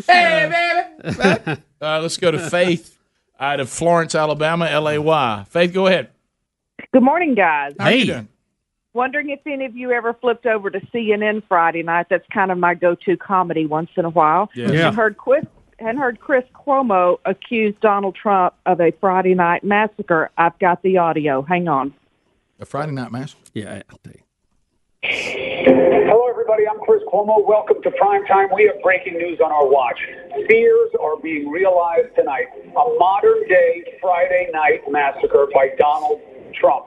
hey, baby. uh, let's go to Faith out of Florence, Alabama. L A Y. Faith, go ahead. Good morning, guys. How you doing? Wondering if any of you ever flipped over to CNN Friday night. That's kind of my go-to comedy once in a while. Yeah. Yeah. And heard Chris and heard Chris Cuomo accuse Donald Trump of a Friday night massacre. I've got the audio. Hang on. A Friday night massacre? Yeah. I did. Hello, everybody. I'm Chris Cuomo. Welcome to Prime Time. We have breaking news on our watch. Fears are being realized tonight. A modern day Friday night massacre by Donald Trump.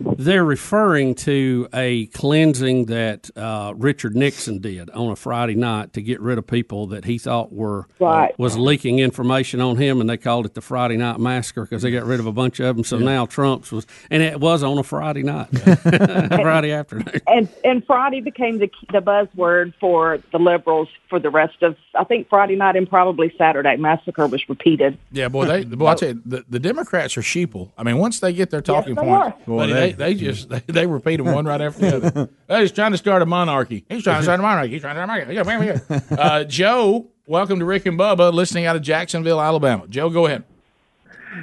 They're referring to a cleansing that uh, Richard Nixon did on a Friday night to get rid of people that he thought were Right. was leaking information on him, and they called it the Friday Night Massacre because they got rid of a bunch of them. So now Trump's was, and it was on a Friday night, <laughs> <laughs> Friday afternoon. And and Friday became the the buzzword for the liberals for the rest of I think Friday night and probably Saturday. Massacre was repeated. Yeah, boy, they boy, I tell you, the, the Democrats are sheeple. I mean, once they get their talking they points, are. buddy, Boy, they, they- they just they, they repeat them one right after the other. <laughs> Hey, he's trying to start a monarchy. He's trying to start a monarchy. He's trying to start a monarchy. Yeah, man, yeah. Uh, <laughs> Joe, welcome to Rick and Bubba, listening out of Jacksonville, Alabama. Joe, go ahead.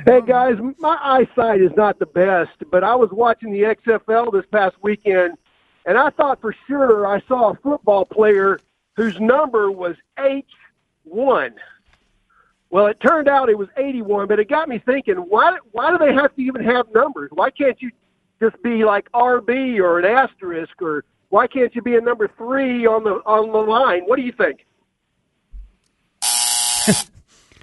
Hey guys, my eyesight is not the best, but I was watching the XFL this past weekend, and I thought for sure I saw a football player whose number was H one. Well, it turned out it was eighty one, but it got me thinking: why why do they have to even have numbers? Why can't you just be like RB or an asterisk, or why can't you be a number three on the on the line? What do you think?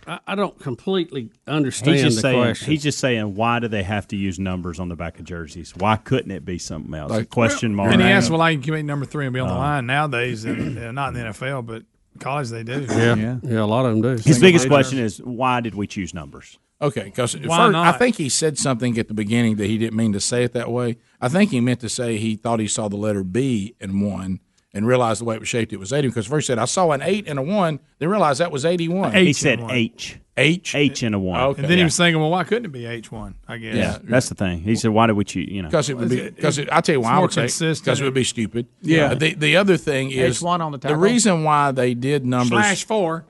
I, I don't completely understand He's just the saying. question. He's just saying, why do they have to use numbers on the back of jerseys? Why couldn't it be something else? Like- question mark. And he asked, "Well, I can make number three and be on the Uh. line nowadays, and, and not in the NFL, but college they do." yeah, yeah, a lot of them do. His biggest question is, why did we choose numbers? Okay, because Why I think he said something at the beginning that he didn't mean to say it that way. I think he meant to say he thought he saw the letter B in one and realized the way it was shaped it was eighty. Because first he said I saw an eight and a one, then realized that was eighty one. he said H. H. H and a one. Okay. And then he was thinking, "Well, why couldn't it be H one? I guess." Yeah, that's the thing. He said, "Why did we choose?" You know, Because it would be It's- because I tell you why I would say consistent. because it would be stupid. Yeah. Uh, the the other thing is H1 on the the reason why they did numbers Slash four.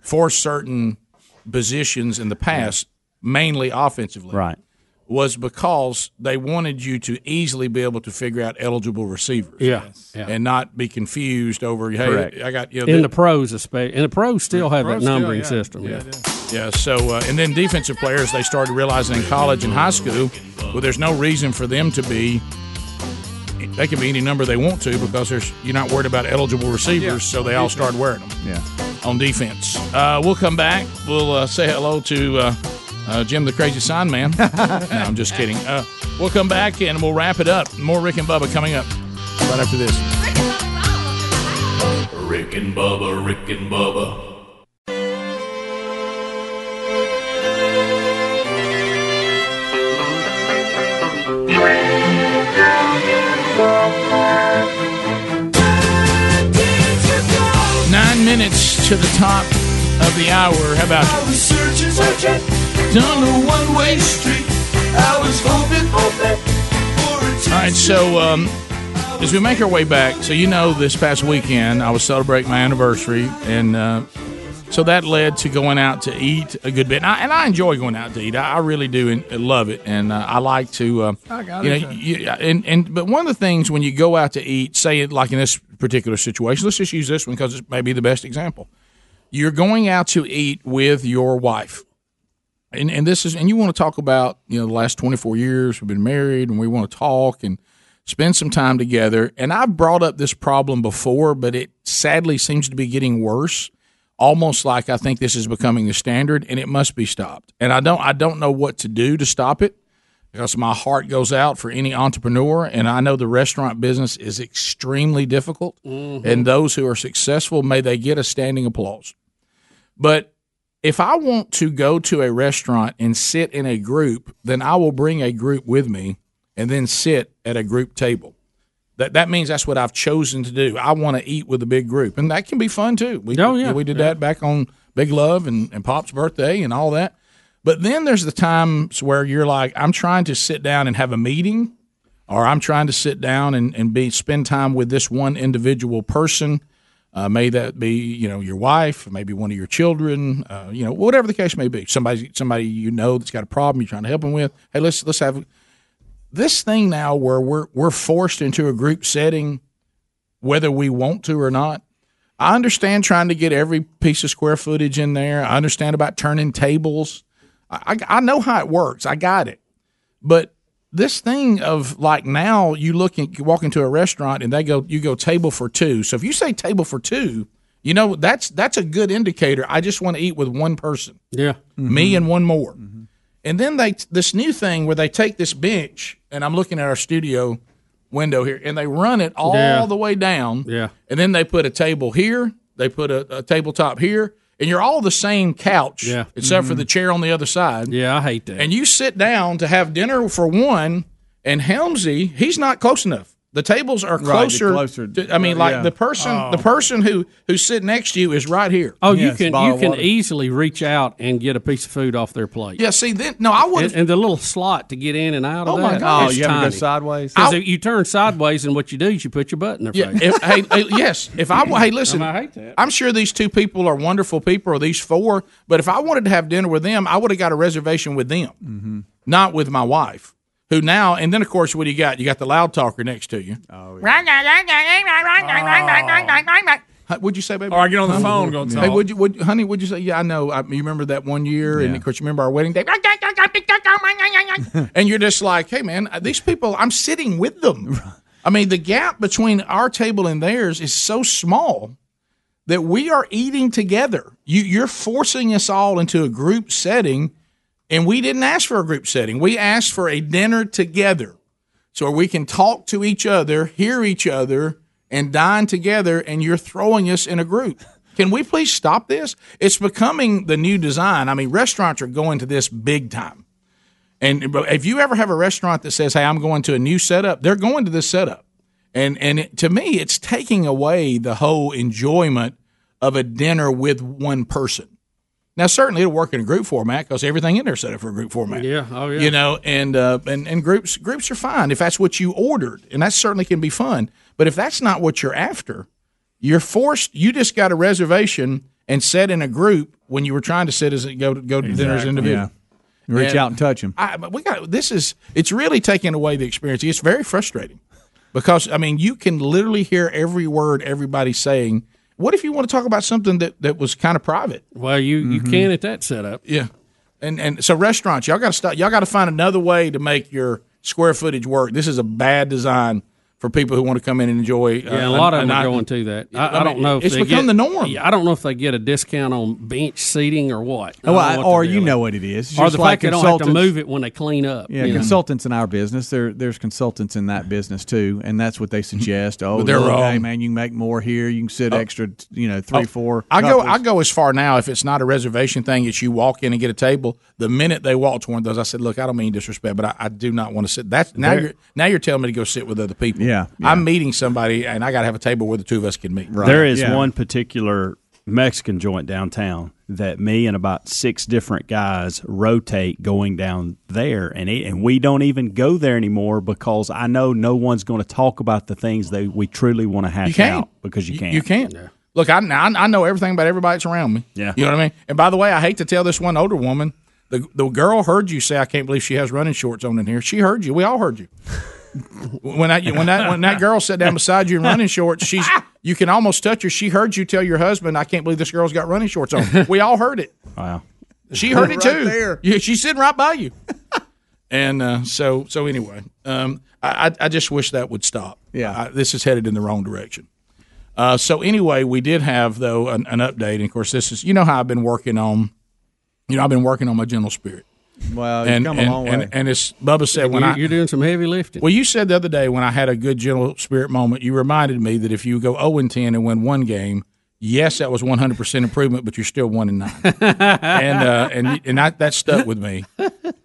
for certain positions in the past, mainly offensively, right? Was because they wanted you to easily be able to figure out eligible receivers, Yeah, yeah. and not be confused over. Hey, Correct. I got you know, in the pros, especially, and the pros still have that Pros still, numbering yeah. system. Yeah, Yeah, so uh, and then defensive players they started realizing in college and high school, well, there's no reason for them to be. They can be any number they want to because there's you're not worried about eligible receivers, so they all start wearing them. Yeah. On defense, uh, we'll come back. We'll uh, say hello to uh, uh, Jim the Crazy Sign Man. <laughs> no, I'm just kidding. Uh, we'll come back and we'll wrap it up. More Rick and Bubba coming up right after this. Rick and Bubba, Rick and Bubba. Nine to the top of the hour. How about I was searching, searching down a one-way street. I was hoping, hoping for a All right, so um, as we make our way back, so you know, this past weekend I was celebrating my anniversary, and uh, so that led to going out to eat a good bit. And I, and I enjoy going out to eat. I, I really do and love it, and uh, I like to, uh, I got you it. know, you, and and but one of the things when you go out to eat, say it like in this particular situation, let's just use this one because it's maybe the best example. You're going out to eat with your wife. And and this is and you want to talk about you know the last 24 years we've been married and we want to talk and spend some time together. And i've brought up this problem before but it sadly seems to be getting worse almost like i think this is becoming the standard and it must be stopped. And i don't i don't know what to do to stop it because my heart goes out for any entrepreneur and i know the restaurant business is extremely difficult mm-hmm. and those who are successful may they get a standing applause but if I want to go to a restaurant and sit in a group, then I will bring a group with me and then sit at a group table. That that means that's what I've chosen to do. I want to eat with a big group, and that can be fun too. We, Oh, yeah. we did that back on Big Love and, and Pop's birthday and all that. But then there's the times where you're like, I'm trying to sit down and have a meeting, or I'm trying to sit down and, and be spend time with this one individual person. Uh, may that be you know your wife, maybe one of your children, uh, you know whatever the case may be. Somebody somebody you know that's got a problem you're trying to help them with. Hey, let's let's have. this thing now where we're we're forced into a group setting, whether we want to or not. I understand trying to get every piece of square footage in there. I understand about turning tables. I, I, know how it works. I got it. But this thing of like now you look and you walk into a restaurant and they go you go table for two. So if you say table for two, you know that's that's a good indicator. I just want to eat with one person. Yeah. Me mm-hmm. and one more. Mm-hmm. And then they this new thing where they take this bench and I'm looking at our studio window here and they run it all Yeah. the way down. Yeah. And then they put a table here, they put a, a tabletop here, and you're all the same couch, Yeah. except for Mhm. the chair on the other side. Yeah, I hate that. And you sit down to have dinner for one, and Helmsy, he's not close enough. The tables are Right, closer. closer- to, I mean, like yeah. the person, Oh. the person who who's sitting next to you is right here. Oh, you can you can easily reach out and get a piece of food off their plate. Yeah, see, then no, I would. And, and the little slot to get in and out of Oh, that. my gosh. is Oh, you have to go tiny. sideways? 'Cause if you turn sideways, and what you do is you put your butt in their Yeah. face. If, hey, hey, yes. If I hey, listen. <laughs> I hate that. I'm sure these two people are wonderful people, or these four. But if I wanted to have dinner with them, I would have got a reservation with them, Mm-hmm. not with my wife, who now. And then, of course, what do you got? You got the loud talker next to you. Oh, What'd you say, baby? Or I get on the phone, go Hey, would you, would, honey? Would you say? Yeah, I know. I, you remember that one year, and of course, you remember our wedding day. and you're just like, hey, man, these people. I'm sitting with them. I mean, the gap between our table and theirs is so small that we are eating together. You, you're forcing us all into a group setting, and we didn't ask for a group setting. We asked for a dinner together, so we can talk to each other, hear each other, and dine together. And you're throwing us in a group. Can we please stop this? It's becoming the new design. I mean, restaurants are going to this big time. And if you ever have a restaurant that says, "Hey, I'm going to a new setup," they're going to this setup. And and it, to me, it's taking away the whole enjoyment of a dinner with one person. Now, certainly it'll work in a group format because everything in there is set up for a group format. Yeah. Oh yeah. You know, and uh, and and groups groups are fine if that's what you ordered, and that certainly can be fun. But if that's not what you're after, you're forced. You just got a reservation and sat in a group when you were trying to sit as a, go to go to dinner as individual. Yeah. Reach out and touch 'em. I, but we got this is it's really taking away the experience. It's very frustrating because I mean you can literally hear every word everybody's saying. What if you want to talk about something that, that was kind of private? Well, you you Mhm. can at that setup. Yeah, and and so restaurants, y'all got to stop. Y'all got to find another way to make your square footage work. This is a bad design for people who want to come in and enjoy. uh, Yeah, a lot of them a are night- going to that. I, I I, don't know if it's they become get, the norm. I don't know if they get a discount on bench seating or what. I Oh, don't I- or you know what it is. It's or just the like fact they don't have to consultants- move it when they clean up. Yeah, you know. consultants in our business, there there's consultants in that business too, and that's what they suggest. <laughs> Oh, But they're look, wrong. Hey, man, you can make more here. You can sit extra, you know, three, Oh, four. I go. I go as far now. If it's not a reservation thing, it's you walk in and get a table. The minute they walked to one of those, I said, "Look, I don't mean disrespect, but I, I do not want to sit." That's now There- you're now you're telling me to go sit with other people. Yeah, I'm meeting somebody, and I got to have a table where the two of us can meet. There is one particular Mexican joint downtown that me and about six different guys rotate going down there, and it, and we don't even go there anymore because I know no one's going to talk about the things that we truly want to hash out because you can't. You can't. Look, I, I I know everything about everybody that's around me. Yeah. you know what I mean. And by the way, I hate to tell this one older woman. The the girl heard you say, "I can't believe she has running shorts on in here." She heard you. We all heard you. when that when that when that girl sat down beside you in running shorts, she's you can almost touch her. She heard you tell your husband, "I can't believe this girl's got running shorts on." We all heard it. Wow. She heard it Right too. there. Yeah, she's sitting right by you. and uh, so so anyway, um, I I I just wish that would stop. Yeah. I, this is headed in the wrong direction. Uh, so anyway, we did have though an, an update, and of course, this is you know how I've been working on. You know, I've been working on my gentle spirit. Well, you've and come a long way. and, and as Bubba said, when you're, I you're doing some heavy lifting. well, you said the other day when I had a good gentle spirit moment, you reminded me that if you go zero and ten and win one game, yes, that was one hundred percent improvement, but you're still one and nine, <laughs> and uh, and and that, that stuck with me.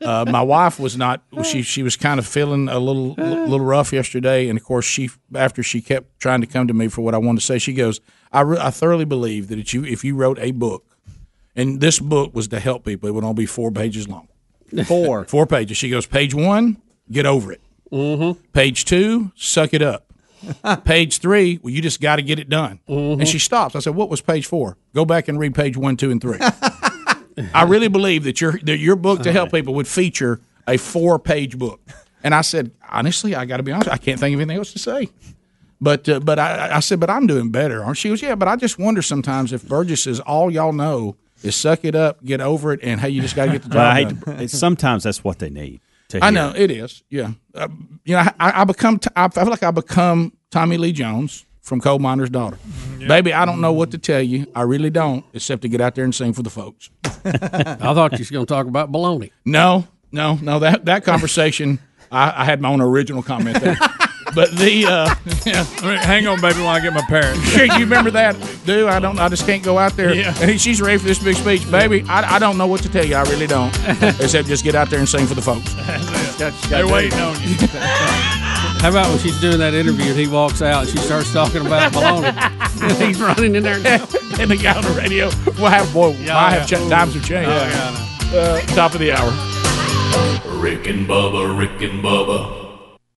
Uh, my wife was not she she was kind of feeling a little little rough yesterday, and of course she after she kept trying to come to me for what I wanted to say, she goes, I re- I thoroughly believe that if you if you wrote a book, and this book was to help people, it would only be four pages long. Four. <laughs> Four pages. She goes, page one, get over it. Mm-hmm. Page two, suck it up. <laughs> page three, well, you just got to get it done. And she stops. I said, what was page four? Go back and read page one, two, and three. <laughs> I really believe that your that your book to help people would feature a four page book. And I said, honestly, I got to be honest, I can't think of anything else to say. But uh, but I, I said, but I'm doing better, aren't? She goes, yeah, but I just wonder sometimes if Burgess is all y'all know is suck it up, get over it, and hey, you just got to get the Well, I job hate done. to, sometimes that's what they need. To I know it is. Yeah, uh, you know, I, I become. T- I feel like I become Tommy Lee Jones from Coal Miner's Daughter. Baby, I don't know what to tell you. I really don't, except to get out there and sing for the folks. <laughs> I thought you was going to talk about baloney. No, no, no. That that conversation, I, I had my own original comment there. <laughs> but the uh, <laughs> yeah. hang on, baby, while I get my parents. <laughs> Sure, you remember that, dude? I don't. I just can't go out there. Yeah. And she's ready for this big speech, baby. I, I don't know what to tell you. I really don't, <laughs> except just get out there and sing for the folks. They're waiting on you. How about when she's doing that interview and he walks out and she starts talking about baloney? and he's running in there. and the guy on the radio will have boy. Yeah, I have yeah. ch- times have changed. Oh, Uh, top of the hour. Rick and Bubba, Rick and Bubba.